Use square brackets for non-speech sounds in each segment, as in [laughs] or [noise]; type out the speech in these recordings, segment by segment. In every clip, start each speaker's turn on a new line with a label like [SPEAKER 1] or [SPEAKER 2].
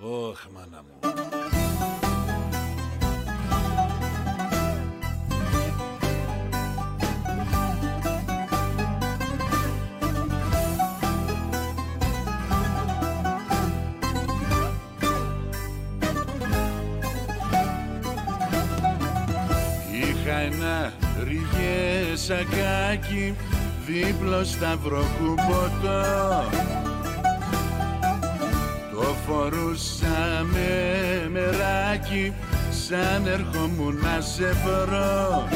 [SPEAKER 1] Ωχ, μάνα μου. Είχα ένα ριγές σακάκι δίπλο σταυροκουποτό το φορούσα με μεράκι σαν ερχόμουν να σε βρω.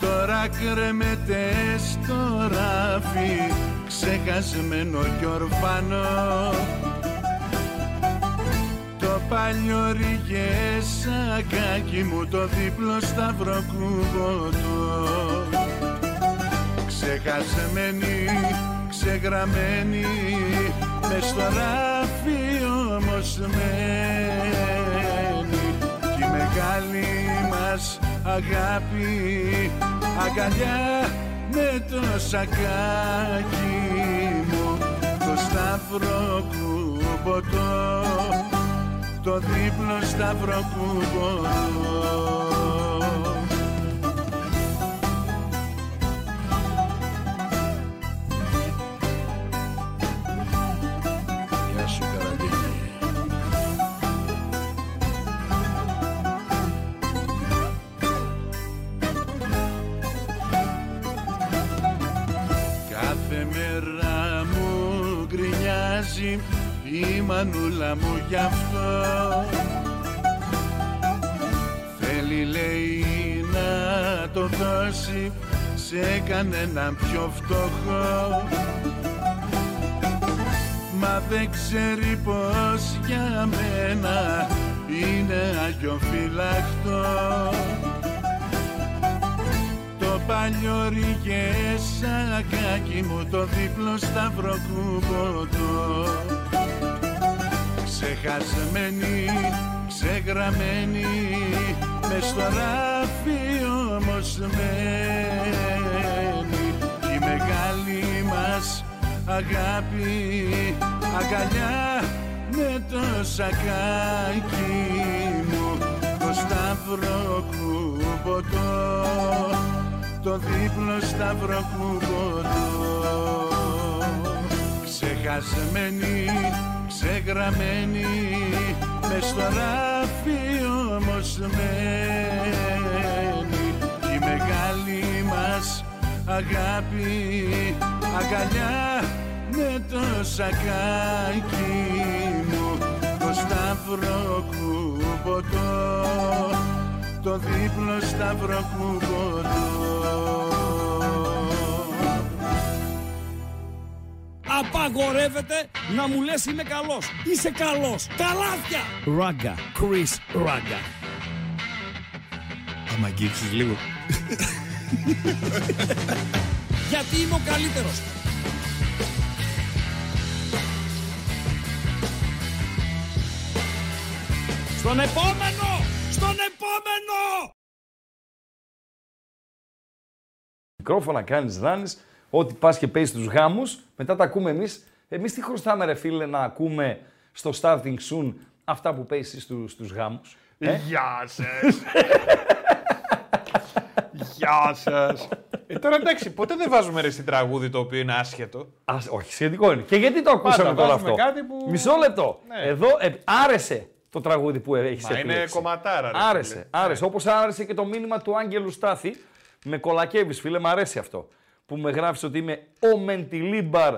[SPEAKER 1] Τώρα κρέμεται στο ράφι ξεχασμένο κι ορφανό. Το παλιό σακάκι μου το δίπλο σταυροκούμποτο Ξεχασμένη, ξεγραμμένη μες στο ράφι όμως μένει. Κι η μεγάλη μας αγάπη αγκαλιά με το σακάκι μου. Το σταυροκούμποτο το δίπλο σταυροκούμπο Γεια μανούλα μου γι' αυτό. Θέλει λέει να το δώσει σε κανέναν πιο φτωχό. Μα δεν ξέρει πως για μένα είναι αγιοφυλακτό. Το παλιό σακάκι μου το δίπλο σταυροκούμποτο Ξεχασμένη, ξεγραμμένη μες στο ράφι όμως μένει. Κι η μεγάλη μας αγάπη αγκαλιά με το σακάκι μου. Το σταυροκούμποτο το δίπλο σταυροκούμποτο Ξεχασμένη, ξεγραμμένη μες στο ράφι όμως μένει. Κι η μεγάλη μας αγάπη αγκαλιά με το σακάκι μου. Το σταυροκούμποτο το δίπλο σταυροκούμποτο
[SPEAKER 2] Απαγορεύεται να μου λες είμαι καλός. Είσαι καλός. Καλάθια. Ράγκα. Chris Ράγκα.
[SPEAKER 3] Άμα αγγίξεις λίγο.
[SPEAKER 2] Γιατί είμαι ο καλύτερος. Στον επόμενο! Στον επόμενο!
[SPEAKER 4] Μικρόφωνα κάνεις, ράνεις, ό,τι πας και παίζεις στους γάμους, μετά τα ακούμε εμείς. Εμείς τι χρωστάμε, ρε φίλε, να ακούμε στο starting soon αυτά που παίζεις στους στους γάμους. Ε;
[SPEAKER 3] Γεια σας. Γεια σας. Ε, τώρα εντάξει, ποτέ δεν βάζουμε ρε στην τραγούδι το οποίο είναι άσχετο.
[SPEAKER 4] Α, όχι, σχετικό είναι. Και γιατί το ακούσαμε
[SPEAKER 3] Πάντα
[SPEAKER 4] τώρα
[SPEAKER 3] βάζουμε
[SPEAKER 4] αυτό;
[SPEAKER 3] κάτι που-
[SPEAKER 4] Μισό λεπτό.
[SPEAKER 3] Ναι.
[SPEAKER 4] Εδώ ε, άρεσε το τραγούδι που έχεις
[SPEAKER 3] Μα είναι κομματάρα, ρε
[SPEAKER 4] Άρεσε.
[SPEAKER 3] φίλε.
[SPEAKER 4] άρεσε. Όπως άρεσε και το μήνυμα του Άγγελου Στάθη. Με κολακεύεις φίλε, μου αρέσει αυτό. Που με γράφεις ότι είμαι ο Μεντιλίμπαρ.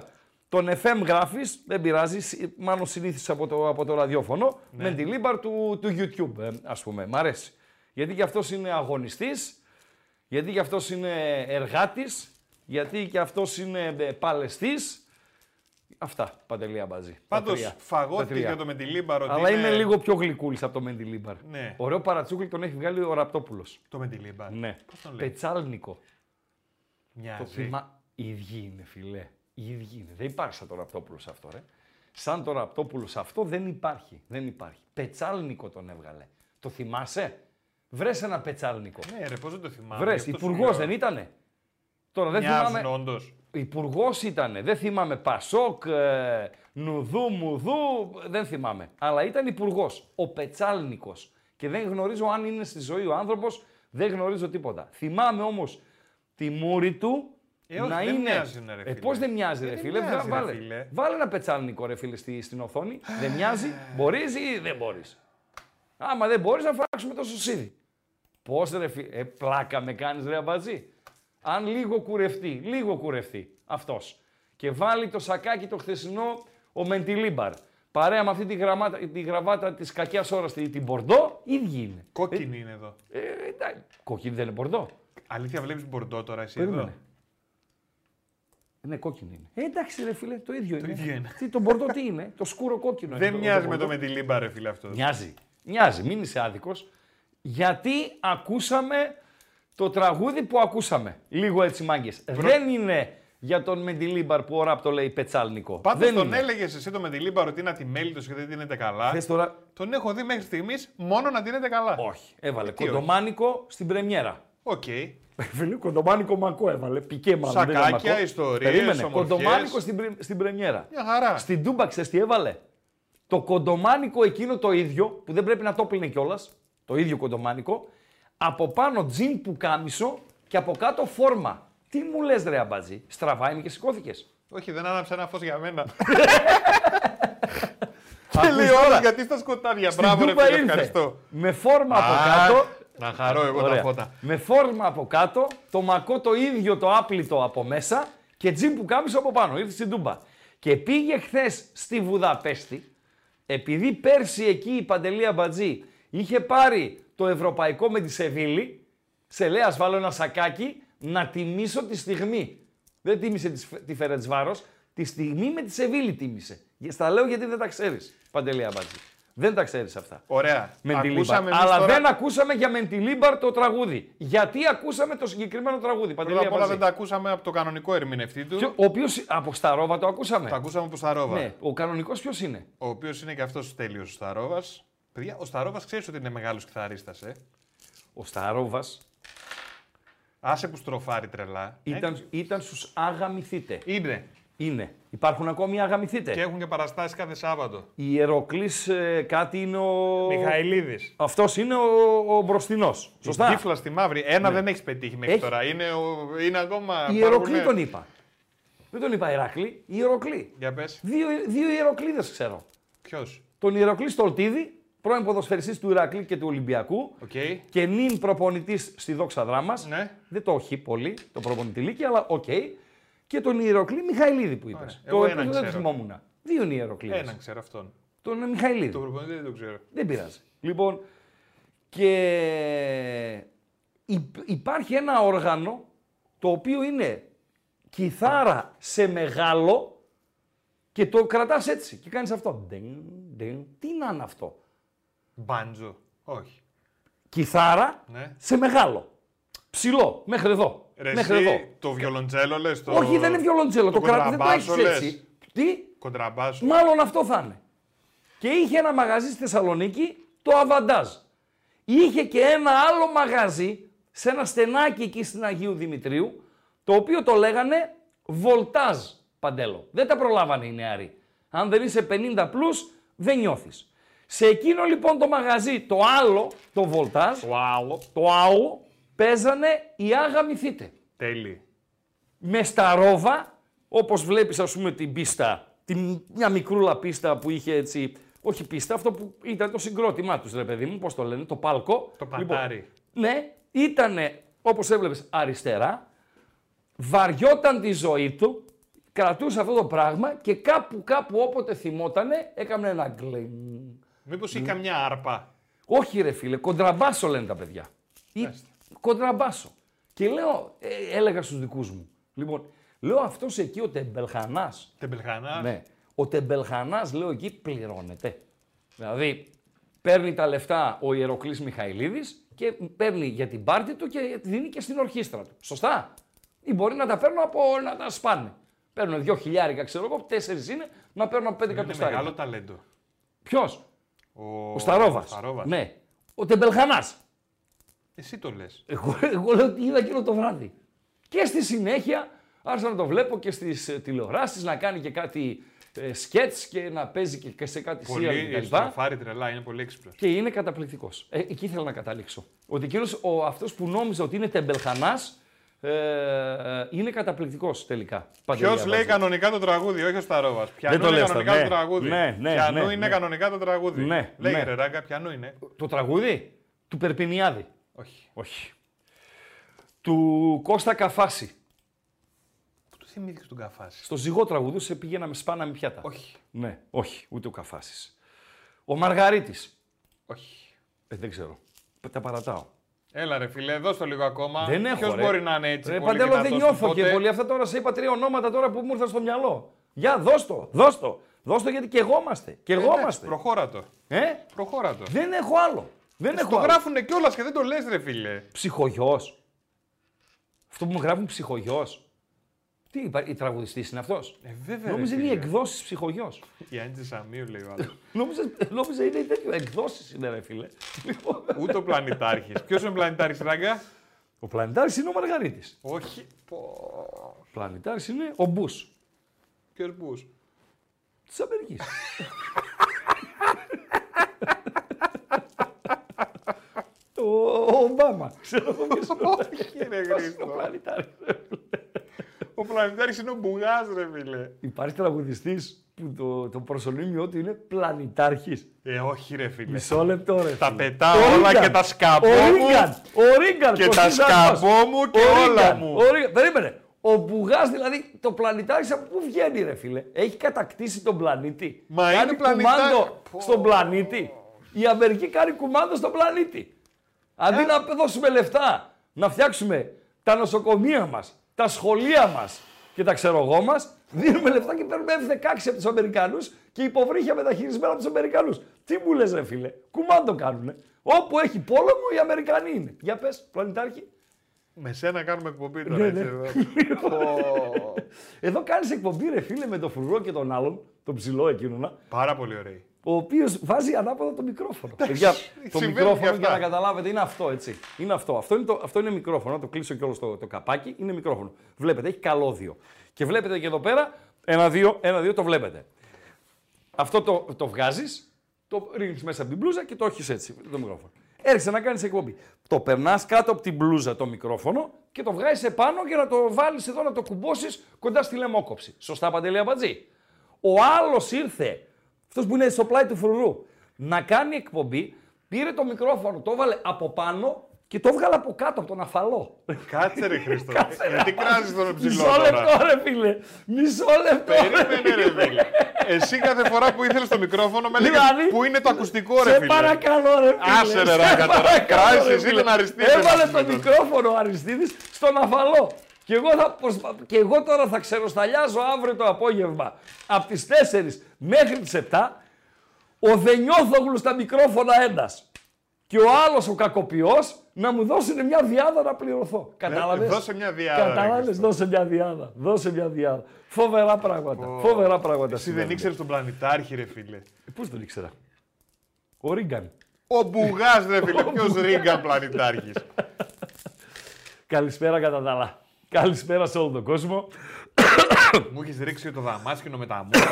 [SPEAKER 4] Τον FM γράφεις, δεν πειράζει, συ- μάλλον συνήθισε από το, από το ραδιόφωνο.
[SPEAKER 3] Ναι.
[SPEAKER 4] Μεντιλίμπαρ του, του YouTube, ε, ας πούμε. Μ' αρέσει. Γιατί και αυτός είναι αγωνιστής, γιατί και αυτός είναι εργάτης, γιατί και αυτός είναι ε, παλαιστής. Αυτά, παντελία μπαζί. Τα
[SPEAKER 3] Πάντως,
[SPEAKER 4] τρία. Τα
[SPEAKER 3] φαγώθηκε
[SPEAKER 4] τρία.
[SPEAKER 3] για το Μεντιλίμπαρο. ότι
[SPEAKER 4] Αλλά
[SPEAKER 3] είναι...
[SPEAKER 4] είμαι λίγο πιο γλυκούλης από το Μεντιλίμπαρ.
[SPEAKER 3] Ναι.
[SPEAKER 4] Ωραίο παρατσούκλι τον έχει βγάλει ο Ραπτόπουλος.
[SPEAKER 3] Το Μεντιλίμπαρο.
[SPEAKER 4] Ναι.
[SPEAKER 3] Πώς τον λέει.
[SPEAKER 4] Πετσάλνικο. Το
[SPEAKER 3] Μοιάζει.
[SPEAKER 4] θυμά... Οι ίδιοι είναι, φιλέ. Οι ίδιοι είναι. Δεν υπάρχει σαν το Ραπτόπουλος αυτό, ρε. Σαν το Ραπτόπουλος αυτό δεν υπάρχει. Δεν υπάρχει. Πετσάλνικο τον έβγαλε. Το θυμάσαι; Βρες ένα πετσάλνικο.
[SPEAKER 3] Ναι, ρε, πώς δεν το θυμάμαι.
[SPEAKER 4] Βρες.
[SPEAKER 3] γι' αυτό σου
[SPEAKER 4] Υπουργός
[SPEAKER 3] λέω.
[SPEAKER 4] δεν ήτανε; Τώρα δεν
[SPEAKER 3] Μοιάζουν
[SPEAKER 4] θυμάμαι.
[SPEAKER 3] όντως.
[SPEAKER 4] Υπουργός ήταν, δεν θυμάμαι, Πασόκ, ε, Νουδού, Μουδού, δεν θυμάμαι. Αλλά ήταν υπουργός, ο Πετσάλνικος. Και δεν γνωρίζω αν είναι στη ζωή ο άνθρωπος, δεν γνωρίζω τίποτα. Θυμάμαι όμως τη μούρη του
[SPEAKER 3] Ε, όχι,
[SPEAKER 4] να
[SPEAKER 3] δεν
[SPEAKER 4] είναι.
[SPEAKER 3] μοιάζουν, ρε
[SPEAKER 4] ε,
[SPEAKER 3] φίλε.
[SPEAKER 4] Πώς δεν μοιάζει, ρε
[SPEAKER 3] δεν
[SPEAKER 4] φίλε.
[SPEAKER 3] μοιάζει, ρε
[SPEAKER 4] βάλε,
[SPEAKER 3] φίλε.
[SPEAKER 4] βάλε ένα πετσάλνικο, ρε φίλε, στη, στην οθόνη. δεν μοιάζει, μπορείς ή δεν μπορείς. Άμα δεν μπορείς, να φάξουμε το σωσίδι. Πώς ρε φίλε, ε, πλάκα με κάνεις ρε αμπατζή. Αν λίγο κουρευτεί, λίγο κουρευτεί αυτός και βάλει το σακάκι το χθεσινό ο Μεντιλίμπαρ παρέα με αυτή τη, γραμμάτα, τη γραβάτα της κακιάς ώρας την την Μπορντό, ίδιοι είναι.
[SPEAKER 3] Κόκκινη είναι εδώ.
[SPEAKER 4] Ε, εντάξει, κόκκινη δεν είναι Μπορντό.
[SPEAKER 3] Αλήθεια, βλέπεις μπορντό τώρα εσύ
[SPEAKER 4] Περίμενε.
[SPEAKER 3] εδώ;
[SPEAKER 4] Ναι, κόκκινη είναι. Ε, εντάξει, ρε φίλε, το ίδιο είναι.
[SPEAKER 3] ίδιο είναι.
[SPEAKER 4] Τι, το Μπορντό τι είναι, το σκούρο κόκκινο είναι.
[SPEAKER 3] Δεν μοιάζει με
[SPEAKER 4] Μπορντό;
[SPEAKER 3] το με τη λίμπα, ρε φίλε αυτό.
[SPEAKER 4] Μοιάζει. Μοιάζει, μην είσαι άδικος. Γιατί ακούσαμε το τραγούδι που ακούσαμε. Λίγο έτσι μάγκες. Δεν είναι για τον Μεντιλίμπαρ που ο Ραπ το λέει πετσάλνικο.
[SPEAKER 3] Πάντως
[SPEAKER 4] δεν
[SPEAKER 3] τον
[SPEAKER 4] είναι.
[SPEAKER 3] έλεγες εσύ το με τη λίμπα ότι είναι ατιμέλητο και δεν δίνεται καλά.
[SPEAKER 4] Θες τώρα.
[SPEAKER 3] Τον έχω δει μέχρι στιγμής μόνο να δίνεται καλά.
[SPEAKER 4] Όχι. Έβαλε
[SPEAKER 3] τι όχι.
[SPEAKER 4] κοντομάνικο στην πρεμιέρα.
[SPEAKER 3] Οκ.
[SPEAKER 4] Φίλε, κοντομάνικο μακό έβαλε. Πικέ μάλλον. δεν ήταν
[SPEAKER 3] Σακάκια,
[SPEAKER 4] μακό.
[SPEAKER 3] ιστορίες,
[SPEAKER 4] Περίμενε.
[SPEAKER 3] ομορφιές.
[SPEAKER 4] Κοντομάνικο στην, πρε- στην πρεμιέρα.
[SPEAKER 3] Μια χαρά.
[SPEAKER 4] Στην Τούμπα, ξέρεις τι έβαλε; Το κοντομάνικο εκείνο το ίδιο, που δεν πρέπει να το πλύνε κιόλας, το ίδιο κοντομάνικο, από πάνω τζιν πουκάμισο και από κάτω φόρμα. Τι μου λες ρε Αμπατζή, στραβά είναι και σηκώθηκες.
[SPEAKER 3] Όχι, δεν άναψε ένα φως για μένα. [laughs]
[SPEAKER 4] Ακούς
[SPEAKER 3] Τέλει
[SPEAKER 4] τώρα.
[SPEAKER 3] ώρα γιατί στα σκοτάδια.
[SPEAKER 4] Στην
[SPEAKER 3] Μπράβο, ρε
[SPEAKER 4] Τούμπα
[SPEAKER 3] φίλε,
[SPEAKER 4] ήρθε.
[SPEAKER 3] ευχαριστώ.
[SPEAKER 4] Με φόρμα από
[SPEAKER 3] Α,
[SPEAKER 4] κάτω.
[SPEAKER 3] Να χαρώ εγώ τα
[SPEAKER 4] Ωραία.
[SPEAKER 3] φώτα.
[SPEAKER 4] Με φόρμα από κάτω, το μακό το ίδιο το άπλητο από μέσα και τζιν που κάμισο από πάνω. Ήρθε στην Τούμπα. Και πήγε χθες στη Βουδαπέστη, επειδή πέρσι εκεί η Παντελή Αμπατζή είχε πάρει το ευρωπαϊκό με τη Σεβίλη, σε λέει ας βάλω ένα σακάκι να τιμήσω τη στιγμή. Δεν τίμησε τη, Σφ- τη Φερετσβάρος, τη στιγμή με τη Σεβίλη τίμησε. Στα λέω γιατί δεν τα ξέρεις, Παντελή Αμπατζή. Δεν τα ξέρεις αυτά.
[SPEAKER 3] Ωραία.
[SPEAKER 4] Μεντιλίμπαρ.
[SPEAKER 3] Ακούσαμε εμείς
[SPEAKER 4] Αλλά
[SPEAKER 3] τώρα-
[SPEAKER 4] δεν ακούσαμε για Μεντιλίμπαρ το τραγούδι. Γιατί ακούσαμε το συγκεκριμένο τραγούδι. Παντελή
[SPEAKER 3] Πρώτα απ' όλα
[SPEAKER 4] Αμπατζή.
[SPEAKER 3] δεν τα ακούσαμε από το κανονικό ερμηνευτή του.
[SPEAKER 4] Ποιο- Ο οποίο από Σταρόβα το ακούσαμε.
[SPEAKER 3] Τα ακούσαμε από Σταρόβα.
[SPEAKER 4] Ναι, ο κανονικός ποιος είναι;
[SPEAKER 3] Ο οποίος είναι και αυτός τέλειος ο Σταρόβας. Παιδιά, ο Σταρόβας ξέρεις ότι είναι μεγάλος κιθαρίστας, ε;
[SPEAKER 4] Ο Σταρόβας
[SPEAKER 3] Άσε που στροφάρει τρελά. Ε,
[SPEAKER 4] ήταν, ήταν στους Αγαμηθείτε.
[SPEAKER 3] Είναι.
[SPEAKER 4] Είναι. Υπάρχουν ακόμη Αγαμηθείτε.
[SPEAKER 3] Και έχουν και παραστάσεις κάθε Σάββατο.
[SPEAKER 4] Η Ιεροκλή κάτι είναι ο.
[SPEAKER 3] Μιχαηλίδης.
[SPEAKER 4] Αυτός είναι ο, ο μπροστινός. Σωστά.
[SPEAKER 3] Τύφλα στη μαύρη. Ένα δεν έχεις πετύχει μέχρι
[SPEAKER 4] Έχει.
[SPEAKER 3] τώρα. Είναι, ο... είναι ακόμα.
[SPEAKER 4] Η Ιεροκλή
[SPEAKER 3] πάρουνε-
[SPEAKER 4] τον είπα. Δεν τον είπα Ηράκλη. Η Ιεροκλή.
[SPEAKER 3] Για πες.
[SPEAKER 4] Δύο, δύο Ιεροκλίδε ξέρω.
[SPEAKER 3] Ποιος;
[SPEAKER 4] Τον Ιεροκλή Στολτίδη, πρώην ποδοσφαιριστής του Ηρακλή και του Ολυμπιακού
[SPEAKER 3] Οκ.
[SPEAKER 4] και νυν προπονητής στη Δόξα Δράμας.
[SPEAKER 3] Ναι.
[SPEAKER 4] Δεν το έχει πολύ το προπονητηλίκι, αλλά οκ. Και τον Ιεροκλή Μιχαηλίδη που είπες.
[SPEAKER 3] Ωραία.
[SPEAKER 4] Το
[SPEAKER 3] Εγώ
[SPEAKER 4] επίθετο
[SPEAKER 3] έναν
[SPEAKER 4] δεν το
[SPEAKER 3] ξέρω.
[SPEAKER 4] θυμόμουν. Δύο είναι οι Ιεροκλήδες.
[SPEAKER 3] Έναν ξέρω αυτόν.
[SPEAKER 4] Τον Μιχαηλίδη.
[SPEAKER 3] Τον προπονητή δεν το ξέρω.
[SPEAKER 4] Δεν πειράζει. Λοιπόν, και υ- υπάρχει ένα όργανο το οποίο είναι κιθάρα σε μεγάλο και το κρατάς έτσι και κάνεις αυτό. Ντιν, ντιν. Τι να είναι αυτό;
[SPEAKER 3] Μπάντζο. Όχι.
[SPEAKER 4] Κιθάρα
[SPEAKER 3] Ναι.
[SPEAKER 4] σε μεγάλο. Ψηλό, μέχρι εδώ.
[SPEAKER 3] Ρε,
[SPEAKER 4] μέχρι
[SPEAKER 3] εσύ,
[SPEAKER 4] εδώ.
[SPEAKER 3] το βιολοντσέλο λες. Το...
[SPEAKER 4] Όχι, δεν είναι βιολοντζέλο. Το,
[SPEAKER 3] το
[SPEAKER 4] κρατάς, δεν το έχεις
[SPEAKER 3] κοντραμπάσο, λες.
[SPEAKER 4] έτσι. Τι,
[SPEAKER 3] Κοντραμπάσο.
[SPEAKER 4] Μάλλον αυτό θα είναι. Και είχε ένα μαγαζί στη Θεσσαλονίκη, το Αβαντάζ. Είχε και ένα άλλο μαγαζί σε ένα στενάκι εκεί στην Αγίου Δημητρίου, το οποίο το λέγανε Βολτάζ Παντέλο. Δεν τα προλάβανε οι νεαροί. Αν δεν είσαι 50 πλούς, δεν νιώθεις. Σε εκείνο λοιπόν το μαγαζί, το άλλο, το Βολτάζ,
[SPEAKER 3] Το άλλο.
[SPEAKER 4] το άλλο, παίζανε οι Άγαμηθείτε
[SPEAKER 3] Τέλει.
[SPEAKER 4] με στα ρόβα, όπως βλέπεις ας πούμε την πίστα, την, μια μικρούλα πίστα που είχε έτσι, όχι πίστα, αυτό που ήταν το συγκρότημά τους ρε παιδί μου, πώς το λένε, το πάλκο.
[SPEAKER 3] Το πατάρι.
[SPEAKER 4] Λοιπόν, ναι, ήτανε, όπως έβλεπες, αριστερά, βαριόταν τη ζωή του, κρατούσε αυτό το πράγμα και κάπου κάπου όποτε θυμότανε έκανε ένα γκλιν.
[SPEAKER 3] Μήπως είχε καμιά άρπα.
[SPEAKER 4] Όχι ρε φίλε, κοντραμπάσο λένε τα παιδιά. Ή
[SPEAKER 3] Μάλιστα.
[SPEAKER 4] Κοντραμπάσο. Και λέω, ε, έλεγα στους δικούς μου, λοιπόν, λέω αυτός εκεί ο Τεμπελχανάς,
[SPEAKER 3] Τεμπελχανάς.
[SPEAKER 4] ναι, ο Τεμπελχανάς λέω εκεί πληρώνεται. Δηλαδή, παίρνει τα λεφτά ο Ιεροκλής Μιχαηλίδης και παίρνει για την πάρτη του και δίνει και στην ορχήστρα του. Σωστά; Ή μπορεί να τα παίρνουν από να τα σπάνε. Παίρνουν δύο χιλιάρικα, ξέρω εγώ, τέσσερις είναι, να παίρνουν από πέντε
[SPEAKER 3] Είναι
[SPEAKER 4] εκατοστάρια.
[SPEAKER 3] μεγάλο ταλέντο.
[SPEAKER 4] Ποιος;
[SPEAKER 3] Ο,
[SPEAKER 4] Ο Σταρόβας.
[SPEAKER 3] Σταρόβας.
[SPEAKER 4] Ναι. Ο Τεμπελχανάς.
[SPEAKER 3] Εσύ το λες.
[SPEAKER 4] Εγώ, εγώ λέω ότι είδα εκείνο το βράδυ. Και στη συνέχεια Άρχισα να το βλέπω και στις τηλεοράσεις να κάνει και κάτι ε, σκέτς και να παίζει και, και σε κάτι σειρά
[SPEAKER 3] Πολύ
[SPEAKER 4] κτλ.
[SPEAKER 3] στροφάρει τρελά, είναι πολύ έξυπνος.
[SPEAKER 4] Και είναι καταπληκτικός. Ε, εκεί ήθελα να καταλήξω. Ότι εκείνος αυτός που νόμιζε ότι είναι τεμπελχανά ε, ε, είναι καταπληκτικός τελικά. Παντελή
[SPEAKER 3] Ποιος λέει
[SPEAKER 4] Αμπατζή.
[SPEAKER 3] κανονικά το τραγούδι, όχι ο Σταρόβας. Πιανού
[SPEAKER 4] το
[SPEAKER 3] είναι
[SPEAKER 4] λες
[SPEAKER 3] κανονικά
[SPEAKER 4] αυτό,
[SPEAKER 3] το
[SPEAKER 4] ναι.
[SPEAKER 3] τραγούδι.
[SPEAKER 4] Ναι, ναι,
[SPEAKER 3] Πιανού
[SPEAKER 4] ναι,
[SPEAKER 3] είναι
[SPEAKER 4] ναι.
[SPEAKER 3] κανονικά το τραγούδι.
[SPEAKER 4] Ναι,
[SPEAKER 3] Λέγε
[SPEAKER 4] ναι.
[SPEAKER 3] ρε ράγκα, πιανού είναι.
[SPEAKER 4] Το τραγούδι του Περπινιάδη.
[SPEAKER 3] Όχι.
[SPEAKER 4] Όχι. Του Κώστα Καφάση.
[SPEAKER 3] Πού του θυμήθηκε τον καφάση.
[SPEAKER 4] Στο ζυγό τραγουδούσε πήγαινα με σπάνα με πιάτα.
[SPEAKER 3] Όχι.
[SPEAKER 4] Ναι, όχι, ούτε ο Καφάσης. Ο Μαργαρίτης.
[SPEAKER 3] Όχι.
[SPEAKER 4] Ε, δεν ξέρω. Τα παρατάω.
[SPEAKER 3] Έλα ρε φίλε, δώσ' το λίγο ακόμα.
[SPEAKER 4] Δεν έχω.
[SPEAKER 3] Ποιος
[SPEAKER 4] ρε.
[SPEAKER 3] μπορεί να είναι έτσι.
[SPEAKER 4] Ρε,
[SPEAKER 3] πολύ
[SPEAKER 4] Παντέλο, δεν
[SPEAKER 3] δυνατός
[SPEAKER 4] νιώθω
[SPEAKER 3] του
[SPEAKER 4] και
[SPEAKER 3] πότε.
[SPEAKER 4] πολύ. Αυτά τώρα σε είπα τρία ονόματα τώρα που μου ήρθαν στο μυαλό. Για δώσ' το, δώσ' το. Δώσ' το γιατί και εγώ είμαστε. Και εγώ
[SPEAKER 3] Εντάξει,
[SPEAKER 4] είμαστε.
[SPEAKER 3] Προχώρα το.
[SPEAKER 4] Ε,
[SPEAKER 3] Προχώρα το.
[SPEAKER 4] δεν έχω άλλο. Δεν έχω
[SPEAKER 3] Το
[SPEAKER 4] άλλο.
[SPEAKER 3] γράφουνε κιόλας και δεν το λες ρε φίλε.
[SPEAKER 4] Ψυχογειό. Αυτό που μου γράφουν ψυχογειό. Τι είπα, η τραγουδιστής είναι αυτός;
[SPEAKER 3] Ε, βέβαια.
[SPEAKER 4] Νόμιζε
[SPEAKER 3] ρε,
[SPEAKER 4] είναι οι
[SPEAKER 3] φίλε.
[SPEAKER 4] εκδόσεις ψυχογειό.
[SPEAKER 3] Η Άντζη Σαμίου λέει ο άλλος. [laughs]
[SPEAKER 4] νόμιζε, νόμιζε είναι τέτοιο. Εκδόσεις είναι, ρε φίλε. Λοιπόν,
[SPEAKER 3] Ούτε ο πλανητάρχης. [laughs] Ποιος είναι ο πλανητάρχης, ράγκα;
[SPEAKER 4] ο πλανητάρη είναι ο Μαργαρίτης.
[SPEAKER 3] Όχι.
[SPEAKER 4] Ο πλανητάρη είναι ο Μπούς
[SPEAKER 3] Ποιος μπου.
[SPEAKER 4] της Αμερικής. [laughs] ο Ομπάμα. Ξέρω εγώ ποιος είναι ο
[SPEAKER 3] Όχι ρε Χρήστο.
[SPEAKER 4] πλανητάρης.
[SPEAKER 3] Ο πλανητάρχη είναι ο μπουγάς, ρε φίλε.
[SPEAKER 4] Υπάρχει τραγουδιστής που το, το προσωνύμιό του είναι πλανητάρχης.
[SPEAKER 3] Ε, όχι ρε φίλε.
[SPEAKER 4] Μισό λεπτό ρε.
[SPEAKER 3] Τα
[SPEAKER 4] φίλε.
[SPEAKER 3] πετάω
[SPEAKER 4] Ο
[SPEAKER 3] όλα
[SPEAKER 4] Ρίγκαν.
[SPEAKER 3] και τα σκαμπώ
[SPEAKER 4] Ο
[SPEAKER 3] μου.
[SPEAKER 4] Ρίγκαν. Ο Ρίγκαν.
[SPEAKER 3] Και τα
[SPEAKER 4] Κωστής Δάσκος.
[SPEAKER 3] σκαμπώ μου και
[SPEAKER 4] Ο
[SPEAKER 3] όλα
[SPEAKER 4] Ρίγκαν.
[SPEAKER 3] μου.
[SPEAKER 4] Ο Ρίγκαν. Περίμενε. Ο Μπουγάς δηλαδή το πλανητάρχη από πού βγαίνει, ρε φίλε; Έχει κατακτήσει τον πλανήτη.
[SPEAKER 3] Μα
[SPEAKER 4] κάνει
[SPEAKER 3] είναι πλανητά-
[SPEAKER 4] κουμάντο
[SPEAKER 3] Πω.
[SPEAKER 4] στον πλανήτη. Η Αμερική κάνει κουμάντο στον πλανήτη. Αντί να δώσουμε λεφτά, να φτιάξουμε τα νοσοκομεία μας, τα σχολεία μας και τα ξέρω εγώ μας, δίνουμε λεφτά και παίρνουμε F-16 από τους Αμερικανούς και υποβρύχια μεταχειρισμένα από τους Αμερικανούς. Τι μου λες, ρε φίλε, κουμάντο κάνουνε. Όπου έχει πόλεμο, οι Αμερικανοί είναι. Για πες, πλανητάρχη.
[SPEAKER 3] Με σένα κάνουμε εκπομπή τώρα.
[SPEAKER 4] Ναι,
[SPEAKER 3] έτσι,
[SPEAKER 4] ναι.
[SPEAKER 3] εδώ. [laughs] Πω.
[SPEAKER 4] Εδώ κάνεις εκπομπή, ρε φίλε, με τον φρουρό και τον άλλον, τον ψηλό εκείνο,
[SPEAKER 3] Πάρα πολύ ωραίοι.
[SPEAKER 4] Ο οποίος βάζει ανάποδα το μικρόφωνο. Παιδιά, το
[SPEAKER 3] συμβαίνουν και
[SPEAKER 4] μικρόφωνο
[SPEAKER 3] αυτά.
[SPEAKER 4] για να καταλάβετε είναι αυτό, έτσι. Είναι αυτό. Αυτό είναι, το, αυτό είναι μικρόφωνο. Να το κλείσω κιόλα το, το καπάκι. Είναι μικρόφωνο. Βλέπετε, έχει καλώδιο. Και βλέπετε και εδώ πέρα, ένα-δύο, ένα-δύο το βλέπετε. Αυτό το, το βγάζεις, το ρίχνεις μέσα από την μπλούζα και το έχεις έτσι, το μικρόφωνο. Έρχεσαι να κάνεις εκπομπή. Το περνάς κάτω από την μπλούζα το μικρόφωνο και το βγάζεις επάνω για να το βάλεις εδώ να το κουμπώσεις κοντά στη λαιμόκοψη. Σωστά, Παντελή Αμπατζή. Ο άλλος ήρθε, αυτός που είναι στο πλάι του φρουρού, να κάνει εκπομπή, πήρε το μικρόφωνο, το έβαλε από πάνω και το έβγαλε από κάτω, από τον αφαλό.
[SPEAKER 3] Κάτσε ρε Χρήστο. [laughs]
[SPEAKER 4] Κάτσε, ρε.
[SPEAKER 3] Γιατί κράζεις τον ψηλό
[SPEAKER 4] Μισό
[SPEAKER 3] τώρα.
[SPEAKER 4] λεπτό, ρε φίλε. Μισό λεπτό. ρε.
[SPEAKER 3] Περίμενε ρε φίλε. Εσύ κάθε φορά που ήθελες το μικρόφωνο με έλεγες
[SPEAKER 4] Δηλαδή,
[SPEAKER 3] πού είναι το ακουστικό ρε
[SPEAKER 4] Σε
[SPEAKER 3] φίλε;
[SPEAKER 4] παρακαλώ, ρε φίλε.
[SPEAKER 3] Άσε, ρε,
[SPEAKER 4] Σε
[SPEAKER 3] ράγκα, τώρα.
[SPEAKER 4] παρακαλώ,
[SPEAKER 3] Κράζεις
[SPEAKER 4] ρε,
[SPEAKER 3] εσύ
[SPEAKER 4] φίλε.
[SPEAKER 3] τον Αριστίδη,
[SPEAKER 4] Έβαλε
[SPEAKER 3] να
[SPEAKER 4] το
[SPEAKER 3] πούμε
[SPEAKER 4] μικρόφωνο ο Αριστίδης στον αφαλό. Και εγώ, θα προσπα... και εγώ τώρα θα ξεροσταλιάζω αύριο το απόγευμα από τις 4 μέχρι τις 7 ο Δενιόθογλους στα μικρόφωνα ένας και ο άλλος ο κακοποιός να μου δώσουν μια διάδα να πληρωθώ. Κατάλαβες;
[SPEAKER 3] Ε, δώσε μια διάδα, ρε
[SPEAKER 4] Κατάλαβες,
[SPEAKER 3] Χριστό.
[SPEAKER 4] δώσε μια διάδα. Δώσε μια διάδα. Φοβερά πράγματα. Φοβερά πράγματα.
[SPEAKER 3] Εσύ δεν
[SPEAKER 4] συμβαίνουν.
[SPEAKER 3] ήξερες τον πλανητάρχη ρε φίλε.
[SPEAKER 4] Ε, Πώς τον ήξερα; Ο Ρίγκαν.
[SPEAKER 3] Ο Μπουγάς ρε φίλε. Ποιος Ρίγκαν πλανητάρχης;
[SPEAKER 4] Καλησπέρα κατά τα άλλα. Καλησπέρα σε όλο τον κόσμο.
[SPEAKER 3] Μου έχεις ρίξει το δαμάσκηνο με τα μούτρα.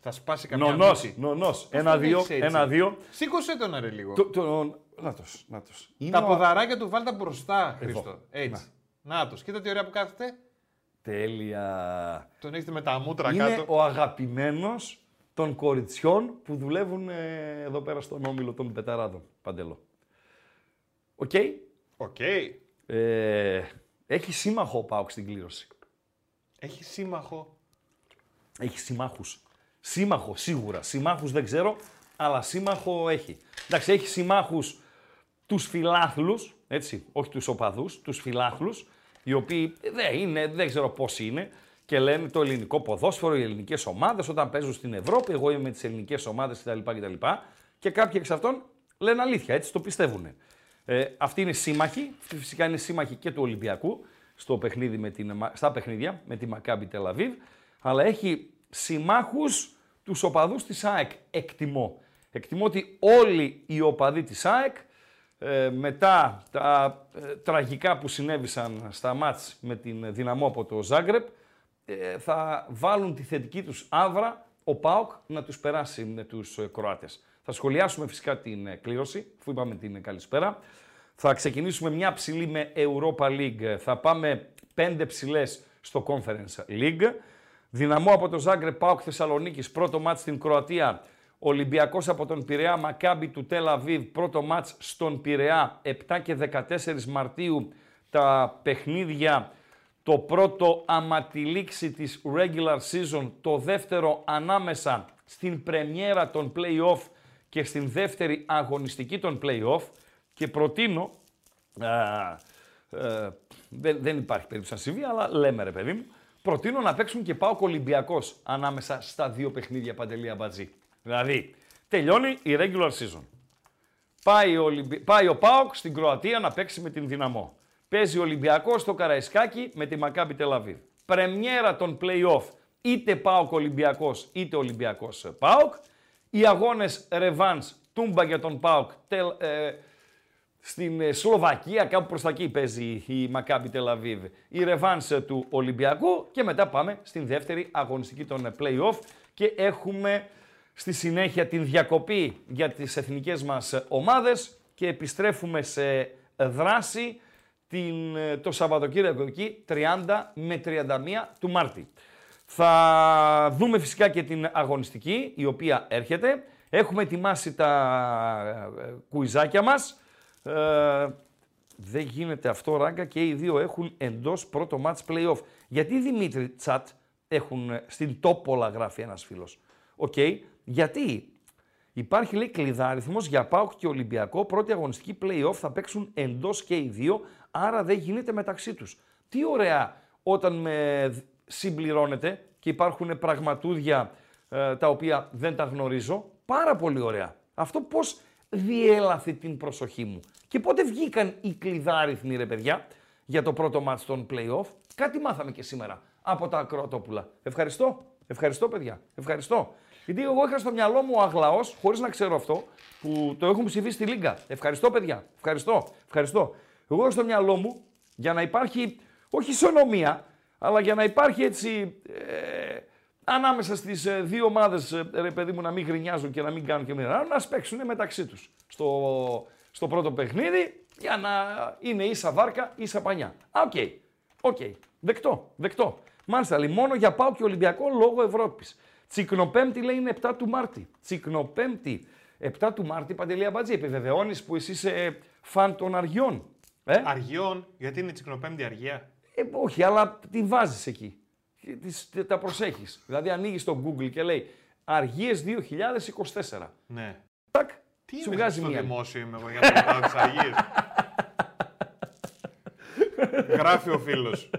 [SPEAKER 3] Θα σπάσει καμιά
[SPEAKER 4] Νονός,
[SPEAKER 3] μύτη.
[SPEAKER 4] νονός.
[SPEAKER 3] τον
[SPEAKER 4] Ένα-δύο,
[SPEAKER 3] έχεις έτσι;
[SPEAKER 4] ένα-δύο.
[SPEAKER 3] Σήκωσέ τον ρε λίγο.
[SPEAKER 4] Το, το, νάτος, νάτος. Είναι
[SPEAKER 3] Τα
[SPEAKER 4] ο-
[SPEAKER 3] ποδαράκια του βάλτε μπροστά, Χρήστο.
[SPEAKER 4] Εδώ.
[SPEAKER 3] Έτσι. Νάτος. Κοίτα τι ωραία που κάθεται.
[SPEAKER 4] Τέλεια.
[SPEAKER 3] Τον έχετε με τα μούτρα
[SPEAKER 4] Είναι
[SPEAKER 3] κάτω.
[SPEAKER 4] ο αγαπημένος των κοριτσιών που δουλεύουν ε, εδώ πέρα στον όμιλο των Πεταράδων. Παντελό. Ok.
[SPEAKER 3] Ok.
[SPEAKER 4] Ε, έχει σύμμαχο ο ΠΑΟΚ στην κλήρωση.
[SPEAKER 3] Έχει σύμμαχο.
[SPEAKER 4] Έχει συμμάχους. Σύμμαχο σίγουρα. Συμμάχους δεν ξέρω, αλλά σύμμαχο έχει. Εντάξει, έχει συμμάχους τους φιλάθλους, έτσι, όχι τους οπαδούς, τους φιλάθλους, οι οποίοι δεν, είναι, δεν ξέρω πώς είναι και λένε το ελληνικό ποδόσφαιρο, οι ελληνικές ομάδες όταν παίζουν στην Ευρώπη. Εγώ είμαι με τις ελληνικές ομάδες κτλ, κτλ. Και κάποιοι εξ αυτών λένε αλήθεια, έτσι το πιστεύουν. Ε, αυτοί είναι σύμμαχοι, αυτοί φυσικά είναι σύμμαχοι και του Ολυμπιακού στο παιχνίδι με την, στα παιχνίδια με τη Μακάμπι Τελαβίβ, αλλά έχει συμμάχους τους οπαδούς της ΑΕΚ, εκτιμώ. Εκτιμώ ότι όλοι οι οπαδοί της ΑΕΚ ε, μετά τα ε, τραγικά που συνέβησαν στα μάτς με την Δυναμό από το Ζάγκρεπ, ε, θα βάλουν τη θετική τους άβρα ο ΠΑΟΚ να τους περάσει με τους ε, Κροάτες. Θα σχολιάσουμε φυσικά την ε, κλήρωση, αφού είπαμε την καλησπέρα. Θα ξεκινήσουμε μια ψηλή με Europa League. Θα πάμε πέντε ψηλές στο Conference League. Δυναμό από το Ζάγκρε, Πάοκ Θεσσαλονίκης, πρώτο μάτς στην Κροατία. Ολυμπιακός από τον Πειραιά, Μακάμπι του Τελ Αβίβ, πρώτο μάτς στον Πειραιά, 7 και 14 Μαρτίου τα παιχνίδια. Το πρώτο άμα τη λήξη της regular season, το δεύτερο ανάμεσα στην πρεμιέρα των play-off και στην δεύτερη αγωνιστική των play-off και προτείνω, α, ε, δεν, δεν υπάρχει περίπτωση να συμβεί, αλλά λέμε ρε παιδί μου, προτείνω να παίξουν και πάω Ολυμπιακός ανάμεσα στα δύο παιχνίδια Παντελία Μπατζή. Δηλαδή, τελειώνει η regular season. Πάει ο, Ολυμπι... Πάει ο ΠΑΟΚ στην Κροατία να παίξει με την Δυναμό. Παίζει ο Ολυμπιακός στο Καραϊσκάκι με τη Μακάμπι Τελαβίβ. Πρεμιέρα των play-off είτε ΠΑΟΚ Ολυμπιακός είτε Ολυμπιακός ΠΑΟΚ. Οι αγώνες Revans, τούμπα για τον ΠΑΟΚ, τελ, ε, στην ε, Σλοβακία, κάπου προς τα εκεί παίζει η Μακάμπι Τελαβίβ, η Revans του Ολυμπιακού και μετά πάμε στην δεύτερη αγωνιστική των play-off και έχουμε στη συνέχεια την διακοπή για τις εθνικές μας ομάδες και επιστρέφουμε σε δράση την, ε, το Σαββατοκύριακο εκεί 30 με 31 του Μάρτη. Θα δούμε φυσικά και την αγωνιστική η οποία έρχεται. Έχουμε ετοιμάσει τα ε, κουιζάκια μας. Ε, δεν γίνεται αυτό ράγκα και οι δύο έχουν εντός πρώτο match play-off. Γιατί Δημήτρη Τσάτ έχουν ε, στην τόμπολα γράφει ένας φίλος. Οκ, γιατί; Υπάρχει λέει κλειδάριθμος για ΠΑΟΚ και Ολυμπιακό, πρώτη αγωνιστική play-off θα παίξουν εντός και οι δύο, άρα δεν γίνεται μεταξύ τους. Τι ωραία όταν με συμπληρώνεται και υπάρχουν πραγματούδια ε, τα οποία δεν τα γνωρίζω, πάρα πολύ ωραία. Αυτό πώς διέλαθε την προσοχή μου. Και πότε βγήκαν οι κλειδάριθμοι ρε παιδιά για το πρώτο μάτς των play-off. Κάτι μάθαμε και σήμερα από τα ακροατόπουλα. Ευχαριστώ. Ευχαριστώ παιδιά. Ευχαριστώ. Γιατί εγώ είχα στο μυαλό μου ο Αγλαός, χωρίς να ξέρω αυτό, που το έχουν ψηφίσει στη Λίγκα. Ευχαριστώ, παιδιά. Ευχαριστώ. Ευχαριστώ. Εγώ είχα στο μυαλό μου για να υπάρχει όχι ισονομία, αλλά για να υπάρχει έτσι ε, ανάμεσα στις ε, δύο ομάδες, ε, ρε παιδί μου, να μην γκρινιάζουν και να μην κάνουν και μην να παίξουν μεταξύ τους στο, στο πρώτο παιχνίδι για να είναι ίσα βάρκα, ίσα πανιά. Ok. Okay. Okay. Δεκτό. Δεκτό. Μάλιστα, λέει, μόνο για ΠΑΟΚ και Ολυμπιακό λόγω Ευρώπης. Τσικνοπέμπτη λέει είναι 7 του Μάρτη. Τσικνοπέμπτη 7 του Μάρτη, Παντελή Αμπατζή. Επιβεβαιώνεις που εσύ είσαι φαν των αργιών.
[SPEAKER 3] Ε; Αργιών, γιατί είναι Τσικνοπέμπτη αργία;
[SPEAKER 4] Ε, όχι, αλλά τη βάζεις εκεί. Τις, τα προσέχεις. Δηλαδή ανοίγεις το Google και λέει Αργίες 2024.
[SPEAKER 3] Ναι.
[SPEAKER 4] Τακ,
[SPEAKER 3] Τι
[SPEAKER 4] σου
[SPEAKER 3] είμαι
[SPEAKER 4] βγάζει
[SPEAKER 3] στο
[SPEAKER 4] μία.
[SPEAKER 3] δημόσιο είμαι εγώ για να πάω τις Αργίες; Γράφει ο φίλος.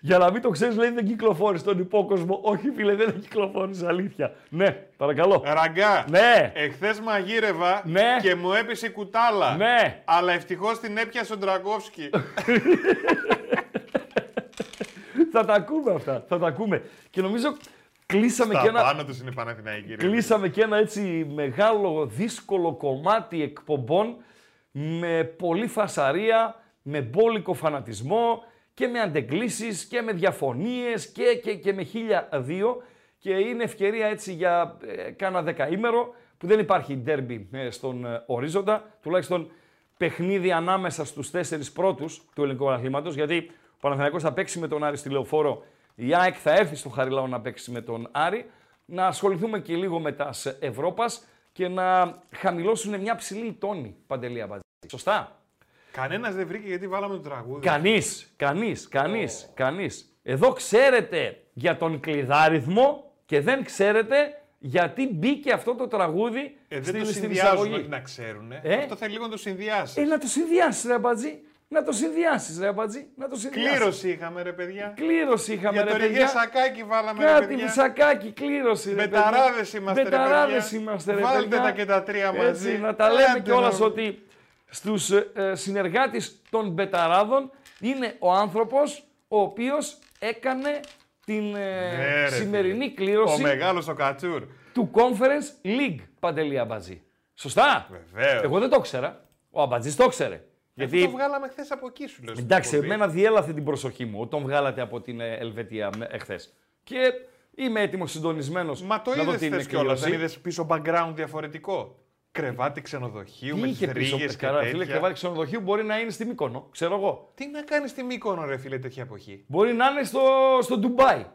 [SPEAKER 4] Για να μην το ξέρεις, λέει δεν κυκλοφόρησε στον υπόκοσμο. Όχι, φίλε, δεν κυκλοφόρησε αλήθεια. Ναι, παρακαλώ.
[SPEAKER 3] Ραγκά,
[SPEAKER 4] Ναι.
[SPEAKER 3] εχθές μαγείρευα
[SPEAKER 4] Ναι.
[SPEAKER 3] και μου έπεσε η κουτάλα.
[SPEAKER 4] Ναι.
[SPEAKER 3] Αλλά ευτυχώς την έπιασε ο Ντραγκόφσκι. [laughs]
[SPEAKER 4] θα τα ακούμε αυτά. Θα τα ακούμε. Και νομίζω κλείσαμε και
[SPEAKER 3] Τα
[SPEAKER 4] ένα.
[SPEAKER 3] πάνω τους είναι Παναθηναϊκοί. ρε.
[SPEAKER 4] Κλείσαμε και ένα έτσι μεγάλο δύσκολο κομμάτι εκπομπών με πολλή φασαρία, με μπόλικο φανατισμό και με αντεγκλήσεις και με διαφωνίες και, και, και με χίλια δύο και είναι ευκαιρία έτσι για ε, κάνα δεκαήμερο που δεν υπάρχει ντέρμπι ε, στον ε, ορίζοντα, τουλάχιστον παιχνίδι ανάμεσα στους τέσσερις πρώτους του ελληνικού αθλήματος, γιατί ο Παναθηναϊκός θα παίξει με τον Άρη στη Λεωφόρο, η ΑΕΚ θα έρθει στο Χαριλάο να παίξει με τον Άρη, να ασχοληθούμε και λίγο με τα Σ Ευρώπας και να χαμηλώσουν μια ψηλή τόνη, Παντελή Αμπατζή. Σωστά;
[SPEAKER 3] Κανένας δεν βρήκε γιατί βάλαμε το τραγούδι.
[SPEAKER 4] Κανείς, κανείς, κανείς, κανείς. Εδώ ξέρετε για τον κλειδάριθμο και δεν ξέρετε γιατί μπήκε αυτό το τραγούδι
[SPEAKER 3] Ε, δεν
[SPEAKER 4] στην,
[SPEAKER 3] το
[SPEAKER 4] στην
[SPEAKER 3] συνδυάζουν,
[SPEAKER 4] εισαγωγή.
[SPEAKER 3] όχι να ξέρουν.
[SPEAKER 4] Ε;
[SPEAKER 3] Αυτό θέλει λίγο να το συνδυάσεις.
[SPEAKER 4] Ε, να το συνδυάσεις ρε Αμπατζή. Να το συνδυάσεις ρε Αμπατζή. Να το συνδυάσεις.
[SPEAKER 3] Κλήρωση είχαμε ρε παιδιά.
[SPEAKER 4] Κλήρωση είχαμε
[SPEAKER 3] Για
[SPEAKER 4] ρε
[SPEAKER 3] το
[SPEAKER 4] παιδιά.
[SPEAKER 3] Ριγέ Σακάκι βάλαμε ρε
[SPEAKER 4] Κάτι
[SPEAKER 3] παιδιά.
[SPEAKER 4] μισακάκι, κλήρωση ρε παιδιά.
[SPEAKER 3] Μπεταράδες είμαστε ρε
[SPEAKER 4] Μπεταράδες
[SPEAKER 3] παιδιά.
[SPEAKER 4] είμαστε ρε
[SPEAKER 3] Βάλτε
[SPEAKER 4] παιδιά.
[SPEAKER 3] τα και τα τρία μαζί.
[SPEAKER 4] Έτσι, να τα λέμε
[SPEAKER 3] Άντε,
[SPEAKER 4] κιόλας
[SPEAKER 3] να-
[SPEAKER 4] ότι στους ε, ε, συνεργάτες των Μπεταράδων είναι ο άνθρωπος ο οποίος έκανε την ε,
[SPEAKER 3] Ναι, ρε,
[SPEAKER 4] σημερινή
[SPEAKER 3] φίλε.
[SPEAKER 4] κλήρωση
[SPEAKER 3] Ο μεγάλος ο Κατσούρ.
[SPEAKER 4] του Conference League, Παντελή Αμπατζή. Σωστά;
[SPEAKER 3] Βεβαίως.
[SPEAKER 4] Εγώ δεν το ήξερα. Ο Αμπατζής το ήξερε.
[SPEAKER 3] Γιατί το βγάλαμε χθες από εκεί σου λέω.
[SPEAKER 4] Εντάξει, εμένα διέλαθε την προσοχή μου όταν βγάλατε από την ε, Ελβετία εχθές. Και είμαι έτοιμος συντονισμένος.
[SPEAKER 3] Μα το είδες χθες κιόλας. Δεν είδες πίσω background διαφορετικό; Κρεβάτι ξενοδοχείου, με είχε πίσω και
[SPEAKER 4] καρά, φίλε, κρεβάτι ξενοδοχείου μπορεί να είναι στη Μύκονο, ξέρω εγώ.
[SPEAKER 3] Τι να κάνει στη Μύκονο, ρε φίλε, τέτοια εποχή;
[SPEAKER 4] Μπορεί να είναι στο, στο Ντουμπάι.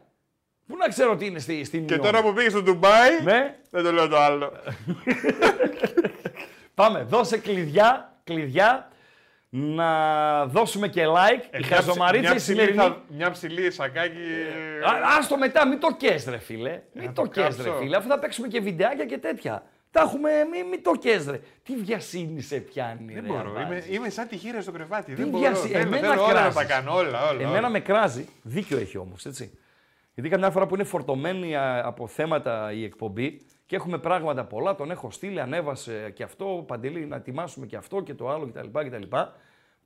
[SPEAKER 4] Πού να ξέρω τι είναι στη, στη
[SPEAKER 3] Και τώρα που πήγες στο Ντουμπάι, ναι. δεν το λέω το άλλο. [laughs]
[SPEAKER 4] Πάμε, δώσε κλειδιά, κλειδιά, να δώσουμε και like. Ε, η Χαζομαρίτσα η σημερινή...
[SPEAKER 3] Μια ψηλή σακάκι...
[SPEAKER 4] Α, το μετά, μην το κες ρε φίλε. Μην το, το κες ρε φίλε, αφού θα παίξουμε και βιντεάκια και τέτοια. Τα έχουμε, μην μη το κες Τι βιασύνη σε πιάνει
[SPEAKER 3] Δεν
[SPEAKER 4] ρε,
[SPEAKER 3] μπορώ, είμαι, είμαι σαν τη χείρα στο κρεβάτι. Τι δεν
[SPEAKER 4] βιασύνη,
[SPEAKER 3] μπορώ,
[SPEAKER 4] εμένα θέλω, όλα
[SPEAKER 3] τα κάνω, όλα, όλα.
[SPEAKER 4] Εμένα με κράζει, δίκιο έχει όμως, έτσι. Γιατί καμιά φορά που είναι φορτωμένη από θέματα η εκπομπή και έχουμε πράγματα πολλά, τον έχω στείλει, ανέβασε και αυτό, παντελή, να ετοιμάσουμε και αυτό και το άλλο κτλ. κτλ.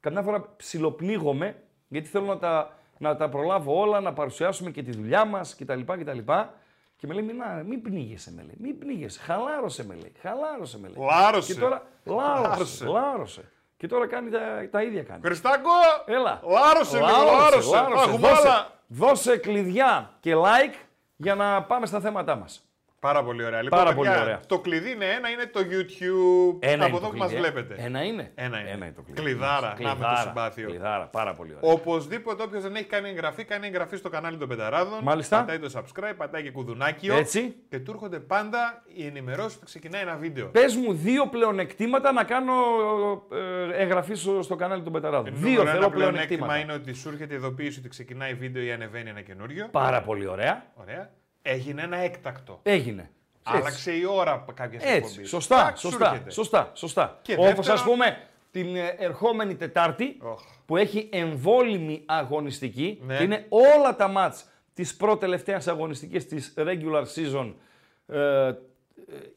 [SPEAKER 4] Καμιά φορά ψιλοπνίγομαι, γιατί θέλω να τα, να τα προλάβω όλα, να παρουσιάσουμε και τη δουλειά μας κτλ. κτλ. Και με λέει, μην, μην πνίγεσαι, με λέει. Μην πνίγεσαι. Χαλάρωσε, με λέει. Χαλάρωσε, με λέει.
[SPEAKER 3] Λάρωσε.
[SPEAKER 4] Και τώρα, λάρωσε. λάρωσε. Και τώρα κάνει τα, τα ίδια κάνει.
[SPEAKER 3] Χριστάκο!
[SPEAKER 4] Έλα.
[SPEAKER 3] Λάρωσε, λάρωσε. λάρωσε.
[SPEAKER 4] Δώσε, δώσε κλειδιά και like για να πάμε στα θέματά μας.
[SPEAKER 3] Πάρα πολύ ωραία. Λοιπόν,
[SPEAKER 4] Πάρα πολύ ωραία.
[SPEAKER 3] Το κλειδί είναι ένα, είναι το YouTube.
[SPEAKER 4] Ένα
[SPEAKER 3] από
[SPEAKER 4] εδώ
[SPEAKER 3] που μας βλέπετε.
[SPEAKER 4] Ένα είναι.
[SPEAKER 3] Ένα είναι.
[SPEAKER 4] Ένα είναι το κλειδί.
[SPEAKER 3] Κλειδάρα.
[SPEAKER 4] Κλειδάρα.
[SPEAKER 3] Να με το συμπάθειο.
[SPEAKER 4] Κλειδάρα. Πάρα πολύ ωραία.
[SPEAKER 3] Οπωσδήποτε όποιος δεν έχει κάνει εγγραφή, κάνει εγγραφή στο κανάλι των Μπεταράδων.
[SPEAKER 4] Μάλιστα.
[SPEAKER 3] Πατάει το subscribe, πατάει και κουδουνάκιο.
[SPEAKER 4] Έτσι.
[SPEAKER 3] Και του έρχονται πάντα οι ενημερώσεις ότι ξεκινάει ένα βίντεο.
[SPEAKER 4] Πες μου δύο πλεονεκτήματα να κάνω ε, εγγραφή στο, κανάλι των Μπεταράδων.
[SPEAKER 3] δύο θέλω πλεονέκτημα είναι ότι σου έρχεται ειδοποίηση ότι ξεκινάει βίντεο ή ανεβαίνει ένα καινούριο.
[SPEAKER 4] Πάρα πολύ ωραία.
[SPEAKER 3] ωραία. Έγινε ένα έκτακτο.
[SPEAKER 4] Έγινε.
[SPEAKER 3] Άλλαξε η ώρα κάποιας στιγμή.
[SPEAKER 4] Έτσι. Σωστά, σωστά, σωστά, σωστά. Όπως ας πούμε την ε, ερχόμενη Τετάρτη που έχει εμβόλυμη αγωνιστική ναι. και είναι όλα τα μάτς της πρώτη-τελευταίας αγωνιστικής της regular season ε, ε,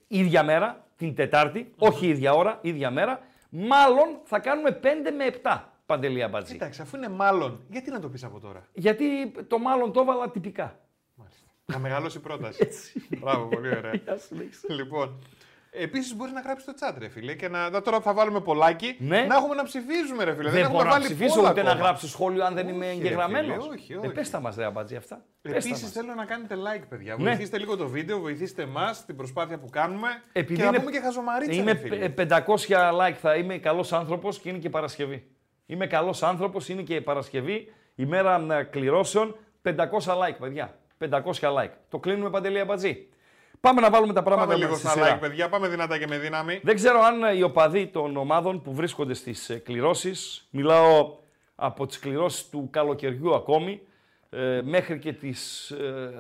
[SPEAKER 4] ίδια μέρα, την Τετάρτη, όχι ίδια ώρα, ίδια μέρα, μάλλον θα κάνουμε 5 με 7 Παντελή Αμπατζή.
[SPEAKER 3] Εντάξει, αφού είναι μάλλον, γιατί να το πεις από τώρα;
[SPEAKER 4] Γιατί το μάλλον το έβαλα τυπικά.
[SPEAKER 3] Να μεγαλώσει η πρόταση. Μπράβο, πολύ ωραία. [laughs] λοιπόν, Επίσης μπορείς να γράψεις το chat, ρε φίλε. Και να, τώρα θα βάλουμε πολλάκι.
[SPEAKER 4] Ναι.
[SPEAKER 3] Να έχουμε να ψηφίζουμε, ρε φίλε.
[SPEAKER 4] Δεν,
[SPEAKER 3] δεν
[SPEAKER 4] μπορώ
[SPEAKER 3] να
[SPEAKER 4] ψηφίσω ούτε να γράψω σχόλιο αν δεν είμαι εγγεγραμμένος.
[SPEAKER 3] Όχι, όχι.
[SPEAKER 4] Ε, πες τα μας, ρε αμπατζή αυτά.
[SPEAKER 3] Επίσης θέλω να κάνετε like, παιδιά. Ναι. Βοηθήστε λίγο το βίντεο, βοηθήστε εμά στην προσπάθεια που κάνουμε.
[SPEAKER 4] Επειδή
[SPEAKER 3] και
[SPEAKER 4] είναι...
[SPEAKER 3] να πούμε και χαζομαρίτσα.
[SPEAKER 4] Είμαι 500 like, θα είμαι καλός άνθρωπος και είναι και Παρασκευή. Είμαι καλός άνθρωπος, είναι και Παρασκευή, ημέρα κληρώσεων. 500 like, παιδιά. 500 like. Το κλείνουμε παντελή αμπατζή. Πάμε να βάλουμε τα πράγματα
[SPEAKER 3] Πάμε λίγο στα like, παιδιά. Πάμε δυνατά και με δύναμη.
[SPEAKER 4] Δεν ξέρω αν οι οπαδοί των ομάδων που βρίσκονται στις ε, κληρώσεις, μιλάω από τις κληρώσεις του καλοκαιριού ακόμη, ε, μέχρι και τις, ε,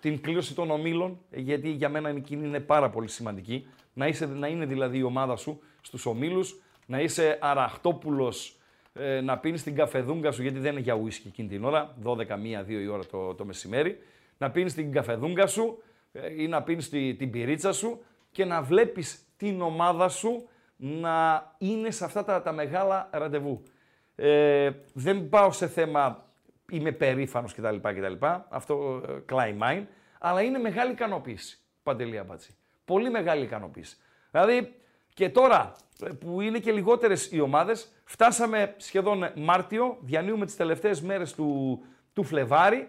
[SPEAKER 4] την κλήρωση των ομίλων, γιατί για μένα εκείνη είναι πάρα πολύ σημαντική. Να, είσαι, να είναι δηλαδή η ομάδα σου στους ομίλους, να είσαι αραχτόπουλος, ε, να πίνεις την καφεδούγκα σου, γιατί δεν είναι για ουίσκι εκείνη την ώρα, 12, 1, 2 η ώρα το, το μεσημέρι, να πίνεις την καφεδούγκα σου, ή να πίνεις τη, την πυρίτσα σου και να βλέπεις την ομάδα σου να είναι σε αυτά τα, τα μεγάλα ραντεβού. Ε, δεν πάω σε θέμα είμαι περήφανος κτλ. κτλ. Αυτό ε, climb mine. Αλλά είναι μεγάλη ικανοποίηση. Παντελή Αμπατζή. Πολύ μεγάλη ικανοποίηση. Δηλαδή και τώρα ε, που είναι και λιγότερες οι ομάδες, φτάσαμε σχεδόν Μάρτιο, διανύουμε τις τελευταίες μέρες του, του Φλεβάρι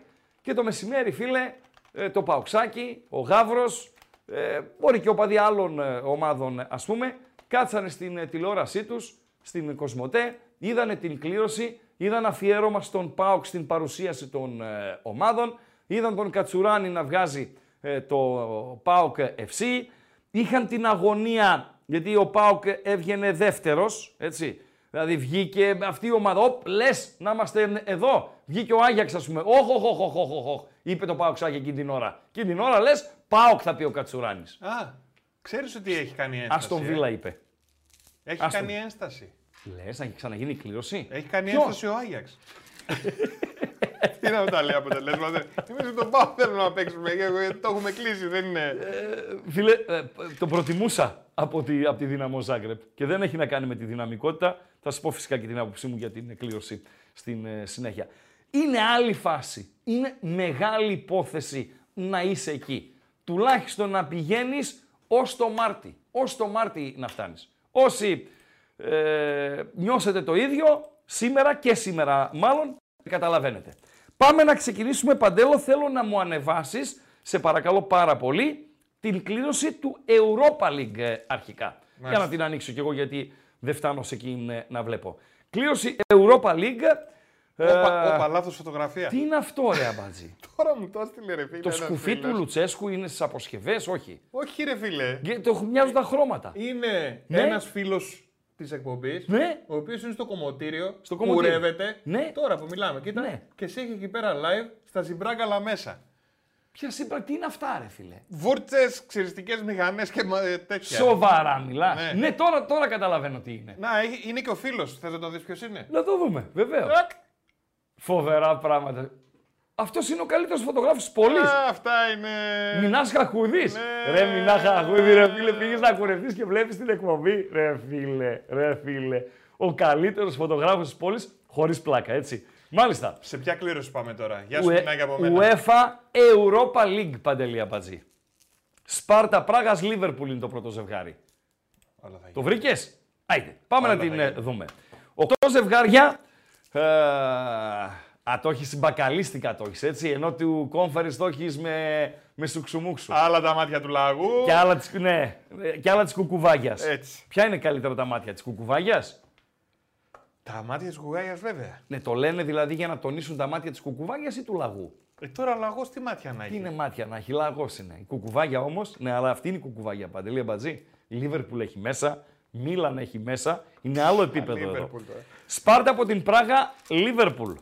[SPEAKER 4] και το μεσημέρι φίλε ε, το Παοξάκι, ο Γάβρος, ε, μπορεί και οπαδοί άλλων ε, ομάδων ας πούμε, κάτσανε στην ε, τηλεόρασή τους, στην Κοσμοτέ, είδανε την κλήρωση, είδαν αφιέρωμα στον ΠΑΟΚ στην παρουσίαση των ομάδων, είδαν τον Κατσουράνη να βγάζει το ΠΑΟΚ FC, είχαν την αγωνία, γιατί ο ΠΑΟΚ έβγαινε δεύτερος, έτσι, Δηλαδή βγήκε αυτή η ομάδα, Οπ, λες να είμαστε εδώ. Βγήκε ο Άγιαξ, ας πούμε. Όχι, όχι, όχι, όχι, όχι, είπε το Πάοξάκι εκείνη την ώρα. Εκείνη την ώρα λες, Πάοκ θα πει ο Κατσουράνης.
[SPEAKER 3] Α, ξέρεις ότι έχει κάνει ένσταση.
[SPEAKER 4] Α τον Βίλα ε; είπε.
[SPEAKER 3] Έχει κάνει ένσταση.
[SPEAKER 4] Λες, να έχει ξαναγίνει κλήρωση.
[SPEAKER 3] Έχει κάνει Ποιος; ένσταση ο Άγιαξ. Τι να τα λέει αποτελέσματα. Εμείς τον πάω θέλουμε να παίξουμε. Το έχουμε κλείσει, δεν είναι.
[SPEAKER 4] Ε, φίλε, ε, το προτιμούσα από τη, από τη Δύναμο Ζάγκρεπ. Και δεν έχει να κάνει με τη δυναμικότητα. Θα σας πω φυσικά και την άποψή μου για την κλήρωση στην ε, συνέχεια. Είναι άλλη φάση. Είναι μεγάλη υπόθεση να είσαι εκεί. Τουλάχιστον να πηγαίνεις ως το Μάρτι. Ω το Μάρτι να φτάνεις. Όσοι ε, νιώσετε το ίδιο σήμερα και σήμερα μάλλον, καταλαβαίνετε. Πάμε να ξεκινήσουμε, Παντέλο, θέλω να μου ανεβάσεις, σε παρακαλώ πάρα πολύ, την κλήρωση του Europa League ε, αρχικά. Για να την ανοίξω κι εγώ γιατί δεν φτάνω σε εκείνη ε, να βλέπω. Κλήρωση Europa League.
[SPEAKER 3] Όπα,
[SPEAKER 4] ε,
[SPEAKER 3] όπα, λάθος φωτογραφία.
[SPEAKER 4] τι είναι αυτό, ρε Αμπάτζη; [laughs]
[SPEAKER 3] Τώρα μου το έστειλε ρε φίλε.
[SPEAKER 4] το
[SPEAKER 3] ένας
[SPEAKER 4] σκουφί του
[SPEAKER 3] φίλος.
[SPEAKER 4] Λουτσέσκου είναι στις αποσκευές, όχι.
[SPEAKER 3] Όχι ρε φίλε.
[SPEAKER 4] Και Το μοιάζουν τα χρώματα.
[SPEAKER 3] Είναι
[SPEAKER 4] Ναι.
[SPEAKER 3] ένας φίλος της εκπομπής,
[SPEAKER 4] Ναι.
[SPEAKER 3] ο οποίος είναι στο κομμωτήριο,
[SPEAKER 4] Στο κομμωτήριο.
[SPEAKER 3] κουρεύεται,
[SPEAKER 4] Ναι.
[SPEAKER 3] τώρα που μιλάμε, κοίτα,
[SPEAKER 4] Ναι.
[SPEAKER 3] και σε έχει εκεί πέρα live στα ζυμπράγκαλα μέσα.
[SPEAKER 4] Ποια σύμπρα, τι είναι αυτά, ρε φίλε;
[SPEAKER 3] Βούρτσες, ξυριστικές μηχανές και μα- ε, τέτοια.
[SPEAKER 4] Σοβαρά μιλά. Ναι,
[SPEAKER 3] Ναι.
[SPEAKER 4] τώρα, τώρα καταλαβαίνω τι είναι.
[SPEAKER 3] Να, έχει- είναι και ο φίλος. Θες να το δεις ποιος είναι;
[SPEAKER 4] Να το δούμε, βεβαίως.
[SPEAKER 3] Ακ.
[SPEAKER 4] Φοβερά πράγματα. Αυτός είναι ο καλύτερος φωτογράφος της πόλης.
[SPEAKER 3] Α, αυτά είναι...
[SPEAKER 4] Μινάς Χαχουδή.
[SPEAKER 3] Ναι.
[SPEAKER 4] Ρε Μινάς Χαχουδή, ρε φίλε, πήγες να κουρευτείς και βλέπεις την εκπομπή. Ρε φίλε, ρε φίλε. Ο καλύτερος φωτογράφος της πόλης, χωρίς πλάκα, έτσι. Μάλιστα.
[SPEAKER 3] Σε ποια κλήρωση πάμε τώρα; Γεια σου,
[SPEAKER 4] Ουε-
[SPEAKER 3] Μινάκη από μένα.
[SPEAKER 4] UEFA Europa League, Παντελή Αμπατζή. Σπάρτα Πράγας Λίβερπουλ είναι το πρώτο ζευγάρι.
[SPEAKER 3] Όλα θα
[SPEAKER 4] Το
[SPEAKER 3] γίνει.
[SPEAKER 4] βρήκες; Άιτε. Πάμε
[SPEAKER 3] Όλα
[SPEAKER 4] να την
[SPEAKER 3] θα
[SPEAKER 4] ε,
[SPEAKER 3] γίνει.
[SPEAKER 4] δούμε. Οκτώ ζευγάρια. Ε, α, το έχεις μπακαλίστικα το έχεις, έτσι, ενώ του conference το έχεις με, με σουξουμούξου.
[SPEAKER 3] Άλλα τα μάτια του λαγού.
[SPEAKER 4] Και άλλα της, ναι, ε, και άλλα της κουκουβάγιας.
[SPEAKER 3] Έτσι.
[SPEAKER 4] Ποια είναι καλύτερα τα μάτια της κουκουβάγιας;
[SPEAKER 3] Τα μάτια της Γουγάγιας βέβαια.
[SPEAKER 4] Ναι, το λένε δηλαδή για να τονίσουν τα μάτια της κουκουβάγιας ή του λαγού.
[SPEAKER 3] Ε, τώρα λαγός τι μάτια να
[SPEAKER 4] Τι
[SPEAKER 3] έχει;
[SPEAKER 4] είναι μάτια να έχει, λαγός είναι. Η κουκουβάγια όμως, ναι, αλλά αυτή είναι η κουκουβάγια, Παντελή Αμπατζή. Η Λίβερπουλ έχει μέσα, Μίλαν έχει μέσα, είναι άλλο επίπεδο εδώ.
[SPEAKER 3] Λίβερπουλ τώρα.
[SPEAKER 4] Σπάρτα από την Πράγα, Λίβερπουλ.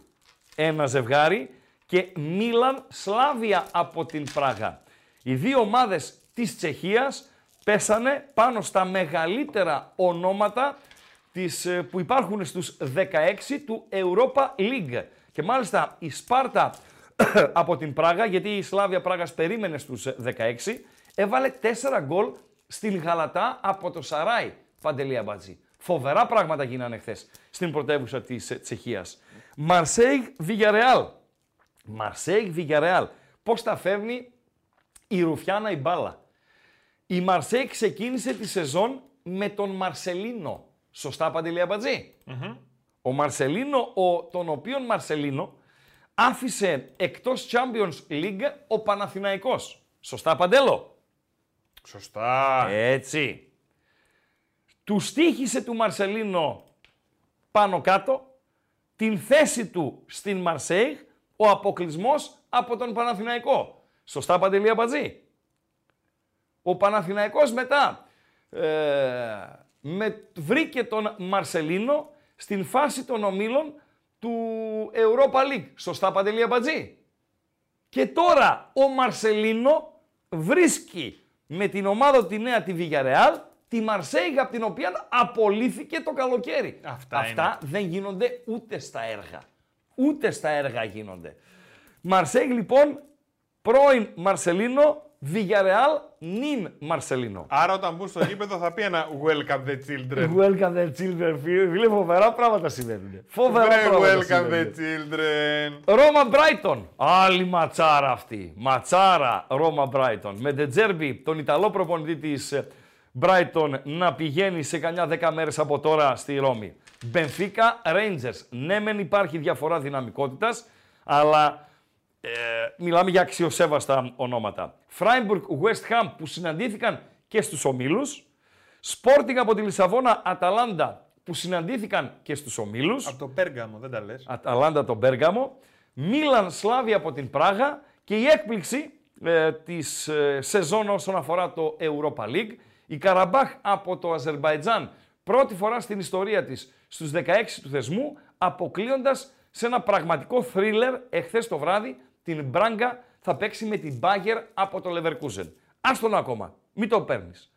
[SPEAKER 4] Ένα ζευγάρι. Και Μίλαν, Σλάβια από την Πράγα. Οι δύο ομάδες της Τσεχίας πέσανε πάνω στα μεγαλύτερα ονόματα της, ε, που υπάρχουν στους 16 του Europa League. Και μάλιστα η Σπάρτα [coughs] από την Πράγα, γιατί η Σλάβια Πράγας περίμενε στους ε, 16, έβαλε 4 γκολ στην Γαλατά από το Σαράι, Παντελία Μπατζή. Φοβερά πράγματα γίνανε χθες στην πρωτεύουσα της ε, Τσεχίας. Μαρσέιγ Βιγιαρεάλ. Μαρσέιγ Βιγιαρεάλ. Πώς τα φέρνει η Ρουφιάνα η μπάλα. Η Μαρσέη ξεκίνησε τη σεζόν με τον Μαρσελίνο. Σωστά, Παντελή Αμπατζή; Ο Μαρσελίνο, ο, τον οποίον Μαρσελίνο άφησε εκτός Champions League ο Παναθηναϊκός. Σωστά, Παντέλο;
[SPEAKER 3] Σωστά.
[SPEAKER 4] Έτσι. Του στήχησε του Μαρσελίνο πάνω κάτω την θέση του στην Μαρσέιγ ο αποκλεισμός από τον Παναθηναϊκό. Σωστά, Παντελή Αμπατζή; Ο Παναθηναϊκός μετά ε, με, βρήκε τον Μαρσελίνο στην φάση των ομίλων του Europa League. Σωστά, Παντελή Αμπατζή. Και τώρα ο Μαρσελίνο βρίσκει με την ομάδα τη νέα τη Villarreal τη Μαρσέιγ από την οποία απολύθηκε το καλοκαίρι.
[SPEAKER 3] Αυτά
[SPEAKER 4] Αυτά δεν γίνονται ούτε στα έργα. Ούτε στα έργα γίνονται. Μαρσέιγ λοιπόν, πρώην Μαρσελίνο, Villarreal, νυν Μαρσελίνο.
[SPEAKER 3] Άρα όταν μπουν στο γήπεδο θα πει ένα Welcome the children.
[SPEAKER 4] Welcome the children, φίλε. Φίλε, φοβερά πράγματα συμβαίνουν. Φοβερά
[SPEAKER 3] Βρε,
[SPEAKER 4] πράγματα
[SPEAKER 3] welcome the
[SPEAKER 4] συμβαίνουν.
[SPEAKER 3] children.
[SPEAKER 4] Ρώμα Μπράιτον. Άλλη ματσάρα αυτή. Ματσάρα Ρώμα Μπράιτον. Με Ντετζέρμπι, τον Ιταλό προπονητή της Μπράιτον, να πηγαίνει σε κανιά 10 μέρες από τώρα στη Ρώμη. Μπενφίκα Rangers. Ναι, μεν υπάρχει διαφορά δυναμικότητας, αλλά ε, μιλάμε για αξιοσέβαστα ονόματα. Φράιμπουργκ West Ham που συναντήθηκαν και στους ομίλους. Sporting από τη Λισαβόνα Αταλάντα που συναντήθηκαν και στους ομίλους.
[SPEAKER 3] Από το Πέργαμο, δεν τα λες.
[SPEAKER 4] Αταλάντα τον Πέργαμο, Μίλαν Σλάβια από την Πράγα και η έκπληξη ε, της ε, σεζόν όσον αφορά το Europa League, η Καραμπάχ από το Αζερβαϊτζάν, πρώτη φορά στην ιστορία της στους 16 του θεσμού, αποκλείοντας σε ένα πραγματικό θρίλερ εχθές το βράδυ την Μπράγκα θα παίξει με την Μπάγκερ από το Leverkusen. Άστον ακόμα, μην το παίρνεις.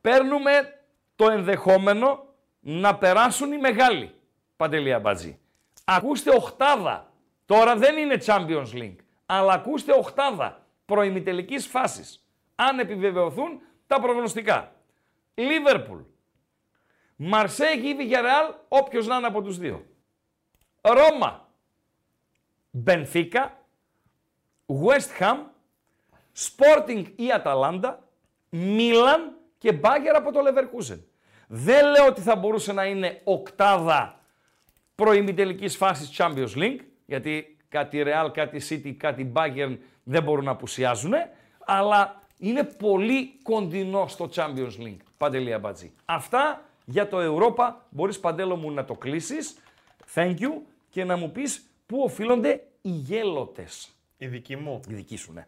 [SPEAKER 4] Παίρνουμε το ενδεχόμενο να περάσουν οι μεγάλοι. Παντελία Μπατζή. Ακούστε οχτάδα. Τώρα δεν είναι Champions League. Αλλά ακούστε οχτάδα προημιτελικής φάσης. Αν επιβεβαιωθούν τα προγνωστικά. Λίβερπουλ. Μαρσέγ ή Villarreal, όποιος να είναι από τους δύο. Ρώμα. Μπενφίκα. West Ham. Sporting ή Αταλάντα. Μίλαν και Μπάγκερ από το Leverkusen. Δεν λέω ότι θα μπορούσε να είναι οκτάδα προημιτελικής φάσης Champions League, γιατί κάτι Real, κάτι City, κάτι Bayern δεν μπορούν να απουσιάζουν, αλλά είναι πολύ κοντινό στο Champions League. Παντελία Μπατζή. Αυτά για το Europa. Μπορείς Παντέλο μου να το κλείσεις. Thank you. Και να μου πεις πού οφείλονται οι γέλοτες;
[SPEAKER 3] Η δική μου.
[SPEAKER 4] Η δική σου, ναι.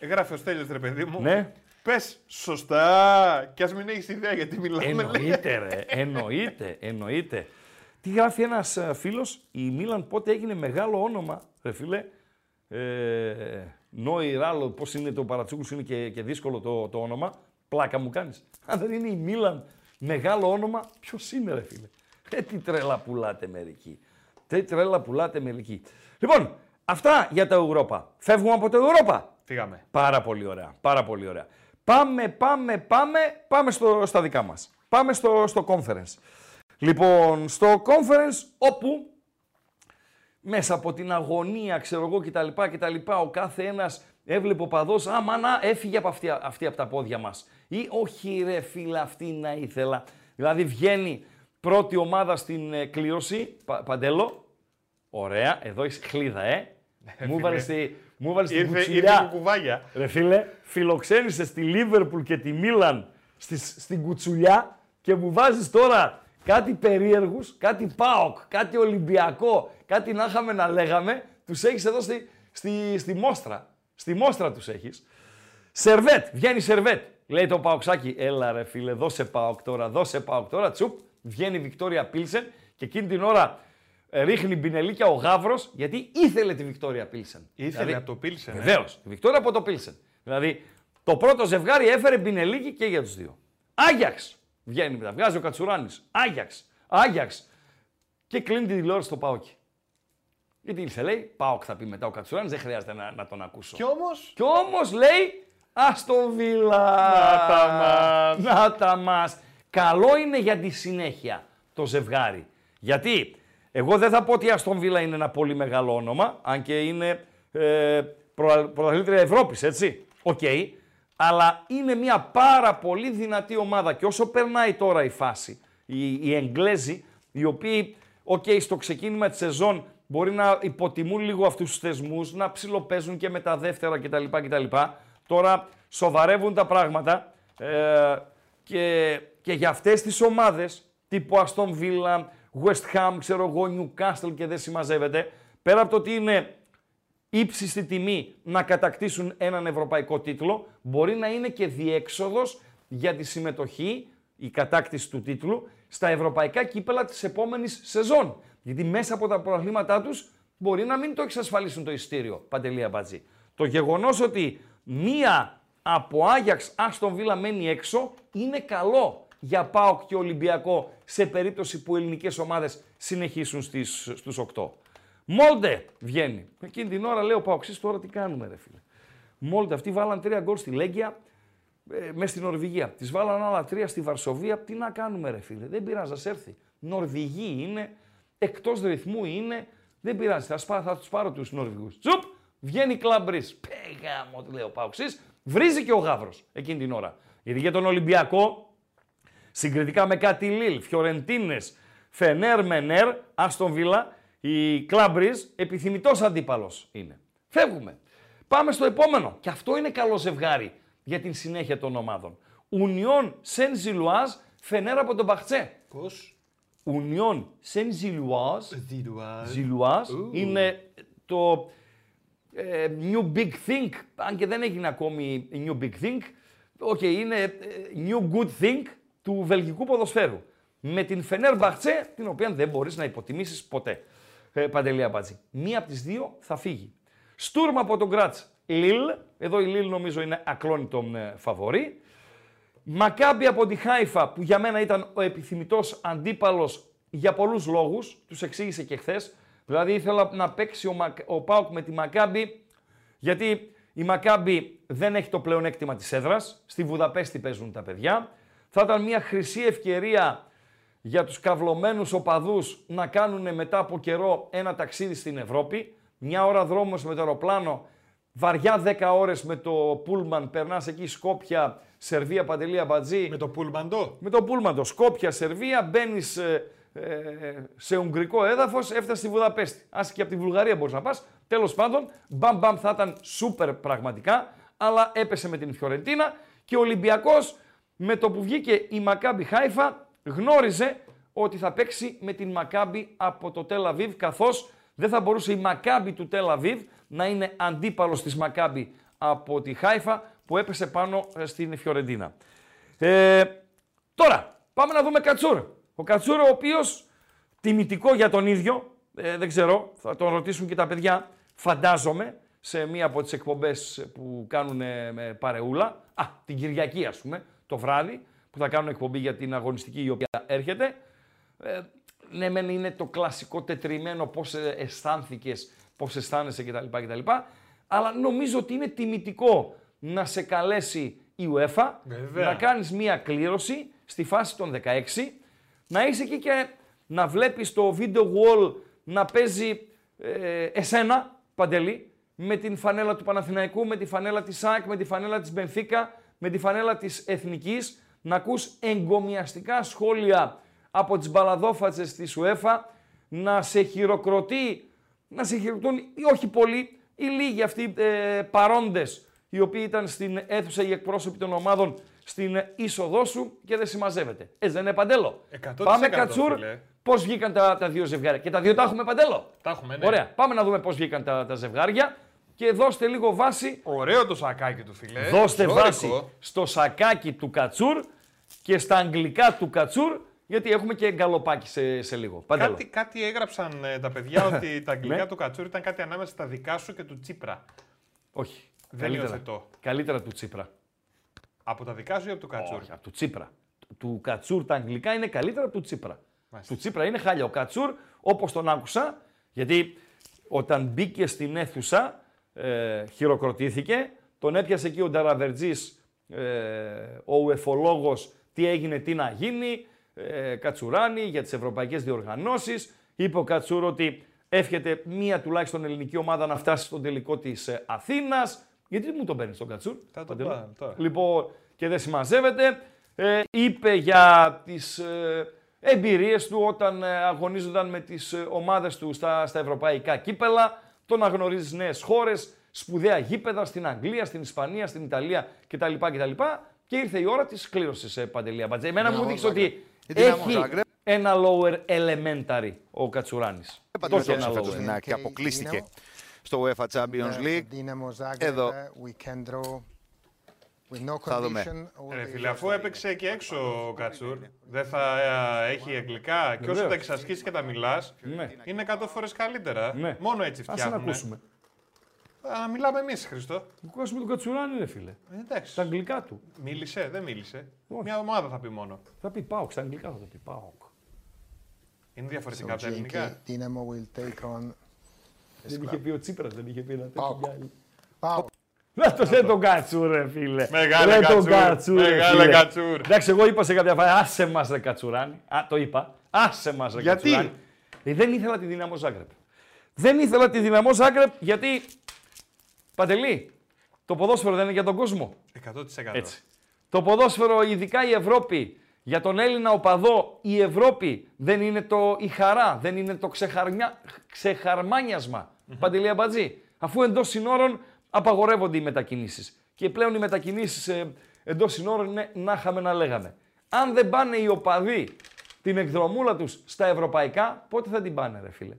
[SPEAKER 3] Γράφει ο Στέλιος, ρε παιδί μου.
[SPEAKER 4] Ναι.
[SPEAKER 3] Πες σωστά και ας μην έχεις ιδέα γιατί μιλάμε. λέει.
[SPEAKER 4] Εννοείται ρε, εννοείται, εννοείται. Τι γράφει ένας ε, φίλος, η Μίλαν πότε έγινε μεγάλο όνομα, ρε φίλε. Ε, Νόη Ράλο, πώς είναι το παρατσούκους σου είναι και, και δύσκολο το, το όνομα. Πλάκα μου κάνεις. Αν δεν είναι η Μίλαν μεγάλο όνομα, ποιος είναι ρε φίλε. Ε, τι τρέλα πουλάτε μερικοί. Τι τρέλα πουλάτε μερικοί. Λοιπόν, αυτά για τα Ευρώπα. Φεύγουμε από το Ευρώπα.
[SPEAKER 3] Φύγαμε.
[SPEAKER 4] Πάρα πολύ ωραία. Πάρα πολύ ωραία. Πάμε, πάμε, πάμε, πάμε στο, στα δικά μας. Πάμε στο, στο conference. Λοιπόν, στο conference όπου μέσα από την αγωνία, ξέρω εγώ κτλ. κτλ ο κάθε ένας έβλεπε ο παδός, α, μάνα, έφυγε από αυτή, αυτή από τα πόδια μας. Ή, όχι ρε φίλε, αυτή να ήθελα. Δηλαδή βγαίνει πρώτη ομάδα στην ε, κλήρωση, Πα- Παντέλο. Ωραία, εδώ έχει χλίδα, ε. μου έβαλες τη, μου έβαλες την
[SPEAKER 3] Ήρθε,
[SPEAKER 4] κουτσουλιά.
[SPEAKER 3] ήρθε η κουκουβάγια.
[SPEAKER 4] Ρε φίλε, φιλοξένησες στη Λίβερπουλ και τη Μίλαν στις, στην κουτσουλιά και μου βάζεις τώρα κάτι περίεργους, κάτι ΠΑΟΚ, κάτι Ολυμπιακό, κάτι να είχαμε να λέγαμε, τους έχεις εδώ στη, στη, στη Μόστρα. Στη Μόστρα τους έχεις. Σερβέτ, βγαίνει Σερβέτ. Λέει το Παοξάκι, έλα ρε φίλε, δώσε Πάοκ τώρα, δώσε Πάοκ τώρα. Τσουπ, βγαίνει η Βικτόρια Πίλσεν και εκείνη την ώρα ε, ρίχνει μπινελίκια ο Γαύρος γιατί ήθελε τη Βικτόρια Πίλσεν.
[SPEAKER 3] Ήθελε
[SPEAKER 4] Δηλαδή,
[SPEAKER 3] από το Πίλσεν. ε.
[SPEAKER 4] Βεβαίως. Η Βικτόρια από το Πίλσεν. Δηλαδή το πρώτο ζευγάρι έφερε μπινελίκι και για τους δύο. Άγιαξ. Βγαίνει μετά. Βγάζει ο Κατσουράνης. Άγιαξ. Άγιαξ. Και κλείνει τη τηλεόραση στο Πάοκι. Γιατί ήρθε, λέει, Πάοκ θα πει μετά ο Κατσουράνης, δεν χρειάζεται να, να τον ακούσω.
[SPEAKER 3] Κι όμως,
[SPEAKER 4] Κι όμως λέει Αστον Βίλα.
[SPEAKER 3] Να τα μας.
[SPEAKER 4] Να τα μας. Καλό είναι για τη συνέχεια το ζευγάρι. Γιατί εγώ δεν θα πω ότι η Αστον Βίλα είναι ένα πολύ μεγάλο όνομα, αν και είναι ε, προ- πρωταθλήτρια Ευρώπης, έτσι. Οκ. Αλλά είναι μια πάρα πολύ δυνατή ομάδα και όσο περνάει τώρα η φάση, οι, οι Εγγλέζοι, οι οποίοι, οκ, στο ξεκίνημα της σεζόν μπορεί να υποτιμούν λίγο αυτούς τους θεσμούς, να ψιλοπαίζουν και με τα δεύτερα κτλ. κτλ. Τώρα σοβαρεύουν τα πράγματα ε, και, και για αυτές τις ομάδες τύπου Aston Villa, West Ham, ξέρω εγώ, Newcastle και δεν συμμαζεύεται, πέρα από το ότι είναι ύψιστη τιμή να κατακτήσουν έναν ευρωπαϊκό τίτλο, μπορεί να είναι και διέξοδος για τη συμμετοχή, η κατάκτηση του τίτλου, στα ευρωπαϊκά κύπελα της επόμενης σεζόν. Γιατί μέσα από τα προαθλήματά τους μπορεί να μην το εξασφαλίσουν το ειστήριο, Παντελία Μπατζή. Το γεγονός ότι μία από Άγιαξ Άστον Βίλα μένει έξω είναι καλό για ΠΑΟΚ και Ολυμπιακό σε περίπτωση που ελληνικές ομάδες συνεχίσουν στις, στους 8. Μόλντε βγαίνει. Εκείνη την ώρα λέω Παοξής τώρα τι κάνουμε ρε φίλε. Μόλντε αυτοί βάλαν τρία γκολ στη Λέγκια ε, μέσα στην Νορβηγία. Τη βάλαν άλλα τρία στη Βαρσοβία. Τι να κάνουμε ρε φίλε. Δεν πειράζει, ας έρθει. Νορβηγοί είναι, εκτός ρυθμού είναι. Δεν πειράζει, θα, σπά, θα τους πάρω τους Νορβηγούς. Τσουπ, βγαίνει κλαμπρίς. Πέγα μου, λέει ο Παοξής. Βρίζει και ο Γαύρος εκείνη την ώρα. Γιατί για τον Ολυμπιακό συγκριτικά με κάτι Λίλ, Φιωρεντίνες, Φενέρ, Μενέρ, Άστον Βίλα, η Κλάμπριζ επιθυμητός αντίπαλος είναι. Φεύγουμε. Πάμε στο επόμενο. Και αυτό είναι καλό ζευγάρι για την συνέχεια των ομάδων. Ουνιόν Σεν Ζιλουάζ, Φενέρ από τον Μπαχτσέ.
[SPEAKER 3] πώς;
[SPEAKER 4] Ουνιόν Σεν Ζιλουάζ,
[SPEAKER 3] Ζιλουάζ.
[SPEAKER 4] Ζιλουάζ είναι το ε, New Big Thing, αν και δεν έγινε ακόμη New Big Thing, ok, είναι ε, New Good Thing του βελγικού ποδοσφαίρου. Με την Φενέρ Μπαχτσέ, την οποία δεν μπορείς να υποτιμήσεις ποτέ. Ε, Παντελή Αμπατζή. Μία από τις δύο θα φύγει. Στούρμ από τον Γκράτς Λίλ, εδώ η Λίλ νομίζω είναι ακλόνητο ε, φαβορή. Μακάμπι από τη Χάιφα που για μένα ήταν ο επιθυμητός αντίπαλος για πολλούς λόγους, τους εξήγησε και χθες. Δηλαδή ήθελα να παίξει ο, Μακ- ο Πάουκ με τη Μακάμπι γιατί η Μακάμπι δεν έχει το πλεονέκτημα της έδρας, στη Βουδαπέστη παίζουν τα παιδιά. Θα ήταν μια χρυσή ευκαιρία για τους καυλωμένους οπαδούς να κάνουν μετά από καιρό ένα ταξίδι στην Ευρώπη. Μια ώρα δρόμος με το αεροπλάνο βαριά 10 ώρες με το Πούλμαν, περνάς εκεί Σκόπια, Σερβία, Παντελία, Μπατζή.
[SPEAKER 3] Με το Πούλμαντο;
[SPEAKER 4] Με το Πούλμαν, το Σκόπια, Σερβία, μπαίνεις ε, σε ουγγρικό έδαφος, έφτασε στη Βουδαπέστη. Α και από τη Βουλγαρία μπορείς να πας. Τέλος πάντων, μπαμ μπαμ θα ήταν σούπερ πραγματικά, αλλά έπεσε με την Φιωρεντίνα και ο Ολυμπιακός με το που βγήκε η Μακάμπι Χάιφα γνώριζε ότι θα παίξει με την Μακάμπι από το Τελαβίβ, καθώς δεν θα μπορούσε η Μακάμπι του Τελαβίβ να είναι αντίπαλος της Μακάμπι από τη Χάιφα που έπεσε πάνω ε, στην Φιωρεντίνα. Ε, τώρα, πάμε να δούμε Κατσούρ. Ο Κατσούρ ο οποίος, τιμητικό για τον ίδιο, ε, δεν ξέρω, θα τον ρωτήσουν και τα παιδιά, φαντάζομαι, σε μία από τις εκπομπές που κάνουν με παρεούλα, α, την Κυριακή ας πούμε, το βράδυ, που θα κάνουν εκπομπή για την αγωνιστική η οποία έρχεται. Ε, ναι, μεν είναι το κλασικό τετριμένο πώς αισθάνθηκες, πώς αισθάνεσαι κτλ, κτλ. Αλλά νομίζω ότι είναι τιμητικό να σε καλέσει η UEFA, να κάνεις μία κλήρωση στη φάση των 16, να είσαι εκεί και να βλέπεις το video wall να παίζει ε, εσένα, Παντελή, με την φανέλα του Παναθηναϊκού, με τη φανέλα της ΑΕΚ, με τη φανέλα της Μπενφίκα, με τη φανέλα της Εθνικής, να ακούς εγκομιαστικά σχόλια από τις μπαλαδόφατσες της UEFA, να σε χειροκροτεί, να σε χειροκροτούν ή όχι πολλοί, οι λίγοι αυτοί ε, παρόντες, οι οποίοι ήταν στην αίθουσα οι εκπρόσωποι των ομάδων στην είσοδό σου και δεν συμμαζεύεται. Έτσι δεν είναι παντέλο; Πάμε κατσούρ. Πώς βγήκαν τα, τα δύο ζευγάρια; Και τα δύο τα έχουμε παντέλο;
[SPEAKER 3] Τα έχουμε, ναι.
[SPEAKER 4] Ωραία. Πάμε να δούμε πώς βγήκαν τα, τα ζευγάρια και δώστε λίγο βάση.
[SPEAKER 3] Ωραίο το σακάκι του, φιλέ.
[SPEAKER 4] Δώστε βάση στο σακάκι του Κατσούρ και στα αγγλικά του Κατσούρ, γιατί έχουμε και γκαλοπάκι σε, σε λίγο.
[SPEAKER 3] Κάτι, κάτι έγραψαν ε, τα παιδιά [laughs] ότι τα αγγλικά ναι. του Κατσούρ ήταν κάτι ανάμεσα στα δικά σου και του Τσίπρα.
[SPEAKER 4] Όχι.
[SPEAKER 3] Δεν καλύτερα,
[SPEAKER 4] καλύτερα του Τσίπρα.
[SPEAKER 3] Από τα δικά σου ή από του Κατσούρ;
[SPEAKER 4] Όχι, από του Τσίπρα. Του Κατσούρ τα αγγλικά είναι καλύτερα από του Τσίπρα. Μάλιστα. Του Τσίπρα είναι χάλια. Ο Κατσούρ, όπως τον άκουσα, γιατί όταν μπήκε στην αίθουσα, ε, χειροκροτήθηκε. Τον έπιασε εκεί ο Νταραβερτζής, ε, ο ουεφολόγος, τι έγινε, τι να γίνει, ε, Κατσουράνη για τις ευρωπαϊκές διοργανώσεις. Είπε ο Κατσούρ ότι εύχεται μία τουλάχιστον ελληνική ομάδα να φτάσει στον τελικό της ε, Αθήνας. Γιατί μου τον παίρνεις τον Κατσούρ.
[SPEAKER 3] Θα το τώρα.
[SPEAKER 4] Λοιπόν, και δεν συμμαζεύεται. Ε, είπε για τις ε, εμπειρίες του όταν ε, αγωνίζονταν με τις ε, ομάδες του στα, στα ευρωπαϊκά κύπελα το να γνωρίζεις νέες χώρες, σπουδαία γήπεδα στην Αγγλία, στην Ισπανία, στην Ιταλία κτλ. κτλ. Και ήρθε η ώρα της κλήρωσης, ε, Παντελία Μπατζέ. Εμένα μου δείξει ότι έχει ένα lower elementary ο Κατσουράνης.
[SPEAKER 5] Το έχει ένα lower. Και αποκλείστηκε στο UEFA Champions League. Εδώ
[SPEAKER 3] θα δούμε. Ρε φίλε, αφού έπαιξε και έξω ο Κατσούρ, δεν θα ε, έχει αγγλικά και όσο τα εξασκήσεις και τα μιλάς, ναι. είναι 100 φορές καλύτερα. Ναι. Μόνο έτσι φτιάχνουμε.
[SPEAKER 4] Ας ακούσουμε.
[SPEAKER 3] Α, μιλάμε εμείς, Χριστό.
[SPEAKER 4] Ακούσουμε τον Κατσουράνη, ρε φίλε.
[SPEAKER 3] Ε, εντάξει.
[SPEAKER 4] Τα αγγλικά του.
[SPEAKER 3] Μίλησε, δεν μίλησε. Μια ομάδα θα πει μόνο.
[SPEAKER 4] Θα πει Πάοκ, στα αγγλικά θα το πει Πάοκ.
[SPEAKER 3] Είναι διαφορετικά από τα ελληνικά.
[SPEAKER 4] Δεν είχε πει ο Τσίπρας, δεν είχε πει ένα τέτοιο. Να το λέει τον Κατσούρ, ρε φίλε.
[SPEAKER 3] Μεγάλε ρε Κατσούρ. Κατσούρ, Μεγάλε Κατσούρ.
[SPEAKER 4] Εντάξει, εγώ είπα σε κάποια φάση, άσε μας ρε Κατσουράνη. Α, το είπα. Άσε μας ρε
[SPEAKER 3] γιατί;
[SPEAKER 4] Κατσουράνη. Ε, δεν ήθελα τη δυναμό Ζάγκρεπ. Δεν ήθελα τη δυναμό Ζάγκρεπ γιατί, Παντελή, το ποδόσφαιρο δεν είναι για τον κόσμο.
[SPEAKER 3] 100%.
[SPEAKER 4] Έτσι. Το ποδόσφαιρο, ειδικά η Ευρώπη, για τον Έλληνα οπαδό, η Ευρώπη δεν είναι το η χαρά, δεν είναι το ξεχαρμιά, ξεχαρμάνιασμα. Mm-hmm. Παντελή Αμπατζή. Αφού εντός συνόρων απαγορεύονται οι μετακινήσεις. Και πλέον οι μετακινήσεις ε, εντός συνόρων είναι να είχαμε να λέγαμε. Αν δεν πάνε οι οπαδοί την εκδρομούλα τους στα ευρωπαϊκά, πότε θα την πάνε ρε φίλε;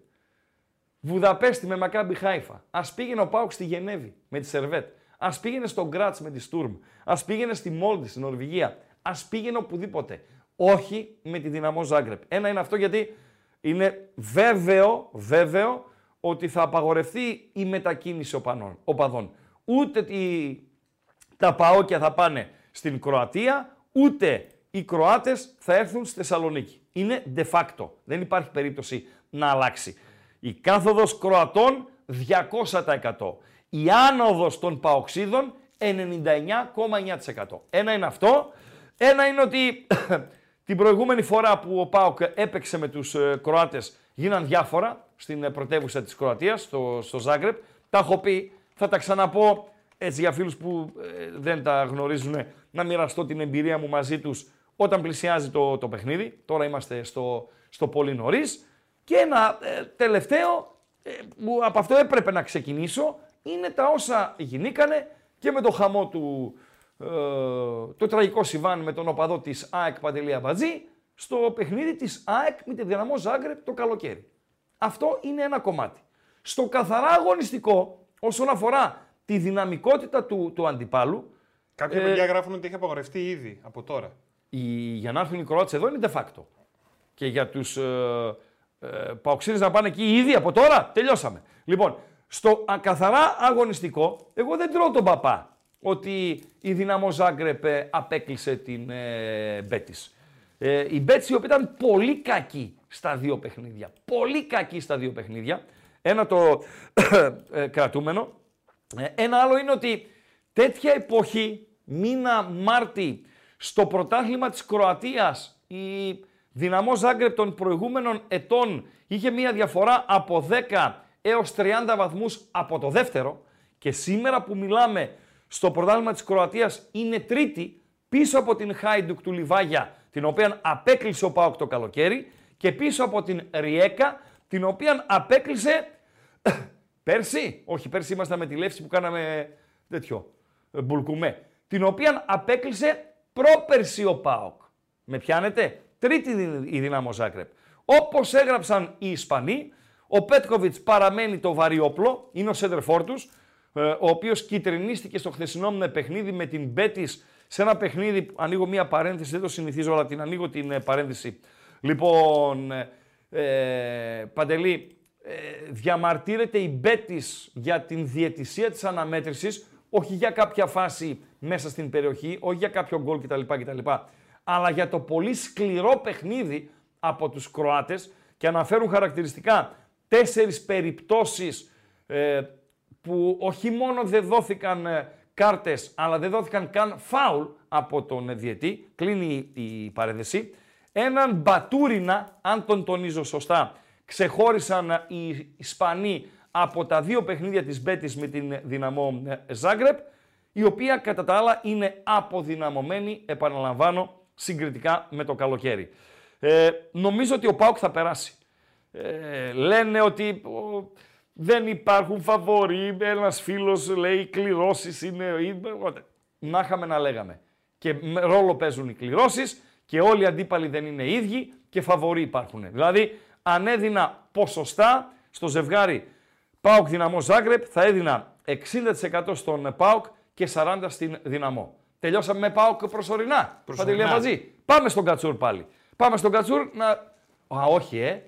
[SPEAKER 4] Βουδαπέστη με Μακάμπι Χάιφα. Α πήγαινε ο Πάουκ στη Γενέβη με τη Σερβέτ. Α πήγαινε στο Γκράτς με τη Στουρμ. Α πήγαινε στη Μόλντι στην Νορβηγία. Α πήγαινε οπουδήποτε. Όχι με τη δυναμό Ζάγκρεπ. Ένα είναι αυτό γιατί είναι βέβαιο, βέβαιο ότι θα απαγορευτεί η μετακίνηση οπαδών. Ούτε τα παόκια θα πάνε στην Κροατία, ούτε οι Κροάτες θα έρθουν στη Θεσσαλονίκη. Είναι de facto. Δεν υπάρχει περίπτωση να αλλάξει. Η κάθοδος Κροατών 200%. Η άνοδος των Παοξίδων 99,9%. Ένα είναι αυτό. Ένα είναι ότι [coughs] την προηγούμενη φορά που ο ΠΑΟΚ έπαιξε με τους ε, Κροάτες γίναν διάφορα στην πρωτεύουσα της Κροατίας, στο, στο Ζάγκρεπ. Τα έχω πει Θα τα ξαναπώ έτσι για φίλους που ε, δεν τα γνωρίζουν, να μοιραστώ την εμπειρία μου μαζί τους όταν πλησιάζει το, το παιχνίδι. Τώρα είμαστε στο, στο πολύ νωρίς. Και ένα ε, τελευταίο ε, που από αυτό έπρεπε να ξεκινήσω είναι τα όσα γινήκανε και με το χαμό του, ε, το τραγικό συμβάν με τον οπαδό της ΑΕΚ Παντελία Μπατζή στο παιχνίδι της ΑΕΚ με τη Δυναμό Ζάγκρεπ το καλοκαίρι. Αυτό είναι ένα κομμάτι. Στο καθαρά αγωνιστικό, όσον αφορά τη δυναμικότητα του, του αντιπάλου.
[SPEAKER 3] Κάποια ε, παιδιά γράφουν ότι έχει απογορευτεί ήδη από τώρα.
[SPEAKER 4] Η, για να έρθουν οι Κροάτες εδώ είναι de facto. Και για τους ε, ε, να πάνε εκεί ήδη από τώρα, τελειώσαμε. Λοιπόν, στο καθαρά αγωνιστικό, εγώ δεν τρώω τον παπά ότι η Δυναμό Ζάγκρεπ ε, απέκλεισε την ε, Μπέτης. Ε, η Μπέτης η οποία ήταν πολύ κακή στα δύο παιχνίδια. Πολύ κακή στα δύο παιχνίδια. Ένα το [coughs] ε, κρατούμενο. Ε, ένα άλλο είναι ότι τέτοια εποχή, μήνα Μάρτη, στο πρωτάθλημα της Κροατίας, η Δυναμό Ζάγκρεπ των προηγούμενων ετών είχε μία διαφορά από 10 έως 30 βαθμούς από το δεύτερο και σήμερα που μιλάμε στο πρωτάθλημα της Κροατίας είναι τρίτη πίσω από την Χάιντουκ του Λιβάγια την οποία απέκλεισε ο Πάοκ το καλοκαίρι και πίσω από την Ριέκα την οποία απέκλεισε [coughs] πέρσι, όχι πέρσι ήμασταν με τη Λεύση που κάναμε τέτοιο, ε, μπουλκουμέ, την οποία απέκλεισε πρόπερσι ο Πάοκ. Με πιάνετε, τρίτη η Δυνάμο Ζάκρεπ. Όπως έγραψαν οι Ισπανοί, ο Πέτκοβιτς παραμένει το βαριόπλο, είναι ο σέντερφόρ τους, ε, ο οποίος κυτρινίστηκε στο χθεσινό μου παιχνίδι με την Μπέτης σε ένα παιχνίδι, ανοίγω μία παρένθεση, δεν το συνηθίζω, αλλά την ανοίγω την ε, παρένθεση. Λοιπόν, ε, Παντελή, ε, διαμαρτύρεται η Μπέτης για την διαιτησία της αναμέτρησης, όχι για κάποια φάση μέσα στην περιοχή, όχι για κάποιο γκολ κτλ, κτλ. Αλλά για το πολύ σκληρό παιχνίδι από τους Κροάτες και αναφέρουν χαρακτηριστικά τέσσερις περιπτώσεις ε, που όχι μόνο δεν δόθηκαν ε, κάρτες, αλλά δεν δόθηκαν καν φάουλ από τον διετή, κλείνει η παρένθεση. Έναν Μπατούρινα, αν τον τονίζω σωστά, ξεχώρισαν οι Ισπανοί από τα δύο παιχνίδια της Μπέτης με την δυναμό ε, Ζάγκρεπ, η οποία κατά τα άλλα είναι αποδυναμωμένη, επαναλαμβάνω, συγκριτικά με το καλοκαίρι. Ε, νομίζω ότι ο Πάουκ θα περάσει. Ε, λένε ότι δεν υπάρχουν φαβοροί, ένας φίλος λέει κληρώσεις είναι... Να είχαμε να λέγαμε. Και ρόλο παίζουν οι κληρώσεις και όλοι οι αντίπαλοι δεν είναι ίδιοι και φαβοροί υπάρχουν. Δηλαδή, αν έδινα ποσοστά στο ζευγάρι Πάοκ Δυναμό Ζάγκρεπ, θα έδινα 60% στον Πάοκ και 40% στην Δυναμό. Τελειώσαμε με Πάοκ προσωρινά. Παντελία μαζί. Πάμε στον Κατσούρ πάλι. Πάμε στον Κατσούρ να. Α, όχι, ε.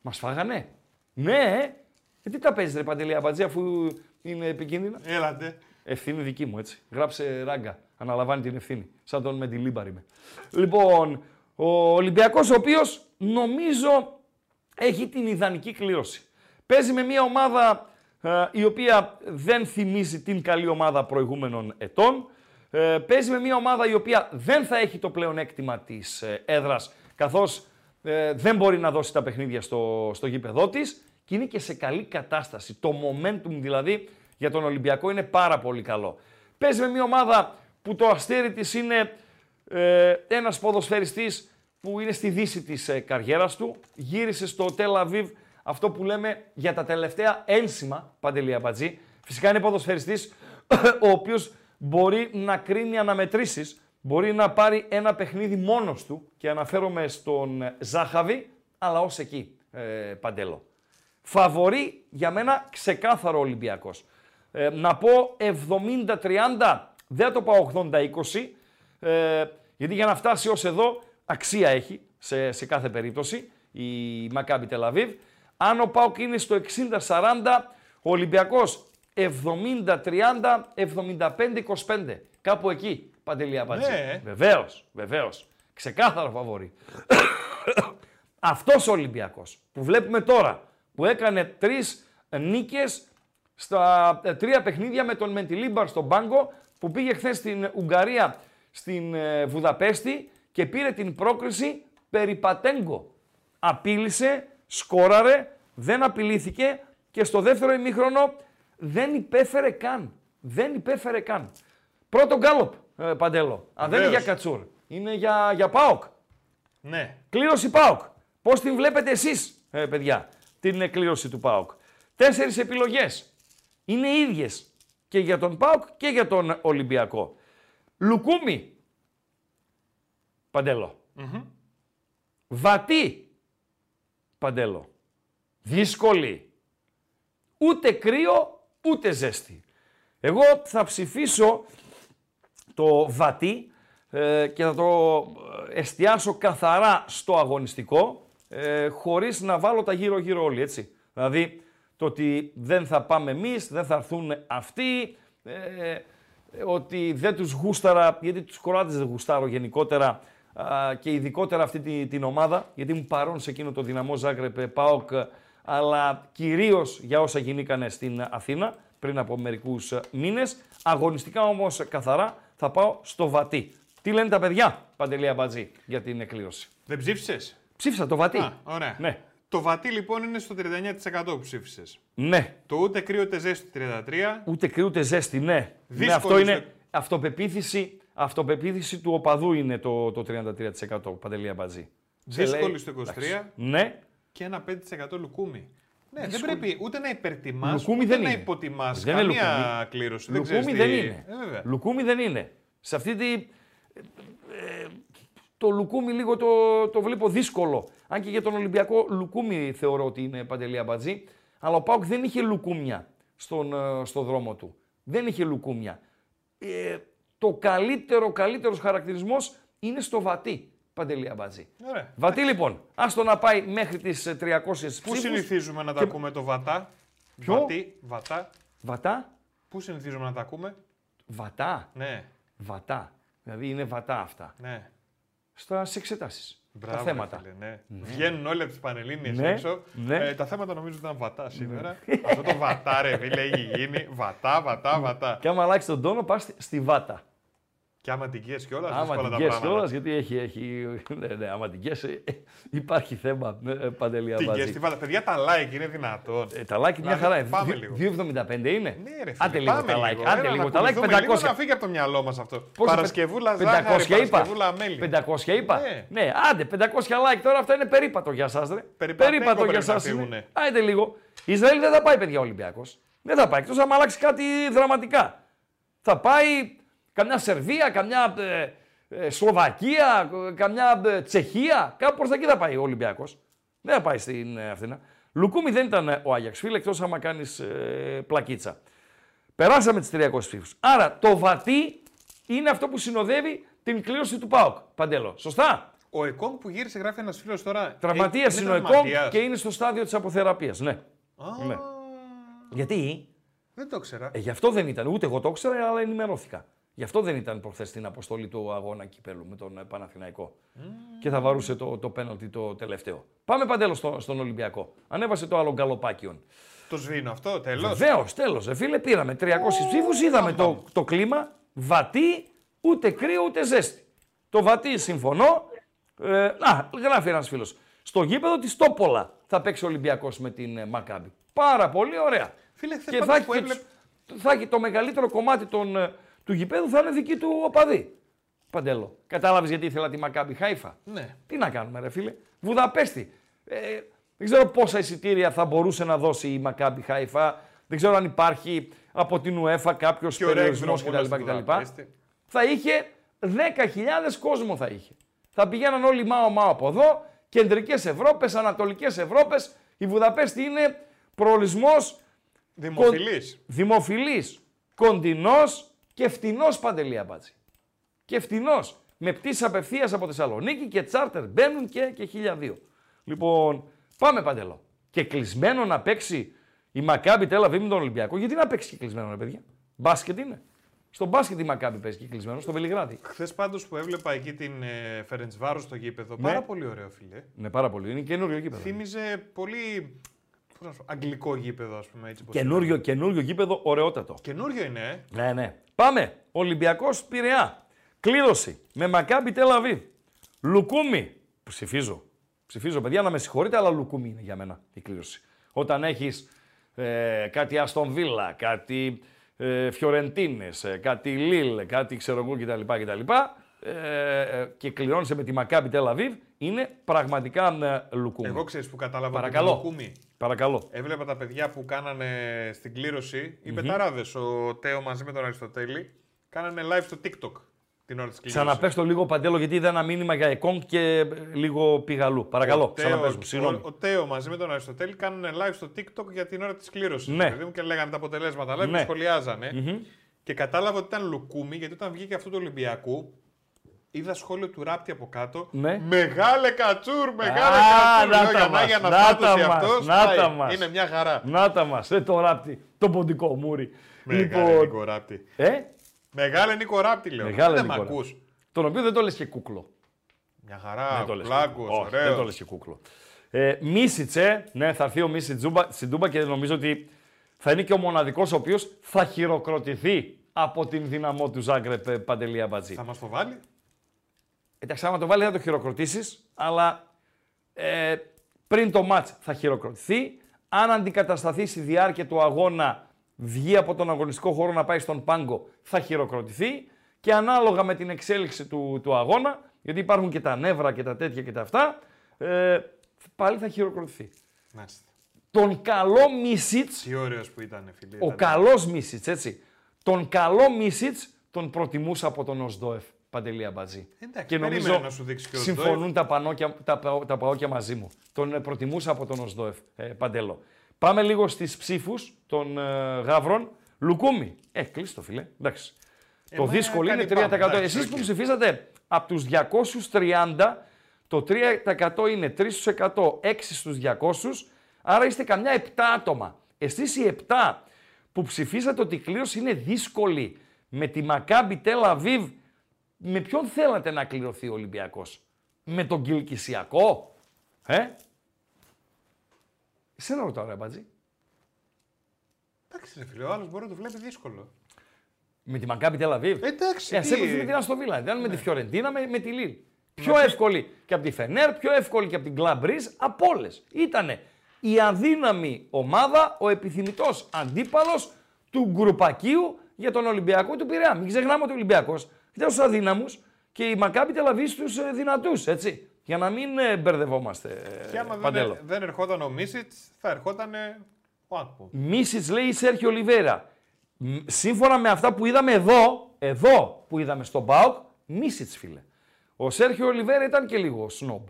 [SPEAKER 4] Μας φάγανε. Ναι, ε. ε τι τα παίζεις, ρε Παντελή Αμπατζή, αφού είναι επικίνδυνα;
[SPEAKER 3] Έλατε.
[SPEAKER 4] Ευθύνη δική μου, έτσι. Γράψε ράγκα. Αναλαμβάνει την ευθύνη. Σαν τον Μεντιλίμπαρ είμαι. Λοιπόν, ο Ολυμπιακός, ο οποίος νομίζω έχει την ιδανική κλήρωση. Παίζει με μια ομάδα ε, η οποία δεν θυμίζει την καλή ομάδα προηγούμενων ετών. Ε, παίζει με μια ομάδα η οποία δεν θα έχει το πλεονέκτημα της ε, έδρας, καθώς ε, δεν μπορεί να δώσει τα παιχνίδια στο, στο γήπεδό της και είναι και σε καλή κατάσταση. Το momentum δηλαδή για τον Ολυμπιακό είναι πάρα πολύ καλό. Παίζει με μια ομάδα που το αστέρι της είναι ε, ένας ποδοσφαιριστής που είναι στη δύση της ε, καριέρας του. Γύρισε στο Tel Aviv αυτό που λέμε για τα τελευταία ένσημα, Παντελή Αμπατζή. Φυσικά είναι ποδοσφαιριστής [coughs] ο οποίος μπορεί να κρίνει αναμετρήσεις, μπορεί να πάρει ένα παιχνίδι μόνος του και αναφέρομαι στον Ζάχαβη, αλλά ως εκεί, ε, Παντέλο. Φαβορεί για μένα ξεκάθαρο Ολυμπιακός. Ε, να πω 70-30, δεν το πάω 80-20, ε, γιατί για να φτάσει ως εδώ αξία έχει σε, σε κάθε περίπτωση η Μακάμπι Τελαβίβ. Αν ο Πάοκ είναι στο 60-40, ο Ολυμπιακός 70-30, 75-25. Κάπου εκεί, Παντελή Αμπατζή. Ναι. Βεβαίως, βεβαίως. Ξεκάθαρο φαβόρι. [coughs] Αυτός ο Ολυμπιακός που βλέπουμε τώρα, που έκανε τρεις νίκες στα ε, τρία παιχνίδια με τον Μεντιλίμπαρ στον Πάγκο, που πήγε χθες στην Ουγγαρία, στην ε, Βουδαπέστη και πήρε την πρόκριση περί Πατέγκο. Απείλησε, σκόραρε, δεν απειλήθηκε και στο δεύτερο ημίχρονο δεν υπέφερε καν. Δεν υπέφερε καν. Πρώτο γκάλοπ, ε, Παντέλο. Αν δεν είναι για Κατσούρ, είναι για, για ΠΑΟΚ.
[SPEAKER 3] Ναι.
[SPEAKER 4] Κλήρωση ΠΑΟΚ. Πώς την βλέπετε εσείς, ε, παιδιά, την κλήρωση του ΠΑΟΚ. Τέσσερις επιλογές. Είναι ίδιες και για τον ΠΑΟΚ και για τον Ολυμπιακό. Λουκούμι. Παντέλο. Βατή. Παντέλο. Δύσκολη. Ούτε κρύο, ούτε ζέστη. Εγώ θα ψηφίσω το βατή ε, και θα το εστιάσω καθαρά στο αγωνιστικό, ε, χωρίς να βάλω τα γύρω-γύρω όλοι, έτσι. Δηλαδή, το ότι δεν θα πάμε εμείς, δεν θα έρθουν αυτοί, ε, ότι δεν τους γούσταρα, γιατί τους κοράτες δεν γουστάρω γενικότερα και ειδικότερα αυτή την, ομάδα, γιατί μου παρόν σε εκείνο το δυναμό Ζάγκρεπ ΠΑΟΚ, αλλά κυρίως για όσα γινήκανε στην Αθήνα πριν από μερικούς μήνες. Αγωνιστικά όμως καθαρά θα πάω στο Βατί. Τι λένε τα παιδιά, Παντελία Μπατζή, για την εκκλήρωση;
[SPEAKER 3] Δεν ψήφισες;
[SPEAKER 4] Ψήφισα το Βατί.
[SPEAKER 3] Α, ωραία.
[SPEAKER 4] Ναι.
[SPEAKER 3] Το βατί λοιπόν είναι στο 39% που ψήφισες.
[SPEAKER 4] Ναι.
[SPEAKER 3] Το ούτε κρύο ούτε ζέστη 33.
[SPEAKER 4] Ούτε κρύο ούτε ζέστη, ναι. ναι αυτό είναι αυτοπεποίθηση, αυτοπεποίθηση του οπαδού είναι το, το 33% Παντελία Μπατζή.
[SPEAKER 3] Δύσκολη στο 23.
[SPEAKER 4] Ναι.
[SPEAKER 3] Και ένα 5% λουκούμι. Ναι, δεν πρέπει ούτε να υπερτιμάς
[SPEAKER 4] ούτε δεν
[SPEAKER 3] να
[SPEAKER 4] είναι.
[SPEAKER 3] υποτιμάς
[SPEAKER 4] καμία
[SPEAKER 3] λουκούμι. κλήρωση.
[SPEAKER 4] Λουκούμι δεν, είναι.
[SPEAKER 3] Ε,
[SPEAKER 4] λουκούμι δεν είναι. Σε αυτή τη. Ε, το λουκούμι λίγο το, το βλέπω δύσκολο. Αν και για τον Ολυμπιακό λουκούμι θεωρώ ότι είναι παντελή αμπατζή. Αλλά ο Πάουκ δεν είχε λουκούμια στον, ε, στο δρόμο του. Δεν είχε λουκούμια. Ε, το καλύτερο, καλύτερος χαρακτηρισμός είναι στο βατί. Παντελή Αμπατζή. Βατί λοιπόν, άστο να πάει μέχρι τις 300 ε, ψήφους.
[SPEAKER 3] Πού συνηθίζουμε να τα ακούμε το βατά;
[SPEAKER 4] Ποιο;
[SPEAKER 3] Βατί, βατά.
[SPEAKER 4] Βατά;
[SPEAKER 3] Πού συνηθίζουμε να τα ακούμε;
[SPEAKER 4] Βατά.
[SPEAKER 3] Ναι.
[SPEAKER 4] Βατά. Δηλαδή είναι βατά αυτά.
[SPEAKER 3] Ναι.
[SPEAKER 4] Στα εξετάσεις.
[SPEAKER 3] Μπράβο,
[SPEAKER 4] τα θέματα.
[SPEAKER 3] Φίλε, ναι. ναι. Βγαίνουν όλοι από τις Πανελλήνιες
[SPEAKER 4] ναι.
[SPEAKER 3] έξω.
[SPEAKER 4] Ναι.
[SPEAKER 3] Ε, τα θέματα νομίζω ότι ήταν βατά σήμερα. Αυτό το βατά, ρε φίλε, έχει γίνει. Βατά, βατά, βατά.
[SPEAKER 4] Και άμα αλλάξει τον τόνο, πας στη βάτα.
[SPEAKER 3] Και άμα την κιόλας,
[SPEAKER 4] άμα την κιόλας, γιατί έχει, έχει, ναι, ναι, άμα την ε, υπάρχει θέμα ε, παντελή
[SPEAKER 3] Την κιες στη Παιδιά, τα like είναι δυνατόν.
[SPEAKER 4] Ε, τα like μια δηλαδή, χαρά είναι.
[SPEAKER 3] Πάμε λίγο. 2,75
[SPEAKER 4] είναι.
[SPEAKER 3] Ναι, ρε,
[SPEAKER 4] Άντε λίγο τα like. Άντε λίγο τα like.
[SPEAKER 3] 500. Λίγο να φύγει από το μυαλό μας αυτό. Πόσο, Παρασκευούλα ζάχαρη, 500
[SPEAKER 4] είπα. 500 είπα. Ναι. ναι, άντε 500 like τώρα αυτά είναι περίπατο για εσά. Περίπατο για εσά. Άντε λίγο. Ισραήλ δεν θα πάει, παιδιά, Ολυμπιακός. Δεν θα πάει. Εκτός αν αλλάξει κάτι δραματικά. Θα πάει καμιά Σερβία, καμιά ε, ε, Σλοβακία, καμιά ε, Τσεχία. Κάπου προ τα εκεί θα πάει ο Ολυμπιακός. Δεν θα πάει στην ε, Αθήνα. Λουκούμι δεν ήταν ο Άγιαξ, φίλε, εκτός άμα κάνεις ε, πλακίτσα. Περάσαμε τις 300 ψήφους. Άρα το βατί είναι αυτό που συνοδεύει την κλήρωση του ΠΑΟΚ. Παντέλο. Σωστά;
[SPEAKER 3] Ο Εκόνγκ που γύρισε, γράφει ένας φίλος τώρα.
[SPEAKER 4] Τραυματίας ε, είναι ο Εκόνγκ και είναι στο στάδιο της αποθεραπείας. Ναι. ναι. Γιατί;
[SPEAKER 3] Δεν το ξέρα.
[SPEAKER 4] Ε, γι' αυτό δεν ήταν. Ούτε εγώ το ήξερα, αλλά ενημερώθηκα. Γι' αυτό δεν ήταν προχθές στην αποστολή του αγώνα κυπέλου με τον Παναθηναϊκό. Mm. Και θα βαρούσε το, το πέναλτι το τελευταίο. Πάμε παντέλο στο, στον Ολυμπιακό. Ανέβασε το άλλο γκαλοπάκιον.
[SPEAKER 3] Το σβήνω αυτό, τέλος.
[SPEAKER 4] Βεβαίως, τέλος. Ε, φίλε, πήραμε 300 oh, ψήφους, είδαμε το, το κλίμα. Βατή, ούτε κρύο ούτε ζέστη. Το βατή συμφωνώ. Ε, να, γράφει ένας φίλος. Στο γήπεδο της Τόπολα θα παίξει ο Ολυμπιακός με την ε, Μακάμπη. Πάρα πολύ ωραία.
[SPEAKER 3] Φίλε, και θα, έχει,
[SPEAKER 4] θα έχει το μεγαλύτερο κομμάτι των ε, του γηπέδου θα είναι δική του οπαδή. Παντέλο. Κατάλαβες γιατί ήθελα τη Μακάμπη Χάιφα;
[SPEAKER 3] Ναι.
[SPEAKER 4] Τι να κάνουμε, ρε φίλε; Βουδαπέστη. Ε, δεν ξέρω πόσα εισιτήρια θα μπορούσε να δώσει η Μακάμπη Χάιφα. Δεν ξέρω αν υπάρχει από την UEFA κάποιος περιορισμός κτλ. Θα είχε 10.000 κόσμο θα είχε. Θα πηγαίναν όλοι μάω μάω από εδώ, κεντρικές Ευρώπες, ανατολικές Ευρώπες. Η Βουδαπέστη είναι προορισμός.
[SPEAKER 3] Δημοφιλής.
[SPEAKER 4] Δημοφιλής. Κοντινός και φτηνός παντελή αμπάτσι. Και φτηνός. Με πτήσει απευθείας από Θεσσαλονίκη και τσάρτερ μπαίνουν και, και 1002. Λοιπόν, πάμε παντελό. Και κλεισμένο να παίξει η Μακάμπη τέλα με τον Ολυμπιακό. Γιατί να παίξει και κλεισμένο, ρε παιδιά; Μπάσκετ είναι. Στο μπάσκετ η Μακάμπη παίζει και κλεισμένο, στο Βελιγράδι.
[SPEAKER 3] Χθες πάντως που έβλεπα εκεί την ε, Φερεντσβάρου στο γήπεδο. Ναι. Πάρα πολύ ωραίο, φίλε.
[SPEAKER 4] Ναι, πάρα πολύ. Είναι καινούριο γήπεδο.
[SPEAKER 3] Θύμιζε πολύ αγγλικό γήπεδο, ας πούμε έτσι.
[SPEAKER 4] Καινούριο, καινούριο γήπεδο, ωραιότατο.
[SPEAKER 3] Καινούριο είναι, ε.
[SPEAKER 4] Ναι, ναι. Πάμε. Ολυμπιακός Πειραιά. Κλήρωση με Μακάμπι Τελαβή. Λουκούμι. Ψηφίζω. Ψηφίζω, παιδιά, να με συγχωρείτε, αλλά λουκούμι είναι για μένα η κλήρωση. Όταν έχεις ε, κάτι Αστον Βίλα, κάτι ε, Φιωρεντίνες, ε, κάτι Λίλ, κάτι ξέρω εγώ κτλ. κτλ. Ε, ε, και κληρώνεσαι με τη Μακάμπι Τελαβίβ, είναι πραγματικά ε, λουκούμι.
[SPEAKER 3] Εγώ ξέρεις που κατάλαβα
[SPEAKER 4] Παρακαλώ.
[SPEAKER 3] λουκούμι.
[SPEAKER 4] Παρακαλώ.
[SPEAKER 3] Έβλεπα τα παιδιά που κάνανε στην κλήρωση, οι mm ο Τέο μαζί με τον Αριστοτέλη, κάνανε live στο TikTok την ώρα της κλήρωσης.
[SPEAKER 4] Ξαναπες το λίγο παντέλο γιατί είδα ένα μήνυμα για εκόν και ε, λίγο πηγαλού. Παρακαλώ, ξαναπες μου, συγγνώμη.
[SPEAKER 3] Ο, ο, Τέο μαζί με τον Αριστοτέλη κάνανε live στο TikTok για την ώρα της κλήρωσης.
[SPEAKER 4] Ναι.
[SPEAKER 3] Δηλαδή, και λέγανε τα αποτελέσματα live ναι. και σχολιαζανε Και κατάλαβα ότι ήταν λουκούμι γιατί όταν βγήκε αυτό του Ολυμπιακού, είδα σχόλιο του Ράπτη από κάτω.
[SPEAKER 4] Ναι.
[SPEAKER 3] Μεγάλε κατσούρ, μεγάλε κατσούρ.
[SPEAKER 4] Να τα μας,
[SPEAKER 3] για να,
[SPEAKER 4] να τα μας, να τα μας.
[SPEAKER 3] Είναι μια χαρά.
[SPEAKER 4] Να τα μας, ε, το Ράπτη, το ποντικό μούρι.
[SPEAKER 3] Μεγάλε λοιπόν... Νίκο Ράπτη.
[SPEAKER 4] Ε;
[SPEAKER 3] Μεγάλε Νίκο Ράπτη λέω.
[SPEAKER 4] Μεγάλε
[SPEAKER 3] δεν
[SPEAKER 4] Νίκο
[SPEAKER 3] μ' ακούς.
[SPEAKER 4] Τον οποίο δεν το λες και κούκλο.
[SPEAKER 3] Μια χαρά, πλάκος, ωραίος.
[SPEAKER 4] Δεν το λες και κούκλο. Ε, Μίσιτσε, ναι, θα έρθει ο Μίσιτς στην Τούμπα και νομίζω ότι θα είναι και ο μοναδικός ο οποίος θα χειροκροτηθεί από την δύναμό του Ζάγκρεπ Παντελία Μπατζή.
[SPEAKER 3] Θα μας το βάλει;
[SPEAKER 4] Εντάξει, άμα το βάλει θα το χειροκροτήσεις, αλλά ε, πριν το μάτς θα χειροκροτηθεί. Αν αντικατασταθεί στη διάρκεια του αγώνα, βγει από τον αγωνιστικό χώρο να πάει στον πάγκο, θα χειροκροτηθεί. Και ανάλογα με την εξέλιξη του, του αγώνα, γιατί υπάρχουν και τα νεύρα και τα τέτοια και τα αυτά, ε, πάλι θα χειροκροτηθεί.
[SPEAKER 3] Μάλιστα.
[SPEAKER 4] Τον καλό Μίσιτς...
[SPEAKER 3] Τι ωραίος που ήταν, φίλε.
[SPEAKER 4] Ο καλός Μίσιτς, έτσι. Τον καλό Μίσιτς τον προτιμούσα από τον Οσδόεφ. Παντελή Αμπατζή.
[SPEAKER 3] Εντάξει,
[SPEAKER 4] και νομίζω
[SPEAKER 3] να σου δείξει και ο
[SPEAKER 4] συμφωνούν τα, πανόκια, τα, τα παόκια μαζί μου. Τον ε, προτιμούσα από τον Οσδόεφ, ε, Παντέλο. Πάμε λίγο στις ψήφους των ε, γάβρων. Λουκούμι. Ε, κλείσει το φίλε. Εντάξει. Ε, το δύσκολο είναι 3%. Πάμε, Εσείς που ψηφίσατε από τους 230, το 3% είναι 3 στους 100, 6 στους 200, άρα είστε καμιά 7 άτομα. Εσείς οι 7 που ψηφίσατε ότι η κλήρωση είναι δύσκολη με τη Μακάμπι Τελ Αβίβ με ποιον θέλατε να κληρωθεί ο Ολυμπιακός; Με τον Κιλκυσιακό. Ε; Εσένα ρωτάω ρε Μπατζή.
[SPEAKER 3] Εντάξει ρε φίλε, ο άλλος μπορεί να το βλέπει δύσκολο.
[SPEAKER 4] Με τη Μακάμπι Τελαβίβ.
[SPEAKER 3] Εντάξει.
[SPEAKER 4] Ε, τι... με την Αστοβίλα. Δεν με τη ναι. Φιωρεντίνα, με, με τη Λίλ. Πιο εύκολη και από τη Φενέρ, πιο εύκολη και από την Γκλαμπρίζ, από όλες. Ήτανε η αδύναμη ομάδα, ο επιθυμητός αντίπαλος του γκρουπακίου για τον Ολυμπιακό του Πειραιά. Μην ξεχνάμε ότι ο Ολυμπιακός ήταν στου αδύναμους και η Μακάμπη τελαβεί στους ε, δυνατούς, έτσι. Για να μην ε, μπερδευόμαστε.
[SPEAKER 3] Και άμα δεν, δεν ερχόταν ο Μίσιτς, θα ερχόταν ο Άκπο.
[SPEAKER 4] Μίσιτς λέει ή Σέρχιο Ολιβέρα. Σύμφωνα με αυτά που είδαμε εδώ, εδώ που είδαμε στον ΠΑΟΚ, Μίσιτς φίλε. Ο Σέρχιο Ολιβέρα ήταν και λίγο σνόμπ.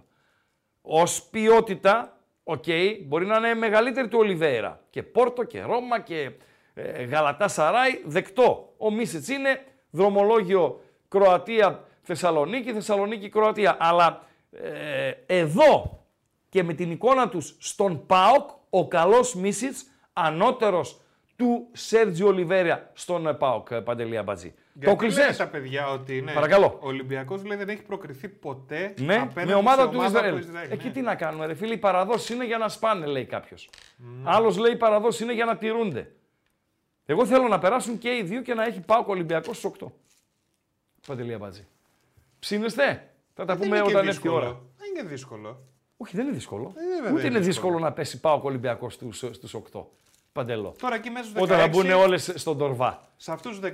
[SPEAKER 4] Ως ποιότητα, ok, okay, μπορεί να είναι μεγαλύτερη του Ολιβέρα. Και Πόρτο και Ρώμα και ε, Γαλατασαράι, δεκτό. Ο Μίσιτς είναι δρομολόγιο Κροατία, Θεσσαλονίκη, Θεσσαλονίκη, Κροατία. Αλλά ε, εδώ και με την εικόνα τους στον ΠΑΟΚ, ο καλός Μίσιτς, ανώτερος του Σέρτζι Ολιβέρια στον ε, ΠΑΟΚ, ε, Παντελία Μπατζή.
[SPEAKER 3] το κλεισέ. τα παιδιά ότι ναι,
[SPEAKER 4] Παρακαλώ.
[SPEAKER 3] ο Ολυμπιακός λέει δεν έχει προκριθεί ποτέ
[SPEAKER 4] ναι, με ομάδα, του Ισραήλ. Του Ισραήλ. Εκεί ναι. τι να κάνουμε ρε φίλοι, οι παραδόσεις είναι για να σπάνε λέει κάποιος. Mm. Άλλος λέει οι παραδόσεις είναι για να τηρούνται. Εγώ θέλω να περάσουν και οι δύο και να έχει ΠΑΟΚ Ολυμπιακός στους 8. Παντελή Αμπάτζη. Ψήνεστε; Θα τα πούμε όταν έρθει η ώρα.
[SPEAKER 3] Δεν είναι δύσκολο.
[SPEAKER 4] Όχι, δεν είναι δύσκολο. Ε, Ούτε είναι δύσκολο. να πέσει πάω Ολυμπιακός στους 8. Παντελό.
[SPEAKER 3] Τώρα εκεί μέσα
[SPEAKER 4] στους 16. Όταν θα μπουν όλες στον τορβά.
[SPEAKER 3] Σε αυτούς τους 16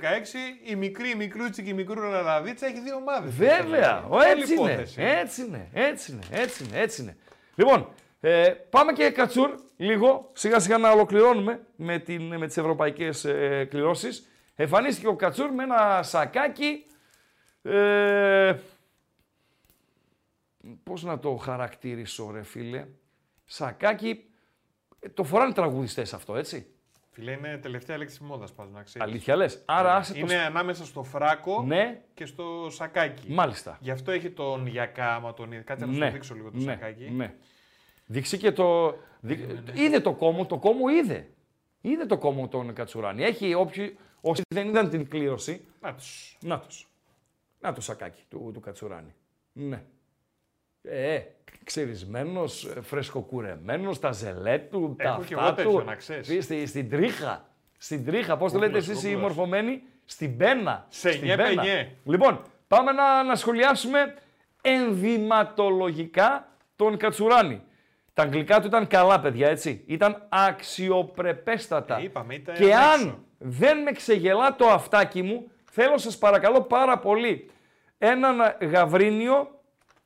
[SPEAKER 3] η μικρή, η μικρούτσι και η μικρού Ραλαδίτσα έχει δύο ομάδες.
[SPEAKER 4] Βέβαια. Ο, έτσι, είναι. έτσι είναι. Έτσι είναι. Έτσι είναι. Έτσι είναι. Λοιπόν, ε, πάμε και κατσούρ λίγο. Σιγά σιγά να ολοκληρώνουμε με, την, με τις ευρωπαϊκές ε, κληρώσεις. Εμφανίστηκε ο Κατσούρ με ένα σακάκι ε, πώς να το χαρακτηρίσω ρε φίλε. Σακάκι, ε, το φοράνε τραγουδιστές αυτό έτσι.
[SPEAKER 3] Φίλε, είναι τελευταία λέξη μόδας πάντως να ξέρεις.
[SPEAKER 4] Αλήθεια λες. Άρα άσε
[SPEAKER 3] Είναι ανάμεσα στο φράκο
[SPEAKER 4] ναι.
[SPEAKER 3] και στο σακάκι.
[SPEAKER 4] Μάλιστα.
[SPEAKER 3] Γι' αυτό έχει τον γιακά, άμα τον είδε. Κάτσε να σου ναι. δείξω λίγο το
[SPEAKER 4] ναι.
[SPEAKER 3] σακάκι.
[SPEAKER 4] Ναι. Δείξει και το... Ναι, ναι, είδε το κόμμα, το κόμμα είδε. Είδε το κόμμα τον Κατσουράνη. Έχει όποιοι, όσοι δεν είδαν την κλήρωση.
[SPEAKER 3] Να τους.
[SPEAKER 4] Να τους. Να το σακάκι του, του Κατσουράνη. Ναι. Ε, ξερισμένος, φρεσκοκουρεμένος, τα ζελέ του, τα αυτά του.
[SPEAKER 3] Να ξέρεις.
[SPEAKER 4] Στη, στην τρίχα. Στην τρίχα, πώς το λέτε εσείς οι μορφωμένοι, στην πένα.
[SPEAKER 3] Σε στην πένα.
[SPEAKER 4] Λοιπόν, πάμε να, να σχολιάσουμε ενδυματολογικά τον Κατσουράνη. Τα αγγλικά του ήταν καλά, παιδιά, έτσι. Ήταν αξιοπρεπέστατα.
[SPEAKER 3] Ε, είπαμε, ήταν
[SPEAKER 4] και
[SPEAKER 3] έξω.
[SPEAKER 4] αν δεν με ξεγελά το αυτάκι μου, θέλω σας παρακαλώ πάρα πολύ έναν Γαβρίνιο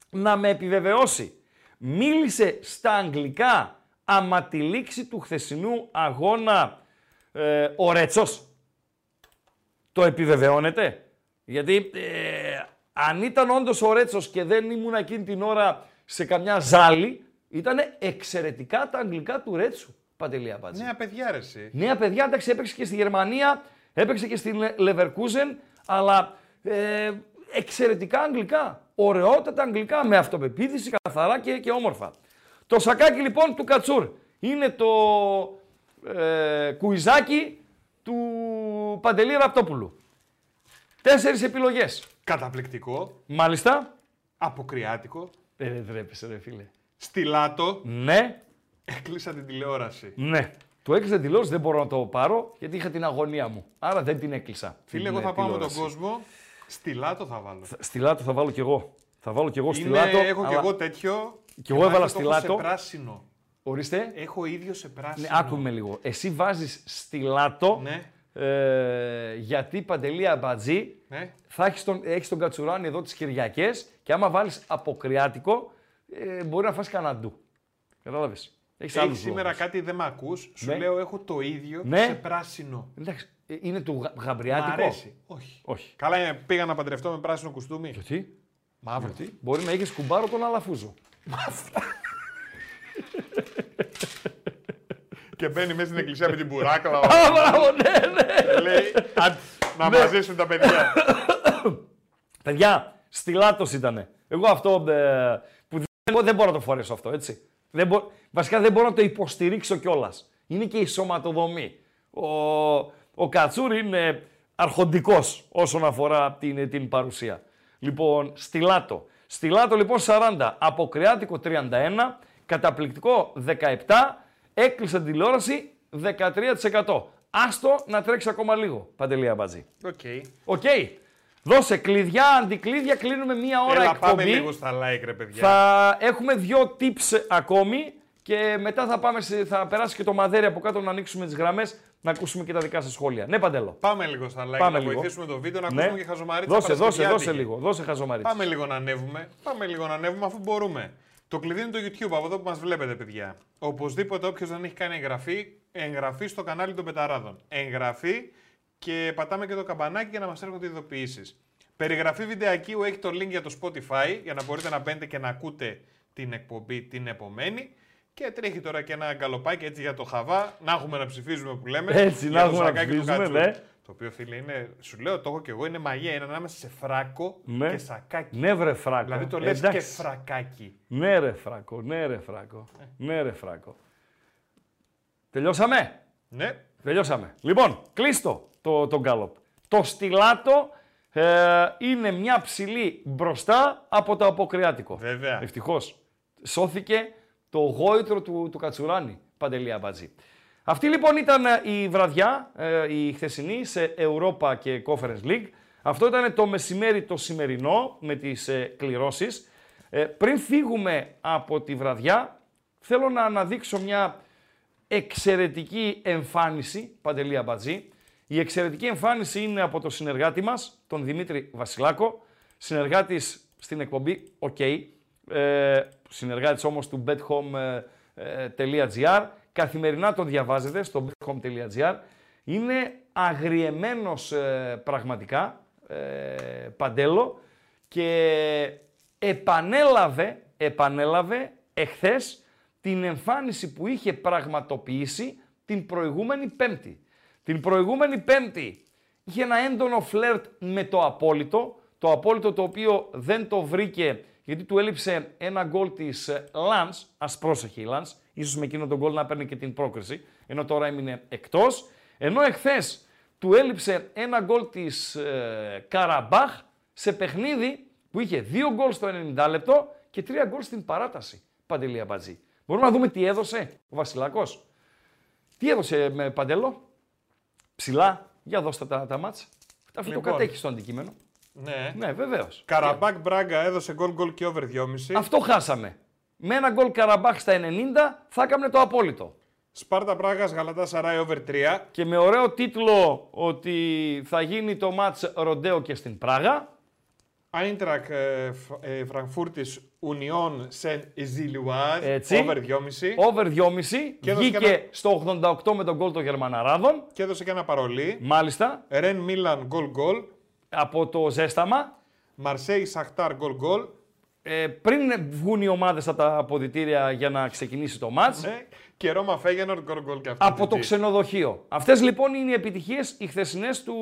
[SPEAKER 4] να με επιβεβαιώσει. Μίλησε στα αγγλικά άμα τη λήξη του χθεσινού αγώνα ε, ο Ρέτσος. Το επιβεβαιώνετε. Γιατί ε, αν ήταν όντως ο Ρέτσος και δεν ήμουν εκείνη την ώρα σε καμιά ζάλη, ήταν εξαιρετικά τα αγγλικά του Ρέτσου. Παντελία Μπάτζη.
[SPEAKER 3] Νέα παιδιά, ρε, εσύ.
[SPEAKER 4] Νέα παιδιά, εντάξει, έπαιξε και στη Γερμανία, έπαιξε και στην Leverkusen, αλλά ε, εξαιρετικά αγγλικά. Ωραιότατα αγγλικά, με αυτοπεποίθηση, καθαρά και, και όμορφα. Το σακάκι λοιπόν του Κατσούρ είναι το ε, κουιζάκι του Παντελή Ραπτόπουλου. Τέσσερις επιλογές.
[SPEAKER 3] Καταπληκτικό.
[SPEAKER 4] Μάλιστα.
[SPEAKER 3] Αποκριάτικο.
[SPEAKER 4] Ε, δεν τρέπεσαι ρε φίλε.
[SPEAKER 3] Στυλάτο.
[SPEAKER 4] Ναι,
[SPEAKER 3] Έκλεισα την τηλεόραση.
[SPEAKER 4] ναι. Το έκλεισα την τηλεόραση, δεν μπορώ να το πάρω γιατί είχα την αγωνία μου. Άρα δεν την έκλεισα.
[SPEAKER 3] Φίλε,
[SPEAKER 4] την,
[SPEAKER 3] εγώ θα
[SPEAKER 4] ε,
[SPEAKER 3] πάω με τον
[SPEAKER 4] τηλεόραση.
[SPEAKER 3] κόσμο. Στυλάτο θα βάλω.
[SPEAKER 4] Στυλάτο θα βάλω κι εγώ. Θα βάλω κι εγώ
[SPEAKER 3] Είναι,
[SPEAKER 4] στυλάτο.
[SPEAKER 3] έχω κι
[SPEAKER 4] αλλά-
[SPEAKER 3] εγώ τέτοιο.
[SPEAKER 4] Κι εγώ έβαλα
[SPEAKER 3] μάλιστα το έχω
[SPEAKER 4] στυλάτο.
[SPEAKER 3] Σε πράσινο.
[SPEAKER 4] Ορίστε.
[SPEAKER 3] Έχω ίδιο σε πράσινο.
[SPEAKER 4] Ναι, άκουμε λίγο. Εσύ βάζεις στυλάτο
[SPEAKER 3] Ναι,
[SPEAKER 4] ε, γιατί παντελή αμπατζή
[SPEAKER 3] ναι.
[SPEAKER 4] θα έχεις τον, έχεις τον κατσουράνι εδώ τις Κυριακές και άμα βάλεις αποκριάτικο ε, μπορεί να φας κανένα ντου. Κατάλαβες. Έχεις
[SPEAKER 3] Έχεις
[SPEAKER 4] άλλους
[SPEAKER 3] σήμερα
[SPEAKER 4] λόγους.
[SPEAKER 3] κάτι δεν με ακούς. Σου
[SPEAKER 4] Ναι.
[SPEAKER 3] λέω έχω το ίδιο
[SPEAKER 4] Ναι.
[SPEAKER 3] σε πράσινο.
[SPEAKER 4] Εντάξει, ε, είναι του γα-
[SPEAKER 3] Μ'
[SPEAKER 4] γαμπριάτικο;
[SPEAKER 3] αρέσει. Όχι.
[SPEAKER 4] Όχι.
[SPEAKER 3] Καλά είναι, πήγα να παντρευτώ με πράσινο κουστούμι.
[SPEAKER 4] Γιατί;
[SPEAKER 3] Μαύρο.
[SPEAKER 4] Γιατί. Μπορεί να έχεις κουμπάρο τον αλαφούζο.
[SPEAKER 3] Και μπαίνει μέσα στην εκκλησία με την μπουράκλα.
[SPEAKER 4] Α, μπράβο, ναι, ναι.
[SPEAKER 3] και λέει «Άντε, να μαζίσουν τα παιδιά.
[SPEAKER 4] Παιδιά, στυλάτος ήτανε. Εγώ αυτό ε, που δεν, εγώ δεν μπορώ να το φορέσω αυτό, έτσι. Δεν μπο- βασικά δεν μπορώ να το υποστηρίξω κιόλας. Είναι και η σωματοδομή. Ο, ο Κατσούρ είναι αρχοντικός όσον αφορά την, την παρουσία. Λοιπόν, στυλάτο. Στυλάτο λοιπόν 40, αποκριάτικο 31, καταπληκτικό 17, έκλεισε την τηλεόραση 13%. Άστο να τρέξει ακόμα λίγο, Παντελή Αμπατζή.
[SPEAKER 3] Οκ.
[SPEAKER 4] Οκ. Δώσε κλειδιά, αντικλείδια, κλείνουμε μία ώρα
[SPEAKER 3] Έλα,
[SPEAKER 4] εκπομπή.
[SPEAKER 3] πάμε λίγο στα like, ρε παιδιά.
[SPEAKER 4] Θα έχουμε δύο tips ακόμη και μετά θα, πάμε σε, θα περάσει και το μαδέρι από κάτω να ανοίξουμε τις γραμμές, να ακούσουμε και τα δικά σας σχόλια. Ναι, Παντέλο.
[SPEAKER 3] Πάμε λίγο στα like
[SPEAKER 4] Πάμε
[SPEAKER 3] να
[SPEAKER 4] λίγο.
[SPEAKER 3] βοηθήσουμε το βίντεο, να
[SPEAKER 4] Ναι.
[SPEAKER 3] ακούσουμε και χαζομαρίτσα
[SPEAKER 4] Δώσε, δώσε, δώσε
[SPEAKER 3] παρασκευιάτικη.
[SPEAKER 4] λίγο. Δώσε χαζομαρίτσα.
[SPEAKER 3] Πάμε λίγο να ανέβουμε. Πάμε λίγο να ανέβουμε αφού μπορούμε. Το κλειδί είναι το YouTube, από εδώ που μας βλέπετε, παιδιά. Οπωσδήποτε, όποιος δεν έχει κάνει εγγραφή, εγγραφή στο κανάλι των Πεταράδων. Εγγραφή και πατάμε και το καμπανάκι για να μας έρχονται ειδοποιήσεις. Περιγραφή βιντεακίου έχει το link για το Spotify για να μπορείτε να μπαίνετε και να ακούτε την εκπομπή την επομένη. Και τρέχει τώρα και ένα γκαλοπάκι έτσι για το χαβά, να έχουμε να ψηφίζουμε που λέμε.
[SPEAKER 4] Έτσι,
[SPEAKER 3] για
[SPEAKER 4] να
[SPEAKER 3] το
[SPEAKER 4] έχουμε να
[SPEAKER 3] σακάκι του
[SPEAKER 4] ψηφίζουμε,
[SPEAKER 3] Κατσούρ.
[SPEAKER 4] ναι.
[SPEAKER 3] Το οποίο φίλε είναι, σου λέω το έχω και εγώ, είναι μαγεία. Είναι ανάμεσα σε φράκο
[SPEAKER 4] Ναι.
[SPEAKER 3] και σακάκι.
[SPEAKER 4] Ναι, βρε φράκο.
[SPEAKER 3] Δηλαδή το λες και
[SPEAKER 4] Εντάξει.
[SPEAKER 3] φρακάκι.
[SPEAKER 4] Ναι, ρε φράκο, ναι, ρε φράκο. Ναι, ρε φράκο. Τελειώσαμε;
[SPEAKER 3] Ναι.
[SPEAKER 4] Τελειώσαμε. Λοιπόν, κλείστο το, το γκάλοπ. Το στυλάτο ε, είναι μια ψηλή μπροστά από το αποκριάτικο.
[SPEAKER 3] Βέβαια.
[SPEAKER 4] Ευτυχώς. Σώθηκε το γόητρο του, του Κατσουράνη. Παντελή Αμπατζή. Αυτή λοιπόν ήταν ε, η βραδιά, ε, η χθεσινή σε Europa και Conference League. Αυτό ήταν το μεσημέρι το σημερινό με τις ε, κληρώσεις. Ε, πριν φύγουμε από τη βραδιά, θέλω να αναδείξω μια εξαιρετική εμφάνιση, Παντελή Αμπατζή. Η εξαιρετική εμφάνιση είναι από το συνεργάτη μας, τον Δημήτρη Βασιλάκο, συνεργάτης στην εκπομπή OK, ε, συνεργάτης όμως του bethome.gr, καθημερινά τον διαβάζετε στο bethome.gr. Είναι αγριεμένος ε, πραγματικά, ε, Παντέλο, και επανέλαβε, επανέλαβε εχθές την εμφάνιση που είχε πραγματοποιήσει την προηγούμενη Πέμπτη. Την προηγούμενη Πέμπτη είχε ένα έντονο φλερτ με το απόλυτο, το απόλυτο το οποίο δεν το βρήκε γιατί του έλειψε ένα γκολ της Λανς, ας πρόσεχε η Λανς, ίσως με εκείνο τον γκολ να παίρνει και την πρόκριση, ενώ τώρα έμεινε εκτός, ενώ εχθές του έλειψε ένα γκολ της ε, Καραμπάχ σε παιχνίδι που είχε δύο γκολ στο 90 λεπτό και τρία γκολ στην παράταση. Παντελή Αμπατζή. Μπορούμε να δούμε τι έδωσε ο Βασιλάκος. Τι έδωσε με Παντέλο. Ψηλά. Για δώστε τα, τα μάτς. Αυτό
[SPEAKER 3] Λοιπόν.
[SPEAKER 4] το κατέχει στο αντικείμενο.
[SPEAKER 3] Ναι.
[SPEAKER 4] Ναι, βεβαίως.
[SPEAKER 3] Καραμπάκ Μπράγκα έδωσε γκολ γκολ και over 2,5.
[SPEAKER 4] Αυτό χάσαμε. με ένα γκολ Καραμπάχ στα 90 θα έκανε το απόλυτο.
[SPEAKER 3] Σπάρτα Πράγας Γαλατά Σαράι over 3.
[SPEAKER 4] Και με ωραίο τίτλο ότι θα γίνει το μάτς ροντέο και στην Πράγα.
[SPEAKER 3] Άιντραχτ ε, ε, Φραγκφούρτης Ουνιόν Σεν Ζιλουάζ.
[SPEAKER 4] Έτσι.
[SPEAKER 3] Over 2,5.
[SPEAKER 4] Over 2,5.
[SPEAKER 3] Και έδωσε
[SPEAKER 4] Βγήκε
[SPEAKER 3] και ένα-
[SPEAKER 4] στο 88 με τον γκολ των Γερμαναράδων.
[SPEAKER 3] Και έδωσε και ένα παρολί.
[SPEAKER 4] Μάλιστα.
[SPEAKER 3] Ρεν Μίλαν γκολ γκολ.
[SPEAKER 4] Από το ζέσταμα.
[SPEAKER 3] Μαρσέιγ Σαχτάρ γκολ γκολ.
[SPEAKER 4] Ε, πριν βγουν οι ομάδες από τα αποδυτήρια για να ξεκινήσει το μάτς.
[SPEAKER 3] Ε, και Ρώμα Φέγενορ γκολ γκολ και αυτό.
[SPEAKER 4] από το ξενοδοχείο. Αυτές λοιπόν είναι οι επιτυχίες, οι χθεσινές του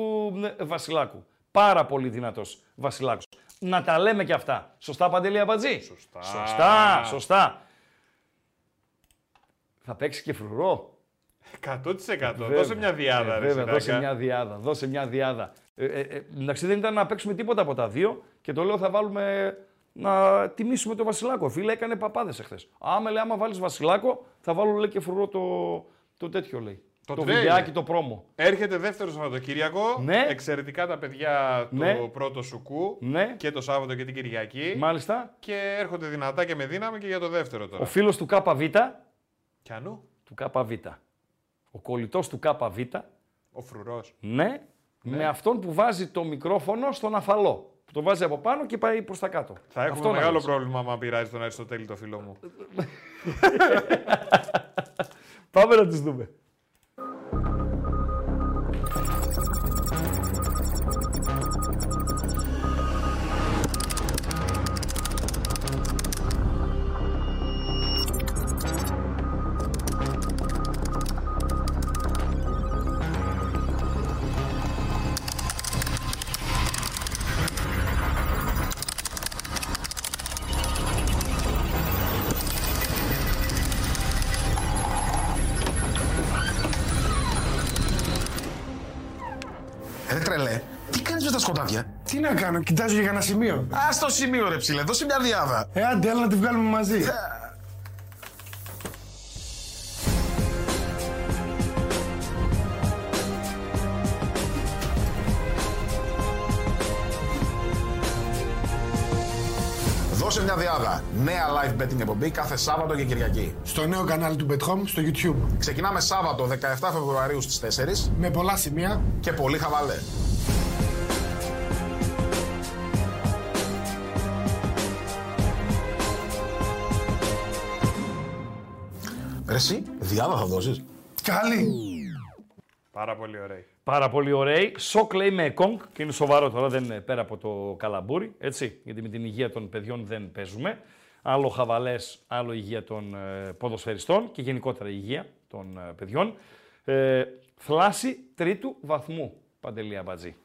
[SPEAKER 4] ε, Βασιλάκου. Πάρα πολύ δυνατός Βασιλάκος. Να τα λέμε και αυτά. Σωστά Παντελή Αμπατζή;
[SPEAKER 3] Σωστά.
[SPEAKER 4] Σωστά, σωστά. Θα παίξει και φρουρό.
[SPEAKER 3] 100%.
[SPEAKER 4] Βέβαια.
[SPEAKER 3] Δώσε μια διάδα.
[SPEAKER 4] Ε,
[SPEAKER 3] ρε,
[SPEAKER 4] βέβαια, δώσε
[SPEAKER 3] Σιράγκα.
[SPEAKER 4] μια διάδα. Δώσε μια διάδα. Ε, ε, ε, εντάξει, δεν ήταν να παίξουμε τίποτα από τα δύο και το λέω θα βάλουμε να τιμήσουμε τον Βασιλάκο. Φίλε, έκανε παπάδες εχθές. Άμα λέει, άμα βάλεις Βασιλάκο, θα βάλω λέει και φρουρό το, το τέτοιο λέει.
[SPEAKER 3] Το
[SPEAKER 4] το
[SPEAKER 3] τρέιλερ.
[SPEAKER 4] βιντεάκι, το πρόμο.
[SPEAKER 3] Έρχεται δεύτερο Σαββατοκύριακο.
[SPEAKER 4] Ναι.
[SPEAKER 3] Εξαιρετικά τα παιδιά του
[SPEAKER 4] Ναι.
[SPEAKER 3] πρώτο σουκού.
[SPEAKER 4] Ναι.
[SPEAKER 3] Και το Σάββατο και την Κυριακή.
[SPEAKER 4] Μάλιστα.
[SPEAKER 3] Και έρχονται δυνατά και με δύναμη και για το δεύτερο τώρα.
[SPEAKER 4] Ο φίλος του ΚΒ,
[SPEAKER 3] Κι ανού.
[SPEAKER 4] του ΚΒ, ο κολλητός του ΚΒ,
[SPEAKER 3] Ο φρουρός.
[SPEAKER 4] ναι, με αυτόν που βάζει το μικρόφωνο στον αφαλό. Που το βάζει από πάνω και πάει προς τα κάτω.
[SPEAKER 3] Θα έχουμε
[SPEAKER 4] Αυτό να
[SPEAKER 3] μεγάλο
[SPEAKER 4] δεις.
[SPEAKER 3] πρόβλημα άμα πειράζει τον Αριστοτέλη το φίλο μου. [laughs]
[SPEAKER 4] Πάμε να τις δούμε.
[SPEAKER 6] Κάνω, κοιτάζω για ένα σημείο.
[SPEAKER 7] Α το σημείο ρε ψηλέ, δώσε μια διάδα.
[SPEAKER 6] Ε, άντε, έλα να τη βγάλουμε μαζί.
[SPEAKER 7] Δώσε μια διάδα. Νέα live betting εκπομπή κάθε Σάββατο και Κυριακή.
[SPEAKER 6] Στο νέο κανάλι του BetHome στο YouTube.
[SPEAKER 7] Ξεκινάμε Σάββατο 17 Φεβρουαρίου στις 4
[SPEAKER 6] Με πολλά σημεία.
[SPEAKER 7] και πολύ χαβαλέ. Εσύ, διάδα θα δώσεις.
[SPEAKER 6] Καλή.
[SPEAKER 3] Πάρα πολύ ωραία.
[SPEAKER 4] Πάρα πολύ ωραίοι. Σοκ λέει με κόγκ και είναι σοβαρό τώρα, δεν είναι πέρα από το καλαμπούρι. Έτσι, γιατί με την υγεία των παιδιών δεν παίζουμε. Άλλο χαβαλές, άλλο υγεία των ε, ποδοσφαιριστών και γενικότερα η υγεία των ε, παιδιών. Ε, θλάση τρίτου βαθμού, Παντελή Αμπατζή.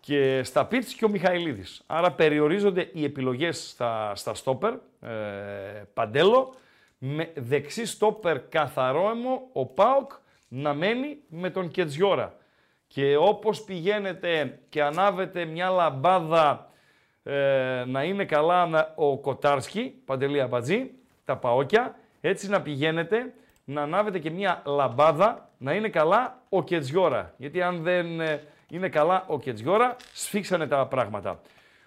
[SPEAKER 4] Και στα πίτς και ο Μιχαηλίδης. Άρα περιορίζονται οι επιλογές στα, στα στόπερ. Ε, παντέλο, με δεξί στόπερ καθαρό αιμο, ο Πάοκ να μένει με τον Κετζιόρα. Και όπως πηγαίνετε και ανάβετε μια λαμπάδα ε, να είναι καλά να- ο Κοτάρσκι, Παντελή Αμπατζή, τα Παόκια, έτσι να πηγαίνετε να ανάβετε και μια λαμπάδα να είναι καλά ο Κετζιόρα. Γιατί αν δεν ε, είναι καλά ο Κετζιόρα, σφίξανε τα πράγματα.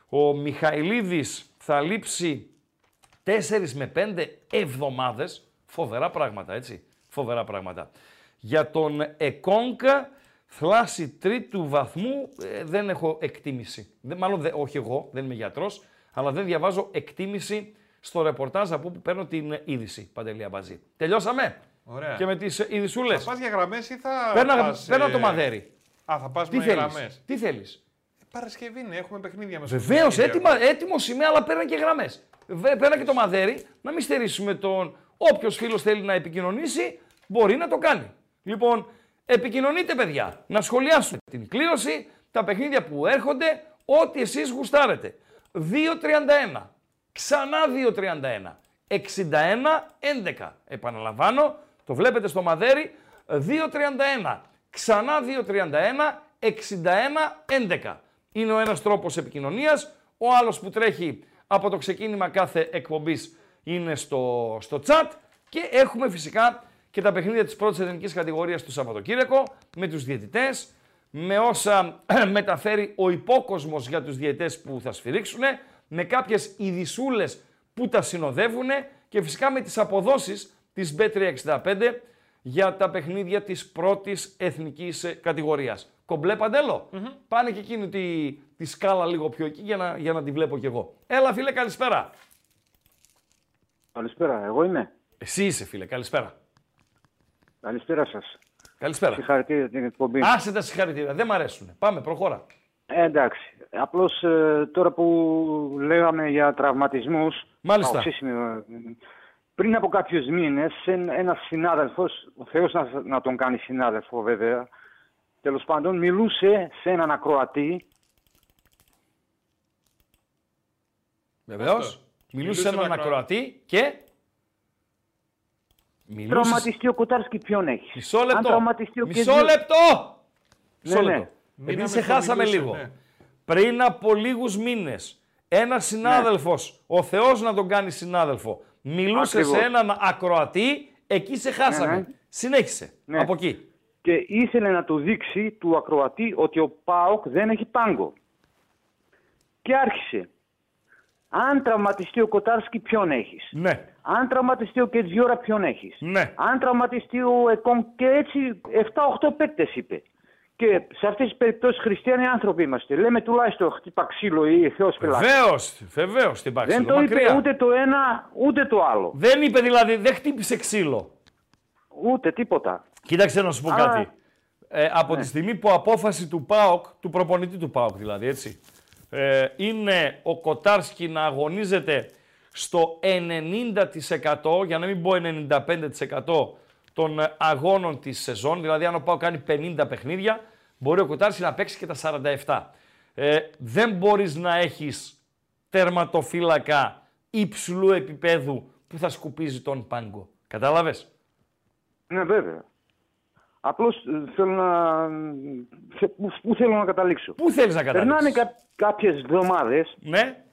[SPEAKER 4] Ο Μιχαηλίδης θα λείψει 4 με 5 εβδομάδες. Φοβερά πράγματα, έτσι. Φοβερά πράγματα. Για τον Εκόνκα, θλάση τρίτου βαθμού, ε, δεν έχω εκτίμηση. Δεν, μάλλον, δεν- όχι εγώ, δεν είμαι γιατρός, αλλά δεν διαβάζω εκτίμηση στο ρεπορτάζ από όπου παίρνω την είδηση, Παντελή Αμπαζή. Τελειώσαμε;
[SPEAKER 3] Ωραία.
[SPEAKER 4] Και με τις ειδισούλες.
[SPEAKER 3] Θα πας για γραμμές ή θα.
[SPEAKER 4] Παίρνα,
[SPEAKER 3] πας,
[SPEAKER 4] παίρνα
[SPEAKER 3] ε,
[SPEAKER 4] το μαδέρι.
[SPEAKER 3] Α, θα πας
[SPEAKER 4] Τι
[SPEAKER 3] με
[SPEAKER 4] θέλεις,
[SPEAKER 3] γραμμές.
[SPEAKER 4] τι θέλεις;
[SPEAKER 3] Παρασκευή είναι, έχουμε παιχνίδια μέσα.
[SPEAKER 4] Βεβαίως, έτοιμα, έτοιμος είμαι, αλλά παίρνω και γραμμές. Παίρνω και το μαδέρι, να μην στερήσουμε τον. Όποιος φίλος θέλει να επικοινωνήσει, μπορεί να το κάνει. Λοιπόν, επικοινωνείτε, παιδιά, να σχολιάσουμε την κλήρωση, τα παιχνίδια που έρχονται, ό,τι εσείς γουστάρετε. 2.31. Ξανά 2.31. 61-11. Επαναλαμβάνω, το βλέπετε στο μαδέρι, 2.31. Ξανά 2.31, 61-11. Είναι ο ένας τρόπος επικοινωνίας. Ο άλλος που τρέχει από το ξεκίνημα κάθε εκπομπής είναι στο, στο chat. Και έχουμε φυσικά και τα παιχνίδια της πρώτης εθνικής κατηγορίας του Σαββατοκύριακο με τους διαιτητές, με όσα [clears throat] μεταφέρει ο υπόκοσμος για τους διαιτητές που θα σφυρίξουν, με κάποιες ειδισούλες που τα συνοδεύουν και φυσικά με τις αποδόσεις της B365 για τα παιχνίδια της πρώτης εθνικής ε, κατηγορίας. Κομπλέ Παντέλο, πάνε και εκείνη τη, τη σκάλα λίγο πιο εκεί για να, για να τη βλέπω κι εγώ. Έλα φίλε καλησπέρα.
[SPEAKER 8] Καλησπέρα, εγώ είμαι.
[SPEAKER 4] Εσύ είσαι φίλε, καλησπέρα.
[SPEAKER 8] Καλησπέρα σας.
[SPEAKER 4] Καλησπέρα.
[SPEAKER 8] Συγχαρητήρια για την εκπομπή.
[SPEAKER 4] Άσε τα συγχαρητήρια, δεν μ' αρέσουν. Πάμε, προχώρα.
[SPEAKER 8] Ε, εντάξει. Απλώς τώρα που λέγαμε για τραυματισμούς.
[SPEAKER 4] Μάλιστα.
[SPEAKER 8] πριν από κάποιους μήνες, ένας συνάδελφος, ο Θεός να, να τον κάνει συνάδελφο βέβαια, τέλος πάντων, μιλούσε σε έναν ακροατή.
[SPEAKER 4] Βεβαίως. Μιλούσε σε έναν ακροατή και.
[SPEAKER 8] Μιλούσε... Τραυματιστεί ο Κοτάρσκι ποιον έχεις;
[SPEAKER 4] Μισό λεπτό.
[SPEAKER 8] Αν τραυματιστεί ο
[SPEAKER 4] Μισό λεπτό.
[SPEAKER 8] Ναι, ναι.
[SPEAKER 4] Επειδή σε χάσαμε λίγο. Ναι. Πριν από λίγους μήνες, ένας συνάδελφος, ναι. ο Θεός να τον κάνει συνάδελφο, μιλούσε
[SPEAKER 8] Ακριβώς.
[SPEAKER 4] σε έναν ακροατή, εκεί σε χάσαμε.
[SPEAKER 8] Ναι, ναι.
[SPEAKER 4] Συνέχισε,
[SPEAKER 8] Ναι.
[SPEAKER 4] από εκεί.
[SPEAKER 8] Και ήθελε να του δείξει του ακροατή ότι ο ΠΑΟΚ δεν έχει πάγκο. Και άρχισε. Αν τραυματιστεί ο Κοτάρσκι, ποιον έχεις;
[SPEAKER 4] Ναι,
[SPEAKER 8] Αν τραυματιστεί ο Κετζιόρα, ποιον έχεις;
[SPEAKER 4] ναι.
[SPEAKER 8] Αν τραυματιστεί ο Εκόμ και έτσι 7-8 παίκτες είπε. Και σε αυτές τις περιπτώσεις χριστιανοί άνθρωποι είμαστε. Λέμε τουλάχιστον χτύπα ξύλο ή Θεός πελάτη.
[SPEAKER 4] Βεβαίως, βεβαίως την
[SPEAKER 8] Δεν το είπε
[SPEAKER 4] μακριά.
[SPEAKER 8] ούτε το ένα ούτε το άλλο.
[SPEAKER 4] Δεν είπε δηλαδή, δεν χτύπησε ξύλο.
[SPEAKER 8] Ούτε τίποτα.
[SPEAKER 4] Κοίταξε να σου πω
[SPEAKER 8] Α,
[SPEAKER 4] κάτι. Ε, από
[SPEAKER 8] ναι.
[SPEAKER 4] τη στιγμή που απόφαση του ΠΑΟΚ, του προπονητή του ΠΑΟΚ δηλαδή, έτσι, ε, είναι ο Κοτάρσκι να αγωνίζεται στο 90% για να μην πω 95% των ε, αγώνων της σεζόν, δηλαδή αν ο ΠΑΟΚ κάνει 50 παιχνίδια, μπορεί ο Κοτάρσκι να παίξει και τα 47. Ε, δεν μπορείς να έχεις τερματοφύλακα υψηλού επίπεδου που θα σκουπίζει τον πάγκο. Κατάλαβες;
[SPEAKER 8] Ναι, βέβαια. Απλώς ε, θέλω να... σε- Πού, πού θέλω να καταλήξω.
[SPEAKER 4] Πού θέλεις να καταλήξεις;
[SPEAKER 8] Περνάνε κα, κάποιες εβδομάδες
[SPEAKER 4] Ναι.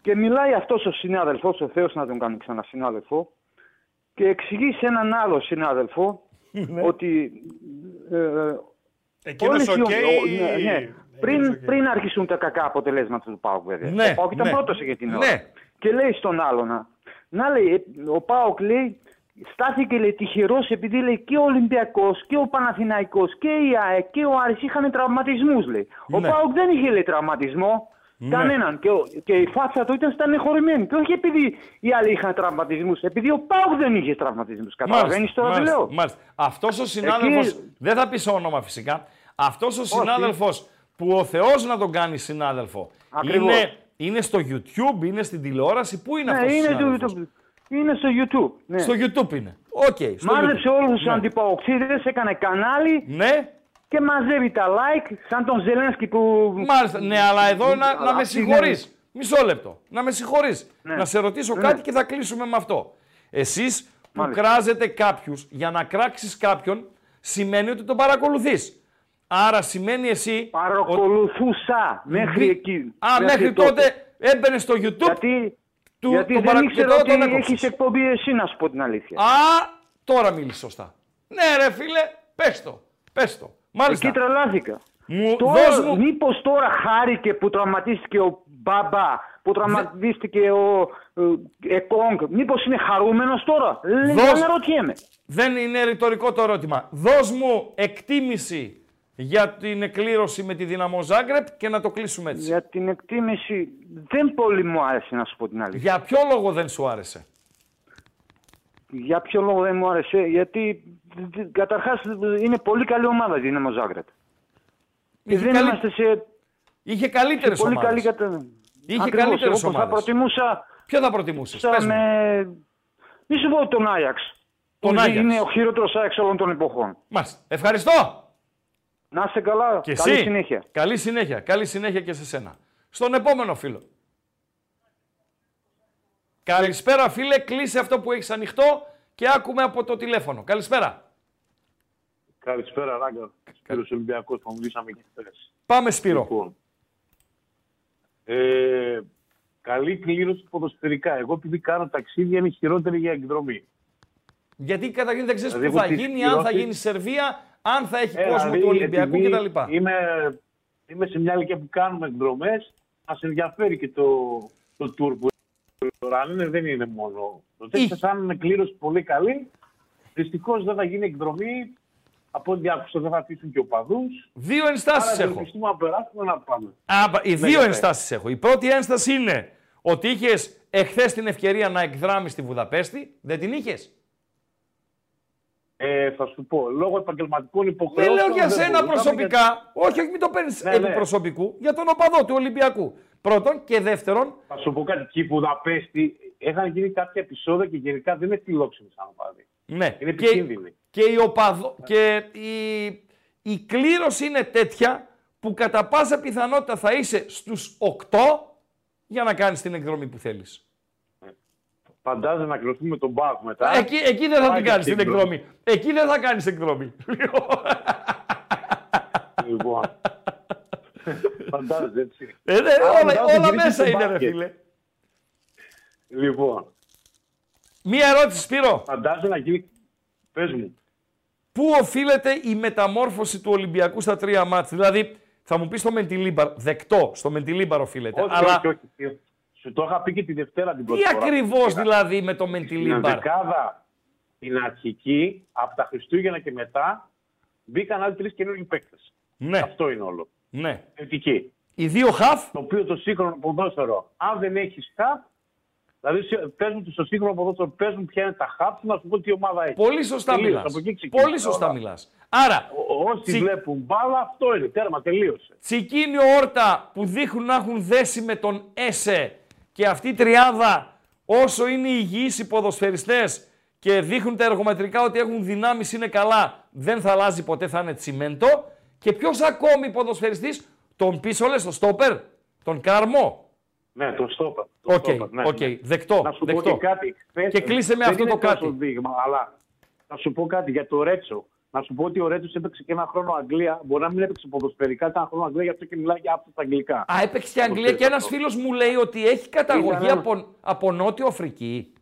[SPEAKER 8] και μιλάει αυτός ο συνάδελφος, ο Θεός να τον κάνει ξανά συνάδελφο, και εξηγεί σε έναν άλλο συνάδελφο
[SPEAKER 4] Ναι.
[SPEAKER 8] ότι ε,
[SPEAKER 3] Εκείνος
[SPEAKER 8] όλες οι
[SPEAKER 3] οκ.
[SPEAKER 8] ο- ο- ναι, ναι.
[SPEAKER 3] Εκείνος
[SPEAKER 8] πριν,
[SPEAKER 3] οκ.
[SPEAKER 8] πριν αρχίσουν τα κακά αποτελέσματα του ΠΑΟΚ βέβαια.
[SPEAKER 4] Ναι,
[SPEAKER 8] ο ΠΑΟΚ ήταν
[SPEAKER 4] ναι.
[SPEAKER 8] πρώτος για την ώρα.
[SPEAKER 4] Ναι.
[SPEAKER 8] Και λέει στον άλλο να, να λέει, ε, ο ΠΑΟΚ λέει, στάθηκε λέει, τυχερός επειδή λέει και ο Ολυμπιακός και ο Παναθηναϊκός και η ΑΕΚ και ο Άρης είχαν τραυματισμούς λέει. Ο
[SPEAKER 4] Ναι.
[SPEAKER 8] ΠΑΟΚ δεν είχε λέει τραυματισμό. Κανέναν. Και, ο- και η φάτσα του ήταν στενεχωρημένη. Και όχι επειδή οι άλλοι είχαν τραυματισμούς, επειδή ο ΠΑΟΚ δεν είχε τραυματισμούς. Καταλαβαίνεις τώρα τι
[SPEAKER 4] μάλιστα,
[SPEAKER 8] λέω;
[SPEAKER 4] μάλιστα. Αυτός ο συνάδελφος,
[SPEAKER 8] Εκεί-
[SPEAKER 4] δεν θα πεις όνομα φυσικά, αυτός ο συνάδελφος που ο Θεός να τον κάνει συνάδελφο,
[SPEAKER 8] Ακριβώς.
[SPEAKER 4] είναι, είναι στο YouTube, είναι στην τηλεόραση, πού είναι
[SPEAKER 8] Ναι,
[SPEAKER 4] αυτός ο
[SPEAKER 8] είναι,
[SPEAKER 4] συνάδελφος;
[SPEAKER 8] το, είναι στο YouTube. Ναι.
[SPEAKER 4] Στο YouTube είναι. Οκ, στο
[SPEAKER 8] Μάζεψε
[SPEAKER 4] YouTube.
[SPEAKER 8] όλους τους
[SPEAKER 4] Ναι.
[SPEAKER 8] αντιπαοξίδες, έκανε κανάλι
[SPEAKER 4] Ναι,
[SPEAKER 8] και μαζεύει τα like σαν τον Ζελένσκι που...
[SPEAKER 4] μάλιστα. Ναι, αλλά εδώ να, να με
[SPEAKER 8] αυτή
[SPEAKER 4] συγχωρείς. Μισό λεπτό. Να με συγχωρείς.
[SPEAKER 8] Ναι.
[SPEAKER 4] Να σε ρωτήσω
[SPEAKER 8] Ναι.
[SPEAKER 4] κάτι και θα κλείσουμε με αυτό. Εσείς που
[SPEAKER 8] Μάλιστα.
[SPEAKER 4] κράζετε κάποιους για να κράξεις κάποιον, σημαίνει ότι τον παρακολουθείς. Άρα σημαίνει εσύ...
[SPEAKER 8] Παρακολουθούσα μέχρι εκεί.
[SPEAKER 4] Α, μέχρι, τότε έμπαινε στο YouTube
[SPEAKER 8] Γιατί,
[SPEAKER 4] του
[SPEAKER 8] γιατί
[SPEAKER 4] τον
[SPEAKER 8] δεν
[SPEAKER 4] παρα-
[SPEAKER 8] ήξερα
[SPEAKER 4] και τώρα
[SPEAKER 8] ότι
[SPEAKER 4] τον έκοψες.
[SPEAKER 8] έχεις εκπομπή εσύ να σου πω την αλήθεια.
[SPEAKER 4] Α, τώρα μίλησες σωστά. Ναι ρε φίλε, πες το. Πες το. Μάλιστα.
[SPEAKER 8] Εκεί τρελάθηκα.
[SPEAKER 4] Μου,
[SPEAKER 8] Τώρα,
[SPEAKER 4] δώσ' μου...
[SPEAKER 8] Μήπως τώρα χάρηκε που τραυματίστηκε ο Μπάμπα, που τραυματίστηκε ο ε, Εκόνγκ, μήπως είναι χαρούμενος τώρα; Λέει,
[SPEAKER 4] Δώσ'
[SPEAKER 8] δεν ρωτιέμαι.
[SPEAKER 4] Δεν είναι ρητορικό το ερώτημα. Δώσ' μου εκτίμηση για την εκκλήρωση με τη Δυναμό Ζάγκρεπ και να το κλείσουμε έτσι. Για,
[SPEAKER 8] Για την εκτίμηση δεν πολύ μου άρεσε να σου πω την αλήθεια.
[SPEAKER 4] ποιο λόγο δεν σου άρεσε;
[SPEAKER 8] Για ποιο λόγο δεν μου άρεσε, γιατί δ- δ- καταρχάς είναι πολύ καλή ομάδα η Δύναμο Ζάγκρεπ. Και
[SPEAKER 4] Είχε,
[SPEAKER 8] δεν
[SPEAKER 4] καλύ...
[SPEAKER 8] είμαστε σε
[SPEAKER 4] Είχε καλύτερες
[SPEAKER 8] πολύ
[SPEAKER 4] ομάδες.
[SPEAKER 8] καλή κατάσταση.
[SPEAKER 4] Είχε
[SPEAKER 8] Ακριβώς,
[SPEAKER 4] καλύτερες
[SPEAKER 8] εγώ που θα
[SPEAKER 4] ομάδες.
[SPEAKER 8] προτιμούσα
[SPEAKER 4] Ποιο θα προτιμούσες,
[SPEAKER 8] θα
[SPEAKER 4] πες μου.
[SPEAKER 8] με... Μη σου πω τον Άγιαξ.
[SPEAKER 4] Τον
[SPEAKER 8] που
[SPEAKER 4] Άγιαξ.
[SPEAKER 8] Είναι ο χειρότερος Άγιαξ όλων των εποχών.
[SPEAKER 4] Μάλιστα. Ευχαριστώ.
[SPEAKER 8] Να είστε καλά.
[SPEAKER 4] Και
[SPEAKER 8] Καλή
[SPEAKER 4] εσύ.
[SPEAKER 8] συνέχεια.
[SPEAKER 4] Καλή συνέχεια. Καλή συνέχεια και σε σένα. Στον επόμενο φίλο. Καλησπέρα φίλε, κλείσε αυτό που έχεις ανοιχτό και άκουμε από το τηλέφωνο. Καλησπέρα.
[SPEAKER 9] Καλησπέρα, Ράγκα. Σπύρος Ολυμπιακός που μιλήσαμε και χθες.
[SPEAKER 4] Πάμε Σπύρο.
[SPEAKER 9] Λοιπόν, ε, καλή κλήρωση ποδοσφαιρικά. Εγώ επειδή κάνω ταξίδια είναι χειρότερη για εκδρομή.
[SPEAKER 4] Γιατί καταρχήν δεν ξέρεις
[SPEAKER 9] Δηλαδή,
[SPEAKER 4] πού θα
[SPEAKER 9] έχω τη
[SPEAKER 4] γίνει, αν θα
[SPEAKER 9] στηρώθη-
[SPEAKER 4] γίνει Σερβία, αν θα έχει
[SPEAKER 9] Ε,
[SPEAKER 4] κόσμο
[SPEAKER 9] δηλαδή,
[SPEAKER 4] του Ολυμπιακού
[SPEAKER 9] επειδή
[SPEAKER 4] κτλ.
[SPEAKER 9] Είμαι, είμαι σε μια ηλικία που κάνουμε εκδρομές, μας ενδιαφέρει και το, το tour που αν είναι, δεν είναι μόνο. Το Τέξας αν είναι κλήρωση πολύ καλή, δυστυχώς δεν θα γίνει εκδρομή. Από ό,τι άκουσα δεν θα αφήσουν και οπαδούς.
[SPEAKER 4] Δύο ενστάσεις
[SPEAKER 9] Άρα
[SPEAKER 4] έχω.
[SPEAKER 9] ελπιστούμε να περάσουμε να πάμε.
[SPEAKER 4] Α, πα- οι
[SPEAKER 9] Ναι,
[SPEAKER 4] δύο
[SPEAKER 9] ναι.
[SPEAKER 4] ενστάσεις έχω. Η πρώτη ένσταση είναι ότι είχες εχθές την ευκαιρία να εκδράμεις στη Βουδαπέστη. Δεν την είχες;
[SPEAKER 9] Ε, θα σου πω, λόγω επαγγελματικών
[SPEAKER 4] Δεν
[SPEAKER 9] υποχρεώσεων.
[SPEAKER 4] λέω για
[SPEAKER 9] δεν
[SPEAKER 4] σένα
[SPEAKER 9] μπορούσαμε,
[SPEAKER 4] προσωπικά. Όχι, όχι, μην το παίρνεις
[SPEAKER 9] Ναι,
[SPEAKER 4] επί
[SPEAKER 9] ναι.
[SPEAKER 4] προσωπικού. Για τον οπαδό του Ολυμπιακού. Πρώτον και δεύτερον,
[SPEAKER 9] γιατί- Θα σου πω κάτι. Και η Βουδαπέστη είχαν γίνει κάποια επεισόδια και γενικά δεν είναι φιλόξενη σαν οπαδή.
[SPEAKER 4] ναι.
[SPEAKER 9] Είναι
[SPEAKER 4] και,
[SPEAKER 9] επικίνδυνη.
[SPEAKER 4] και, η, οπαδο, και η, η κλήρωση είναι τέτοια που κατά πάσα πιθανότητα θα είσαι στους 8 για να κάνεις την εκδρομή που θέλεις.
[SPEAKER 9] Φαντάζομαι να κλωθούμε τον Μπάου μετά.
[SPEAKER 4] Εκεί, εκεί δεν θα
[SPEAKER 9] Πάει
[SPEAKER 4] την
[SPEAKER 9] και
[SPEAKER 4] κάνεις την
[SPEAKER 9] στην
[SPEAKER 4] εκδρομή. Εκεί δεν θα κάνεις εκδρομή.
[SPEAKER 9] Λοιπόν. Φαντάζεσαι έτσι.
[SPEAKER 4] Ε, ναι,
[SPEAKER 9] Άρα
[SPEAKER 4] όλα,
[SPEAKER 9] μετά θα
[SPEAKER 4] όλα
[SPEAKER 9] γυρίσει
[SPEAKER 4] μέσα
[SPEAKER 9] στο
[SPEAKER 4] είναι, ρε
[SPEAKER 9] μπάσκετ.
[SPEAKER 4] φίλε.
[SPEAKER 9] Λοιπόν,
[SPEAKER 4] Μία ερώτηση, Σπύρο.
[SPEAKER 9] φαντάζομαι να γίνει. Πες μου.
[SPEAKER 4] Πού οφείλεται η μεταμόρφωση του Ολυμπιακού στα τρία μάτς; Δηλαδή, θα μου πεις στο Μεντιλίμπαρ, δεκτό, στο Μεντιλίμπαρ οφείλεται.
[SPEAKER 9] Όχι,
[SPEAKER 4] αλλά
[SPEAKER 9] όχι, όχι. Σου το είχα πει και τη Δευτέρα την
[SPEAKER 4] τι
[SPEAKER 9] πρώτη φορά.
[SPEAKER 4] ακριβώς δηλαδή με το
[SPEAKER 9] Στην
[SPEAKER 4] Μεντιλίμπαρ.
[SPEAKER 9] δεκάδα την αρχική, από τα Χριστούγεννα και μετά, μπήκαν άλλοι τρεις καινούργιοι παίκτες.
[SPEAKER 4] Ναι,
[SPEAKER 9] Αυτό είναι όλο.
[SPEAKER 4] ναι.
[SPEAKER 9] Θετική.
[SPEAKER 4] Οι δύο χαφ,
[SPEAKER 9] Το οποίο το σύγχρονο ποδόσφαιρο, αν δεν έχεις χαφ, δηλαδή σε- παίζουν στο σύγχρονο ποδόσφαιρο, παίζουν ποια είναι τα χαφ, να σου πω τι ομάδα έχεις.
[SPEAKER 4] πολύ σωστά
[SPEAKER 9] Τελείωσε,
[SPEAKER 4] μιλάς.
[SPEAKER 9] από εκεί ξεκινάει
[SPEAKER 4] Πολύ σωστά
[SPEAKER 9] όλα.
[SPEAKER 4] μιλάς. Άρα,
[SPEAKER 9] Ό- Όσοι
[SPEAKER 4] Τσι-
[SPEAKER 9] βλέπουν μπάλα, αυτό είναι. Τέρμα, τελείωσε.
[SPEAKER 4] Τσικίνιο Όρτα που δείχνουν να έχουν δέσει με τον Έσε και αυτή η τριάδα όσο είναι υγιείς οι ποδοσφαιριστές και δείχνουν τα εργομετρικά ότι έχουν δυνάμεις, είναι καλά, δεν θα αλλάζει ποτέ, θα είναι τσιμέντο. Και ποιος ακόμη ποδοσφαιριστής, τον πίσω λες, τον Στόπερ, τον Κάρμο;
[SPEAKER 9] Ναι, τον στόπα. τον
[SPEAKER 4] Οκ,
[SPEAKER 9] στο 'πα, ναι,
[SPEAKER 4] οκ,
[SPEAKER 9] ναι.
[SPEAKER 4] δεκτό,
[SPEAKER 9] Να σου
[SPEAKER 4] δεκτό.
[SPEAKER 9] πω και κάτι. Χθες
[SPEAKER 4] Και κλείσε με
[SPEAKER 9] δεν
[SPEAKER 4] αυτό
[SPEAKER 9] είναι
[SPEAKER 4] το
[SPEAKER 9] τόσο
[SPEAKER 4] κάτι.
[SPEAKER 9] δείγμα, αλλά θα σου πω κάτι για το Ρέτσο. Να σου πω ότι ο Ρέτσο έπαιξε και ένα χρόνο Αγγλία. Μπορεί να μην έπαιξε ποδοσφαιρικά, ήταν ένα χρόνο Αγγλία, γι' αυτό και μιλάει για αυτό στα αγγλικά.
[SPEAKER 4] Α, έπαιξε και
[SPEAKER 9] Το
[SPEAKER 4] Αγγλία
[SPEAKER 9] ξέρεις
[SPEAKER 4] και ένας
[SPEAKER 9] αυτό.
[SPEAKER 4] φίλος μου λέει ότι έχει καταγωγή
[SPEAKER 9] Ήταν
[SPEAKER 4] από, από Νότιο Αφρική.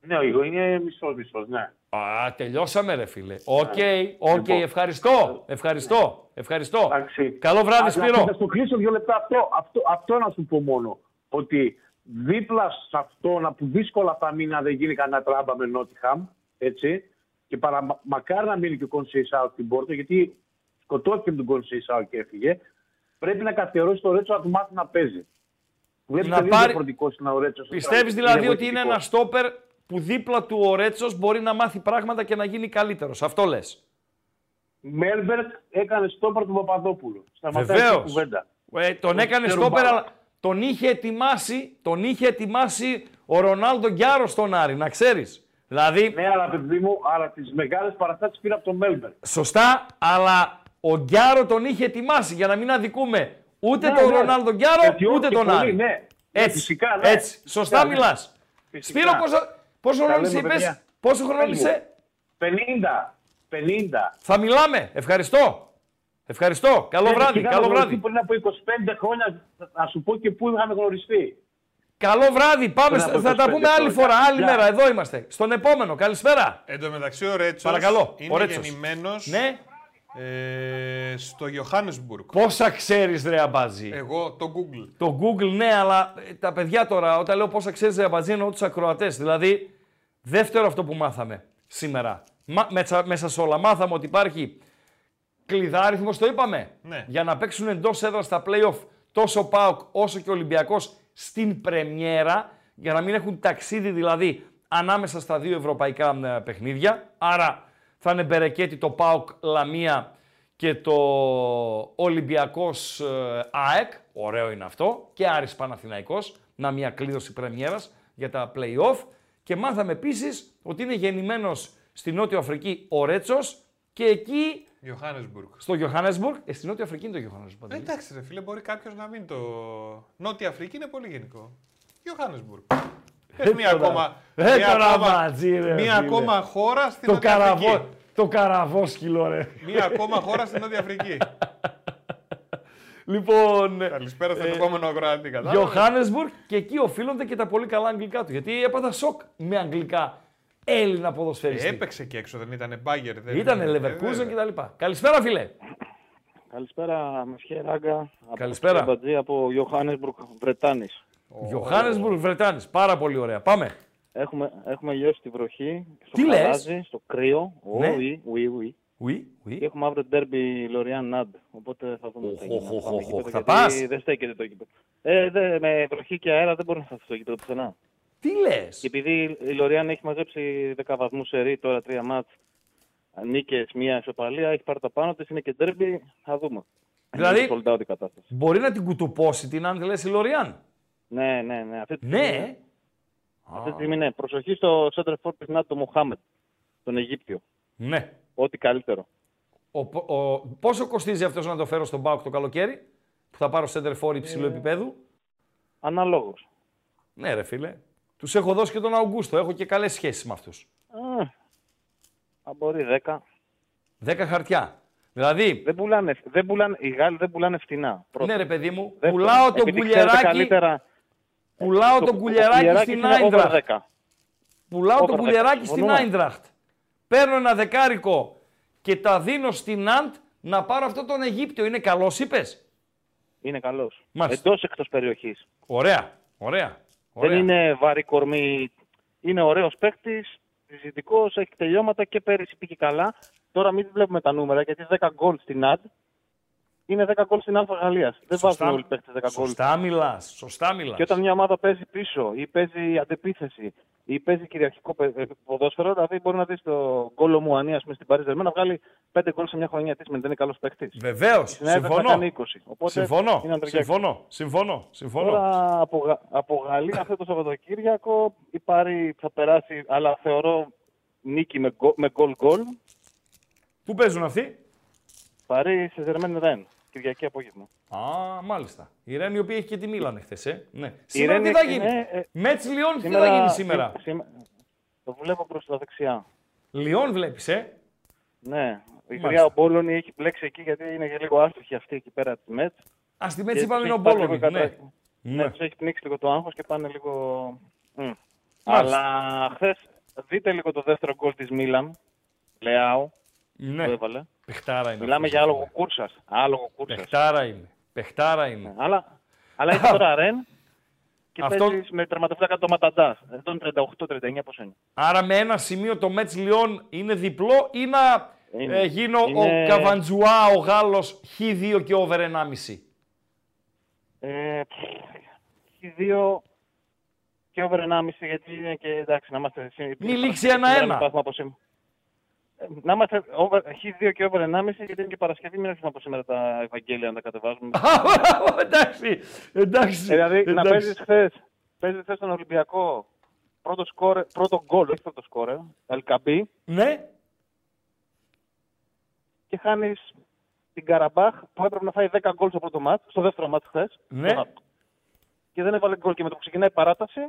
[SPEAKER 9] Ναι, ο Ιγκο είναι μισός μισός, ναι.
[SPEAKER 4] Α, τελειώσαμε ρε φίλε. Οκ, οκ,
[SPEAKER 9] Λοιπόν.
[SPEAKER 4] ευχαριστώ, ευχαριστώ, ευχαριστώ.
[SPEAKER 9] Εντάξει.
[SPEAKER 4] Καλό βράδυ
[SPEAKER 9] Αλλά
[SPEAKER 4] Σπύρο.
[SPEAKER 9] Θα στο κλείσω δύο λεπτά αυτό, αυτό, αυτό να σου πω μόνο. Ότι δίπλα σε αυτό να που δύσκολα θα μείνει να δεν γίνει κανένα τράμπα με Νότιχαμ, έτσι, και παρα, μακάρι να μείνει και ο Κονσέισάου στην πόρτα, γιατί σκοτώθηκε με τον Κονσέισάου και έφυγε, πρέπει να καθιερώσει το Ρέτσο να του μάθει να παίζει. Βλέπει
[SPEAKER 4] Να
[SPEAKER 9] να πάρει...
[SPEAKER 4] πάρει-
[SPEAKER 9] διαφορετικός είναι ο Ρέτσος.
[SPEAKER 4] Πιστεύεις δηλαδή ότι είναι ένα στόπερ που δίπλα του ο Ρέτσος μπορεί να μάθει πράγματα και να γίνει καλύτερος. Αυτό λες.
[SPEAKER 9] Μέλμπερκ έκανε στόπερ του Παπαδόπουλου. Σταματάει
[SPEAKER 4] Βεβαίως.
[SPEAKER 9] την κουβέντα.
[SPEAKER 4] Ε, τον
[SPEAKER 9] Τον
[SPEAKER 4] έκανε
[SPEAKER 9] ξέρουν
[SPEAKER 4] στόπερ,
[SPEAKER 9] μπάλα.
[SPEAKER 4] αλλά τον είχε ετοιμάσει, τον είχε ετοιμάσει ο Ρονάλντο Γκιάρος στον Άρη, να ξέρεις. Δηλαδή,
[SPEAKER 9] Ναι, αλλά παιδί μου, αλλά τις μεγάλες παραστάσεις πήρα από τον Μέλμπερκ.
[SPEAKER 4] σωστά, αλλά ο Γκιάρο τον είχε ετοιμάσει για να μην αδικούμε ούτε
[SPEAKER 9] Ναι,
[SPEAKER 4] τον
[SPEAKER 9] ναι.
[SPEAKER 4] Ρονάλντο Γκιάρο,
[SPEAKER 9] Έτσι,
[SPEAKER 4] ούτε
[SPEAKER 9] όχι,
[SPEAKER 4] τον
[SPEAKER 9] πολύ,
[SPEAKER 4] Άρη.
[SPEAKER 9] ναι. Ναι,
[SPEAKER 4] Έτσι,
[SPEAKER 9] φυσικά, ναι.
[SPEAKER 4] έτσι. Σωστά
[SPEAKER 9] Φυσικά, ναι.
[SPEAKER 4] μιλάς.
[SPEAKER 9] Φυσικά.
[SPEAKER 4] Σπύρο, πόσο, πόσο
[SPEAKER 9] Τα
[SPEAKER 4] χρόνο
[SPEAKER 9] λέμε,
[SPEAKER 4] είσαι, είπες,
[SPEAKER 9] παιδιά.
[SPEAKER 4] πόσο χρόνο
[SPEAKER 9] Πες μου.
[SPEAKER 4] είσαι;
[SPEAKER 9] 50. 50.
[SPEAKER 4] Θα μιλάμε. Ευχαριστώ. Ευχαριστώ. Καλό
[SPEAKER 9] Ναι,
[SPEAKER 4] βράδυ.
[SPEAKER 9] είχαμε
[SPEAKER 4] Καλό
[SPEAKER 9] γνωριστεί
[SPEAKER 4] βράδυ.
[SPEAKER 9] Πριν από 25 χρόνια, να σου πω και πού είχαμε γνωριστεί.
[SPEAKER 4] Καλό βράδυ. Πάμε.
[SPEAKER 9] Πριν
[SPEAKER 4] στα-
[SPEAKER 9] από
[SPEAKER 4] Θα τα
[SPEAKER 9] 25
[SPEAKER 4] πούμε άλλη
[SPEAKER 9] χρόνια.
[SPEAKER 4] φορά. Άλλη
[SPEAKER 9] Γεια.
[SPEAKER 4] μέρα. Εδώ είμαστε. Στον επόμενο. Καλησπέρα.
[SPEAKER 3] Εν τω μεταξύ ο Ρέτσος
[SPEAKER 4] Παρακαλώ,
[SPEAKER 3] είναι
[SPEAKER 4] ο Ρέτσος.
[SPEAKER 3] γεννημένος
[SPEAKER 4] Ναι.
[SPEAKER 3] ε, στο Johannesburg.
[SPEAKER 4] Πόσα ξέρεις, Ρε Αμπάτζη.
[SPEAKER 3] Εγώ το Google.
[SPEAKER 4] Το Google, ναι, αλλά ε, τα παιδιά τώρα, όταν λέω πόσα ξέρεις, Ρε Αμπατζή, εννοώ τους ακροατές. Δηλαδή, δεύτερο αυτό που μάθαμε σήμερα. Μα, μέσα, μέσα σε όλα, μάθαμε ότι υπάρχει κλειδάριθμο, το είπαμε.
[SPEAKER 3] Ναι.
[SPEAKER 4] Για να παίξουν εντός έδρας στα playoff τόσο ΠΑΟΚ όσο και ο Ολυμπιακός στην Πρεμιέρα, για να μην έχουν ταξίδι δηλαδή ανάμεσα στα δύο ευρωπαϊκά ε, παιχνίδια. Άρα θα είναι μπερεκέτη το ΠΑΟΚ Λαμία και το Ολυμπιακός ε, ΑΕΚ. Ωραίο είναι αυτό. Και Άρης Παναθηναϊκός. Να μια κλείδωση πρεμιέρας για τα play-off. Και μάθαμε επίσης ότι είναι γεννημένος στη Νότιο Αφρική ο Ρέτσος και εκεί
[SPEAKER 3] Johannesburg.
[SPEAKER 4] στο Johannesburg, ε, στη Νότια Αφρική είναι το Johannesburg.
[SPEAKER 3] Ε, εντάξει ρε φίλε, μπορεί κάποιος να μην το... Νότια Αφρική είναι πολύ γενικό. Johannesburg. Πες μια
[SPEAKER 4] τώρα.
[SPEAKER 3] ακόμα,
[SPEAKER 4] Ε,
[SPEAKER 3] μια
[SPEAKER 4] τώρα,
[SPEAKER 3] ακόμα,
[SPEAKER 4] Ματζή, ρε,
[SPEAKER 3] μια
[SPEAKER 4] φίλε.
[SPEAKER 3] ακόμα χώρα στην
[SPEAKER 4] Το,
[SPEAKER 3] Νότια
[SPEAKER 4] καραβό,
[SPEAKER 3] Αφρική.
[SPEAKER 4] το καραβόσκυλο, ρε.
[SPEAKER 3] Μια ακόμα χώρα στην Νότια Αφρική.
[SPEAKER 4] Λοιπόν,
[SPEAKER 3] Καλησπέρα στον
[SPEAKER 4] Ε,
[SPEAKER 3] επόμενο ακροατή. κατάλαβες;
[SPEAKER 4] Johannesburg και εκεί οφείλονται και τα πολύ καλά αγγλικά του. Γιατί έπαθα σοκ με αγγλικά Έλληνα
[SPEAKER 3] Ε,
[SPEAKER 4] ποδοσφαιριστή.
[SPEAKER 3] έπαιξε και έξω, δεν ήταν Μπάγκερ. δεν
[SPEAKER 4] Ήτανε
[SPEAKER 3] ε,
[SPEAKER 4] Leverkusen
[SPEAKER 3] βέβαια.
[SPEAKER 4] κτλ. Καλησπέρα, φίλε.
[SPEAKER 10] Καλησπέρα, Μεσχέ Ράγκα. Από
[SPEAKER 4] Καλησπέρα.
[SPEAKER 10] Μπατζή από Johannesburg, Βρετάνης.
[SPEAKER 4] Johannesburg Βρετάνης. Πάρα πολύ ωραία. Πάμε.
[SPEAKER 10] Έχουμε, έχουμε λιώσει τη βροχή. Στο
[SPEAKER 4] Τι λες;
[SPEAKER 10] γαλάζι, Στο κρύο.
[SPEAKER 4] Ναι.
[SPEAKER 10] Oui, oui, oui.
[SPEAKER 4] Oui, oui.
[SPEAKER 10] Και έχουμε αύριο ντέρμπι Λοριάν Ναντ. Οπότε θα δούμε. τι θα γίνει.
[SPEAKER 4] Οχ, οχ,
[SPEAKER 10] Πάμε
[SPEAKER 4] οχ,
[SPEAKER 10] γήπεδο,
[SPEAKER 4] οχ. Θα
[SPEAKER 10] γιατί
[SPEAKER 4] πας;
[SPEAKER 10] Δεν στέκεται το γήπεδο. Ε, δε, με βροχή και αέρα δεν μπορεί να σταθεί στο γήπεδο πουθενά.
[SPEAKER 4] Τι λες;
[SPEAKER 10] Και επειδή η Λοριάν έχει μαζέψει 10 βαθμούς σε ρί, τώρα τρία μάτς, νίκες, μία ισοπαλία, έχει πάρει τα πάνω της, είναι και ντέρμπι, θα δούμε.
[SPEAKER 4] Δηλαδή-
[SPEAKER 10] Είναι sold out η κατάσταση.
[SPEAKER 4] Μπορεί να την κουτουπώσει την αν λες η Λοριάν;
[SPEAKER 10] Ναι, ναι, ναι. Αυτή τη στιγμή,
[SPEAKER 4] Ναι.
[SPEAKER 10] Αυτή τη στιγμή ναι. Προσοχή στο center for της Νάτ, τον Μοχάμετ, τον Αιγύπτιο.
[SPEAKER 4] Ναι.
[SPEAKER 10] Ό,τι καλύτερο.
[SPEAKER 4] Ο, ο, πόσο κοστίζει αυτός να το φέρω στον Πάοκ το καλοκαίρι, που θα πάρω center for υψηλού
[SPEAKER 10] Ε.
[SPEAKER 4] επίπεδου;
[SPEAKER 10] Αναλόγως.
[SPEAKER 4] Ναι, ρε φίλε. Τους έχω δώσει και τον Αουγκούστο. Έχω και καλές σχέσεις με αυτούς.
[SPEAKER 10] Α, αν μπορεί 10.
[SPEAKER 4] 10 χαρτιά. Δηλαδή,
[SPEAKER 10] Δεν πουλάνε, δεν πουλάνε, οι Γάλλοι δεν πουλάνε φθηνά. Πρώτον.
[SPEAKER 4] ναι, ρε παιδί μου,
[SPEAKER 10] Δεύτερον,
[SPEAKER 4] πουλάω τον
[SPEAKER 10] επειδή ξέρετε
[SPEAKER 4] κουλιεράκι,
[SPEAKER 10] Καλύτερα,
[SPEAKER 4] πουλάω
[SPEAKER 10] το-
[SPEAKER 4] τον
[SPEAKER 10] ο
[SPEAKER 4] κουλιεράκι
[SPEAKER 10] κουλιεράκης
[SPEAKER 4] στην
[SPEAKER 10] είναι over
[SPEAKER 4] Άιντραχτ.
[SPEAKER 10] 10.
[SPEAKER 4] Πουλάω
[SPEAKER 10] Over
[SPEAKER 4] τον
[SPEAKER 10] 10,
[SPEAKER 4] κουλιεράκι στην
[SPEAKER 10] συμφωνούμε.
[SPEAKER 4] Άιντραχτ. Παίρνω ένα δεκάρικο και τα δίνω στην Αντ να πάρω αυτό τον Αιγύπτιο. Είναι καλός, είπες;
[SPEAKER 10] Είναι καλός.
[SPEAKER 4] Μάλιστα.
[SPEAKER 10] Εντός εκτός περιοχής.
[SPEAKER 4] Ωραία, ωραία. Ωραία.
[SPEAKER 10] Δεν είναι βαρύ κορμί. Είναι ωραίος παίκτης, συζητικός, έχει τελειώματα και πέρυσι πήγε καλά. Τώρα μην βλέπουμε τα νούμερα γιατί 10 γκολ στην ΑΔ είναι 10 γκολ στην Αλφα Γαλλίας. Δεν βάζουν όλοι οι παίκτες 10 γκολ.
[SPEAKER 4] Σωστά μιλάς. Σωστά μιλάς.
[SPEAKER 10] Και όταν μια ομάδα παίζει πίσω ή παίζει αντεπίθεση ή παίζει κυριαρχικό πε- ε, ποδόσφαιρο, δηλαδή μπορεί να δεις το γκολ Μουανία στην Παρίζα Ζερμέν να βγάλει 5 γκολ σε μια χρονιά. Τι σημαίνει, δεν είναι καλός παίκτης.
[SPEAKER 4] Βεβαίως.
[SPEAKER 10] Στην Everton θα
[SPEAKER 4] Συμφωνώ.
[SPEAKER 10] κάνει 20. Οπότε
[SPEAKER 4] Συμφωνώ.
[SPEAKER 10] είναι αντριακό.
[SPEAKER 4] Συμφωνώ. Συμφωνώ. Συμφωνώ.
[SPEAKER 10] Τώρα από, Γα- από Γαλλία αυτό το Σαββατοκύριακο η Πάρη θα περάσει, αλλά θεωρώ νίκη με γκολ- με γκολ γκολ.
[SPEAKER 4] Πού παίζουν αυτοί;
[SPEAKER 10] Πάρη σε Ζερμέν Ρεν, Κυριακή απόγευμα.
[SPEAKER 4] Α, μάλιστα. Η Ρεν η οποία έχει και τη Μίλαν χθε. Ε. Ναι. Σήμερα
[SPEAKER 10] Ρεν
[SPEAKER 4] τι θα
[SPEAKER 10] είναι,
[SPEAKER 4] γίνει;
[SPEAKER 10] ε,
[SPEAKER 4] Μέτς Λιόν τι θα γίνει σήμερα;
[SPEAKER 10] σή- σήμα- το βλέπω προς τα δεξιά.
[SPEAKER 4] Λιόν βλέπεις, ε;
[SPEAKER 10] Ναι. Η
[SPEAKER 4] Μάλιστα.
[SPEAKER 10] γριά ο Μπόλωνη έχει μπλέξει εκεί γιατί είναι και λίγο άστοχη αυτή εκεί πέρα τη ΜΕΤ.
[SPEAKER 4] Α, στη Μέτς είπαμε είναι ο Μπόλωνη. Ναι.
[SPEAKER 10] Ναι, τους έχει πνίξει λίγο το άγχος και πάνε λίγο... Μμ.
[SPEAKER 4] Μάλιστα.
[SPEAKER 10] Αλλά χθες δείτε λίγο το δεύτερο γκολ της Μίλαν. Λεάου.
[SPEAKER 4] Ναι.
[SPEAKER 10] Το έβαλε.
[SPEAKER 4] Παιχτάρα είναι.
[SPEAKER 10] Μιλάμε
[SPEAKER 4] αυτός,
[SPEAKER 10] για
[SPEAKER 4] ρε
[SPEAKER 10] άλογο
[SPEAKER 4] φίλε.
[SPEAKER 10] κούρσας. Άλογο κούρσας.
[SPEAKER 4] Παιχτάρα είναι. Παιχτάρα είναι.
[SPEAKER 10] Αλλά, αλλά έχει τώρα Ρεν και
[SPEAKER 4] Αυτό-
[SPEAKER 10] παίζεις με τερματοφύλακα το Ματαντά. Εδώ είναι 38-39 πώς είναι.
[SPEAKER 4] Άρα με ένα σημείο το Μέτς Λιόν είναι διπλό ή να
[SPEAKER 10] Είναι.
[SPEAKER 4] ε, γίνω
[SPEAKER 10] Είναι-
[SPEAKER 4] ο Καβαντζουά, ο Γάλλος, χ2 και over 1,5.
[SPEAKER 10] Ε, έχει δύο και over 1,5 γιατί είναι και εντάξει να είμαστε...
[SPEAKER 4] Μη λήξει ένα-ένα.
[SPEAKER 10] Υπάρχουμε από σήμερα. Ε, Να είμαστε over, Χ2 και over 1,5 γιατί είναι και Παρασκευή, μην έρχεται από σήμερα τα Ευαγγέλια να τα κατεβάζουμε. [laughs]
[SPEAKER 4] εντάξει, εντάξει.
[SPEAKER 10] Ε, δηλαδή να
[SPEAKER 4] εντάξει.
[SPEAKER 10] παίζεις χθες, παίζεις χθες στον Ολυμπιακό, πρώτο, σκόρε, πρώτο γκολ, όχι πρώτο σκόρε, Ελκαμπή,
[SPEAKER 4] Ναι,
[SPEAKER 10] και χάνεις την Καραμπάχ που έπρεπε να φάει 10 γκολ στο πρώτο μάτς, στο δεύτερο μάτς χθες.
[SPEAKER 4] ναι.
[SPEAKER 10] Και δεν έβαλε γκολ και με το που ξεκινάει η παράταση,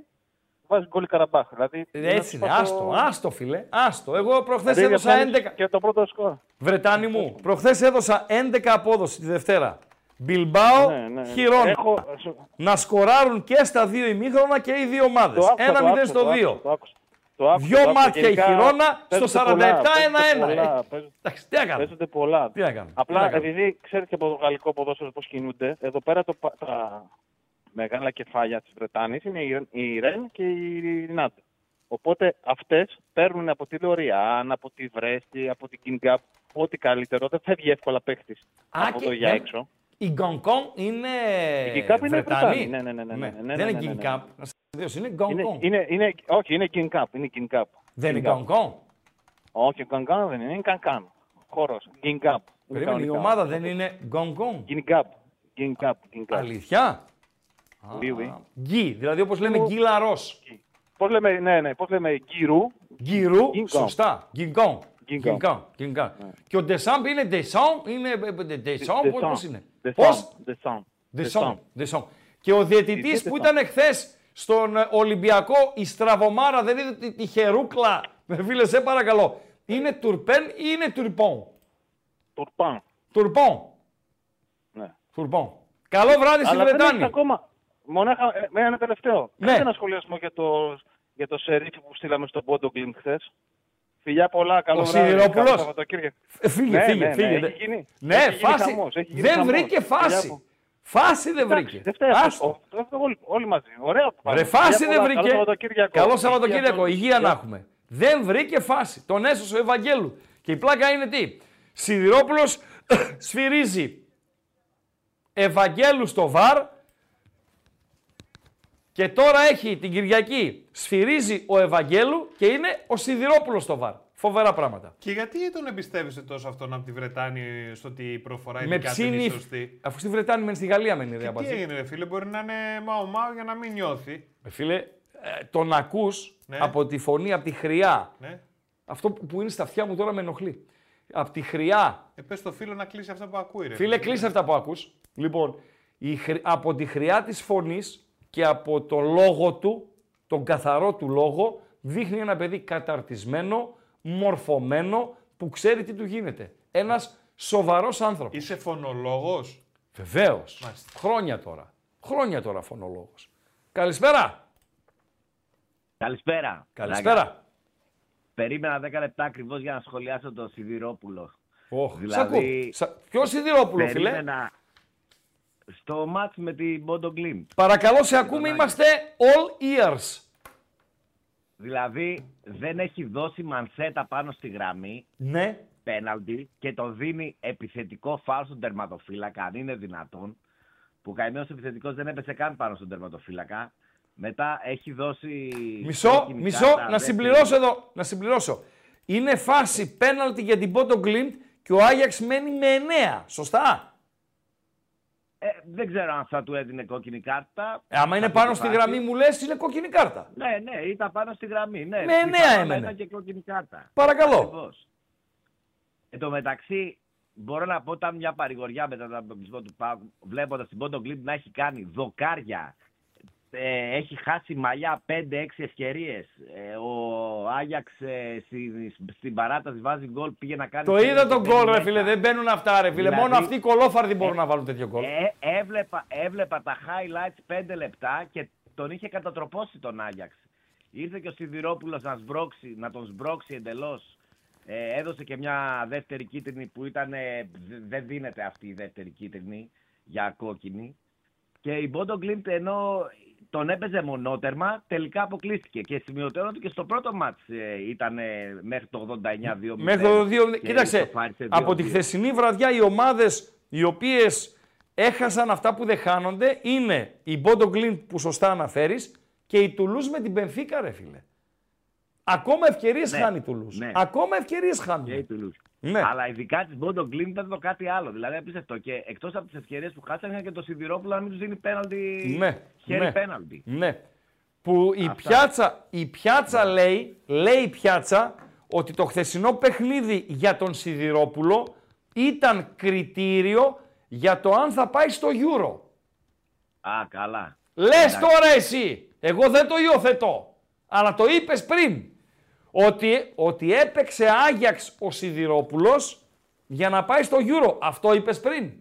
[SPEAKER 10] βάζει γκολ η Καραμπάχ. Δηλαδή,
[SPEAKER 4] Έτσι είναι.
[SPEAKER 10] να σου πω
[SPEAKER 4] Άστο,
[SPEAKER 10] το-
[SPEAKER 4] άστο, φίλε. Άστο. Εγώ προχθές
[SPEAKER 10] Δηλαδή,
[SPEAKER 4] έδωσα
[SPEAKER 10] πιάνεις
[SPEAKER 4] 11.
[SPEAKER 10] Και το πρώτο σκορ.
[SPEAKER 4] Βρετάνη μου, προχθές έδωσα 11 απόδοση τη Δευτέρα. Μπιλμπάο,
[SPEAKER 10] Ναι, ναι.
[SPEAKER 4] Χιρόνα.
[SPEAKER 10] Έχω- σου-
[SPEAKER 4] Να σκοράρουν και στα δύο ημίχρονα και οι δύο ομάδες.
[SPEAKER 10] Το άκουσα, το
[SPEAKER 4] 1-0
[SPEAKER 10] άκουσα,
[SPEAKER 4] στο
[SPEAKER 10] το
[SPEAKER 4] 2.
[SPEAKER 10] άκουσα, το άκουσα. Το άκουσα,
[SPEAKER 4] Δυο
[SPEAKER 10] το άκουσα.
[SPEAKER 4] μάτια η
[SPEAKER 10] Γενικά,
[SPEAKER 4] Χιρόνα στο
[SPEAKER 10] παίζονται
[SPEAKER 4] 47-1-1.
[SPEAKER 10] πολλά,
[SPEAKER 4] Ε,
[SPEAKER 10] παίζονται
[SPEAKER 4] Εντάξει, τι έκανα.
[SPEAKER 10] Παίζονται πολλά.
[SPEAKER 4] Τι να κάνω.
[SPEAKER 10] Απλά
[SPEAKER 4] τι να κάνω.
[SPEAKER 10] επειδή ξέρετε και από το γαλλικό ποδόσφαιρο πώς κινούνται, εδώ πέρα το, πα- τα μεγάλα κεφάλια της Βρετάνης είναι η, η Ρεν και η Νάτ. Οπότε αυτές παίρνουν από τη Λοριάν, από τη Βρέστη, από την Κινγκάπ, ό,τι καλύτερο. Δεν φεύγει εύκολα παίχτη από
[SPEAKER 4] και-
[SPEAKER 10] εδώ για
[SPEAKER 4] ναι.
[SPEAKER 10] έξω.
[SPEAKER 4] Η Γκονκόν είναι.
[SPEAKER 10] Η Γκινγκάπ είναι
[SPEAKER 4] Βρετανή.
[SPEAKER 10] Βρετανή. Ναι, ναι, ναι, ναι, ναι, ναι, ναι,
[SPEAKER 4] Δεν είναι
[SPEAKER 10] ναι, ναι, ναι.
[SPEAKER 4] Γκινγκάπ. Να σας δείξω. Είναι
[SPEAKER 10] Είναι,
[SPEAKER 4] Γκονκόν.
[SPEAKER 10] είναι, είναι, όχι, είναι Κινγκάπ. Είναι Κινγκάπ.
[SPEAKER 4] Δεν είναι
[SPEAKER 10] Γκινγκάπ.
[SPEAKER 4] Γκονκόν.
[SPEAKER 10] Όχι, Γκανγκάν δεν είναι, είναι Κανκάν. Χώρος. Γκινγκάπ.
[SPEAKER 4] Περίμενε, η ομάδα δεν είναι Γκονκόν.
[SPEAKER 10] Γκινγκάπ. Γκινγκάπ. Γκινγκάπ.
[SPEAKER 4] Αλήθεια;
[SPEAKER 10] Oui, oui.
[SPEAKER 4] Γκί, δηλαδή όπως λέμε γκί λαρός.
[SPEAKER 10] Πώς λέμε, ναι, ναι, πώς λέμε Γκυρού.
[SPEAKER 4] Γκυρού,
[SPEAKER 10] Γκινγκόν.
[SPEAKER 4] σωστά. Γκινγκόν.
[SPEAKER 10] Γκινγκόν.
[SPEAKER 4] Γκινγκόν. Γκινγκόν. Και ο Ντεσάμπ είναι Ντεσάμπ, είναι Ντεσάμπ,
[SPEAKER 10] Descend.
[SPEAKER 4] πώς είναι;
[SPEAKER 10] Descend.
[SPEAKER 4] Πώς;
[SPEAKER 10] Descend.
[SPEAKER 4] Ντεσάμπ. Ντεσάμπ. Και ο διαιτητής
[SPEAKER 10] Τι
[SPEAKER 4] που
[SPEAKER 10] Descend.
[SPEAKER 4] ήταν χθε στον ε, Ολυμπιακό, η Στραβωμάρα, δεν είδε τη, τη χερούκλα. Με φίλε, σε παρακαλώ. Είναι Τουρπέν ή είναι Τουρπόν;
[SPEAKER 10] Τουρπάν.
[SPEAKER 4] Τουρπόν.
[SPEAKER 10] Ναι.
[SPEAKER 4] Τουρπόν. Καλό βράδυ στη
[SPEAKER 10] Αλλά δεν έχεις
[SPEAKER 4] Βρετάνη.
[SPEAKER 10] ακόμα. Μονάχα, ε, με ένα τελευταίο.
[SPEAKER 4] Ναι.
[SPEAKER 10] Κάντε ένα σχολιασμό για το, για το σερίφι που στείλαμε στον Πόντο Γκλίν χθες. Φιλιά πολλά, καλό
[SPEAKER 4] Ο
[SPEAKER 10] βράδυ.
[SPEAKER 4] Σιδηρόπουλος.
[SPEAKER 10] καλό Σαββατοκύριακο.
[SPEAKER 4] Ε, Φύγε,
[SPEAKER 10] Ναι,
[SPEAKER 4] φύγε,
[SPEAKER 10] ναι, ναι,
[SPEAKER 4] φύγε.
[SPEAKER 10] έχει γίνει-
[SPEAKER 4] ναι,
[SPEAKER 10] έχει γίνει
[SPEAKER 4] φάση.
[SPEAKER 10] χαμός, έχει γίνει
[SPEAKER 4] δεν
[SPEAKER 10] χαμός.
[SPEAKER 4] βρήκε
[SPEAKER 10] Φιλιά
[SPEAKER 4] φάση.
[SPEAKER 10] μου.
[SPEAKER 4] Φάση δεν
[SPEAKER 10] Εντάξει,
[SPEAKER 4] βρήκε.
[SPEAKER 10] Δεν φταίει
[SPEAKER 4] Άστο.
[SPEAKER 10] αυτό. Το έφερε όλοι, όλοι μαζί. Ωραία που πάμε.
[SPEAKER 4] Ρε φάση
[SPEAKER 10] Μια
[SPEAKER 4] δεν
[SPEAKER 10] πολλά, Καλό
[SPEAKER 4] βρήκε.
[SPEAKER 10] Σαββατοκύριακο.
[SPEAKER 4] Καλό Σαββατοκύριακο.
[SPEAKER 10] Υγεία
[SPEAKER 4] Υγεία να
[SPEAKER 10] σε
[SPEAKER 4] έχουμε. Δεν βρήκε φάση. Τον έσωσε ο Ευαγγέλου. Και η πλάκα είναι τι; Σιδηρόπουλος [coughs] σφυρίζει Ευαγγέλου στο βαρ και τώρα έχει την Κυριακή σφυρίζει ο Ευαγγέλου και είναι ο Σιδηρόπουλος στο βαρ. Φοβερά πράγματα.
[SPEAKER 3] Και γιατί τον εμπιστεύεσαι τόσο αυτόν από τη Βρετάνη στο ότι η προφορά
[SPEAKER 4] Με
[SPEAKER 3] ειδικά δεν είναι
[SPEAKER 4] ψήνει.
[SPEAKER 3] σωστή;
[SPEAKER 4] Αφού στη Βρετάνη μένει στη Γαλλία μένει ρε
[SPEAKER 3] Τι
[SPEAKER 4] Αμπατζή.
[SPEAKER 3] έγινε, ρε φίλε, μπορεί να είναι μάου μάου για να μην νιώθει.
[SPEAKER 4] Ε, Φίλε, ε, τον ακούς
[SPEAKER 3] Ναι.
[SPEAKER 4] από τη φωνή, από τη χρειά.
[SPEAKER 3] Ναι.
[SPEAKER 4] Αυτό που που είναι στα αυτιά μου τώρα με ενοχλεί. Από τη χρειά.
[SPEAKER 3] Ε, πες στο φίλο να κλείσει αυτά που ακούει, ρε.
[SPEAKER 4] Φίλε, κλείσε αυτά που ακούς. Λοιπόν, η χρ- από τη χρειά της φωνής και από το λόγο του, τον καθαρό του λόγο, δείχνει ένα παιδί καταρτισμένο, μορφωμένο, που ξέρει τι του γίνεται. Ένας σοβαρός άνθρωπος.
[SPEAKER 3] Είσαι φωνολόγος;
[SPEAKER 4] Βεβαίως.
[SPEAKER 3] Μάλιστα.
[SPEAKER 4] Χρόνια τώρα. Χρόνια τώρα φωνολόγος. Καλησπέρα.
[SPEAKER 11] Καλησπέρα.
[SPEAKER 4] Καλησπέρα.
[SPEAKER 11] Ραγκά. Περίμενα 10 λεπτά ακριβώς για να σχολιάσω το Σιδηρόπουλο.
[SPEAKER 4] Oh,
[SPEAKER 11] Δηλαδή,
[SPEAKER 4] Ποιος Σιδηρόπουλο, φίλε;
[SPEAKER 11] Περίμενα στο μάτς με την Bodo Glimt.
[SPEAKER 4] Παρακαλώ, σε ακούμε, είμαστε all ears.
[SPEAKER 11] Δηλαδή δεν έχει δώσει μανσέτα πάνω στη γραμμή.
[SPEAKER 4] Ναι.
[SPEAKER 11] Πέναλτι και το δίνει επιθετικό φάουλ στον τερματοφύλακα, αν είναι δυνατόν. Που καημένος επιθετικός δεν έπεσε καν πάνω στον τερματοφύλακα. Μετά έχει δώσει.
[SPEAKER 4] Μισό,
[SPEAKER 11] κόκκινη
[SPEAKER 4] μισό,
[SPEAKER 11] κάρτα,
[SPEAKER 4] να
[SPEAKER 11] δεύτερη.
[SPEAKER 4] συμπληρώσω εδώ. Να συμπληρώσω. Είναι φάση πέναλτι για την Πότο Γκλίντ και ο Άγιαξ μένει με 9. Σωστά;
[SPEAKER 11] Ε, δεν ξέρω αν θα του έδινε κόκκινη κάρτα.
[SPEAKER 4] Ε, άμα είναι
[SPEAKER 11] Θα
[SPEAKER 4] πάνω
[SPEAKER 11] του
[SPEAKER 4] στη
[SPEAKER 11] φάσει.
[SPEAKER 4] γραμμή μου λες είναι κόκκινη κάρτα.
[SPEAKER 11] Ναι, ναι, ήταν πάνω στη γραμμή. Ναι,
[SPEAKER 4] Με εννέα
[SPEAKER 11] πιθανόν να
[SPEAKER 4] έμενε.
[SPEAKER 11] Ήταν και κόκκινη κάρτα.
[SPEAKER 4] Παρακαλώ.
[SPEAKER 11] Ακριβώς. Εν τω μεταξύ, μπορώ να πω ήταν μια παρηγοριά μετά τον αποκλεισμό του Πάου, βλέποντας την Πόντο Γκλίντ να έχει κάνει δοκάρια. Ε, έχει χάσει μαλλιά 5-6 ευκαιρίες. Ε, ο Άγιαξ ε, στη- στην παράταση βάζει γκολ, πήγε να κάνει.
[SPEAKER 4] Το
[SPEAKER 11] πέντε
[SPEAKER 4] είδα
[SPEAKER 11] και
[SPEAKER 4] τον
[SPEAKER 11] μπαίνει
[SPEAKER 4] γκολ, ρε
[SPEAKER 11] μέσα.
[SPEAKER 4] φίλε. Δεν μπαίνουν αυτά, ρε φίλε.
[SPEAKER 11] Δηλαδή-
[SPEAKER 4] Μόνο αυτοί οι κολόφαρδοι μπορούν να βάλουν τέτοιο γκολ.
[SPEAKER 11] Ε, έβλεπα, έβλεπα τα highlights 5 λεπτά και τον είχε κατατροπώσει τον Άγιαξ. Ήρθε και ο Σιδηρόπουλος να, σμπρώξει, να τον σμπρώξει εντελώς. Ε, έδωσε και μια δεύτερη κίτρινη που ήταν, ε, δε- δεν δίνεται αυτή η δεύτερη κίτρινη για κόκκινη. Και η Μπόντο Γκλίντ ενώ τον έπαιζε μονότερμα, τελικά αποκλείστηκε. Και σημειωτέρω ότι και στο πρώτο μάτς ε, ήταν ε, μέχρι το 89-2-0.
[SPEAKER 4] Μέχρι το 2.
[SPEAKER 11] και
[SPEAKER 4] Κοίταξε,
[SPEAKER 11] ισοφάρισε
[SPEAKER 4] από τη
[SPEAKER 11] 2-2.
[SPEAKER 4] χθεσινή βραδιά οι ομάδες οι οποίες έχασαν αυτά που δεν χάνονται είναι η Μπόντο Γκλίντ που σωστά αναφέρεις και η Τουλούζ με την Πενφύκα, ρε φίλε. Ακόμα ευκαιρίες
[SPEAKER 11] Ναι,
[SPEAKER 4] χάνει η Τουλούζ.
[SPEAKER 11] ναι.
[SPEAKER 4] Ακόμα ευκαιρίες χάνουν.
[SPEAKER 11] Και η Τουλούζ.
[SPEAKER 4] Ναι.
[SPEAKER 11] Αλλά ειδικά της Μπόντο Γκλίντ ήταν το κάτι άλλο. Δηλαδή απίστευτο. Και εκτός από τις ευκαιρίες που χάσαν, είχαν και το Σιδηρόπουλο να μην τους δίνει πέναλτι.
[SPEAKER 4] Ναι,
[SPEAKER 11] Χέρι
[SPEAKER 4] ναι.
[SPEAKER 11] πέναλτι.
[SPEAKER 4] Ναι. Που η
[SPEAKER 11] Αυτά.
[SPEAKER 4] πιάτσα, η πιάτσα λέει, λέει η πιάτσα, ότι το χθεσινό παιχνίδι για τον Σιδηρόπουλο ήταν κριτήριο για το αν θα πάει στο Euro.
[SPEAKER 11] Α, καλά.
[SPEAKER 4] Λες τώρα εσύ, εγώ δεν το υιοθετώ, αλλά το είπες πριν, ότι, ότι έπαιξε Άγιαξ ο Σιδηρόπουλος για να πάει στο Euro. Αυτό είπες πριν.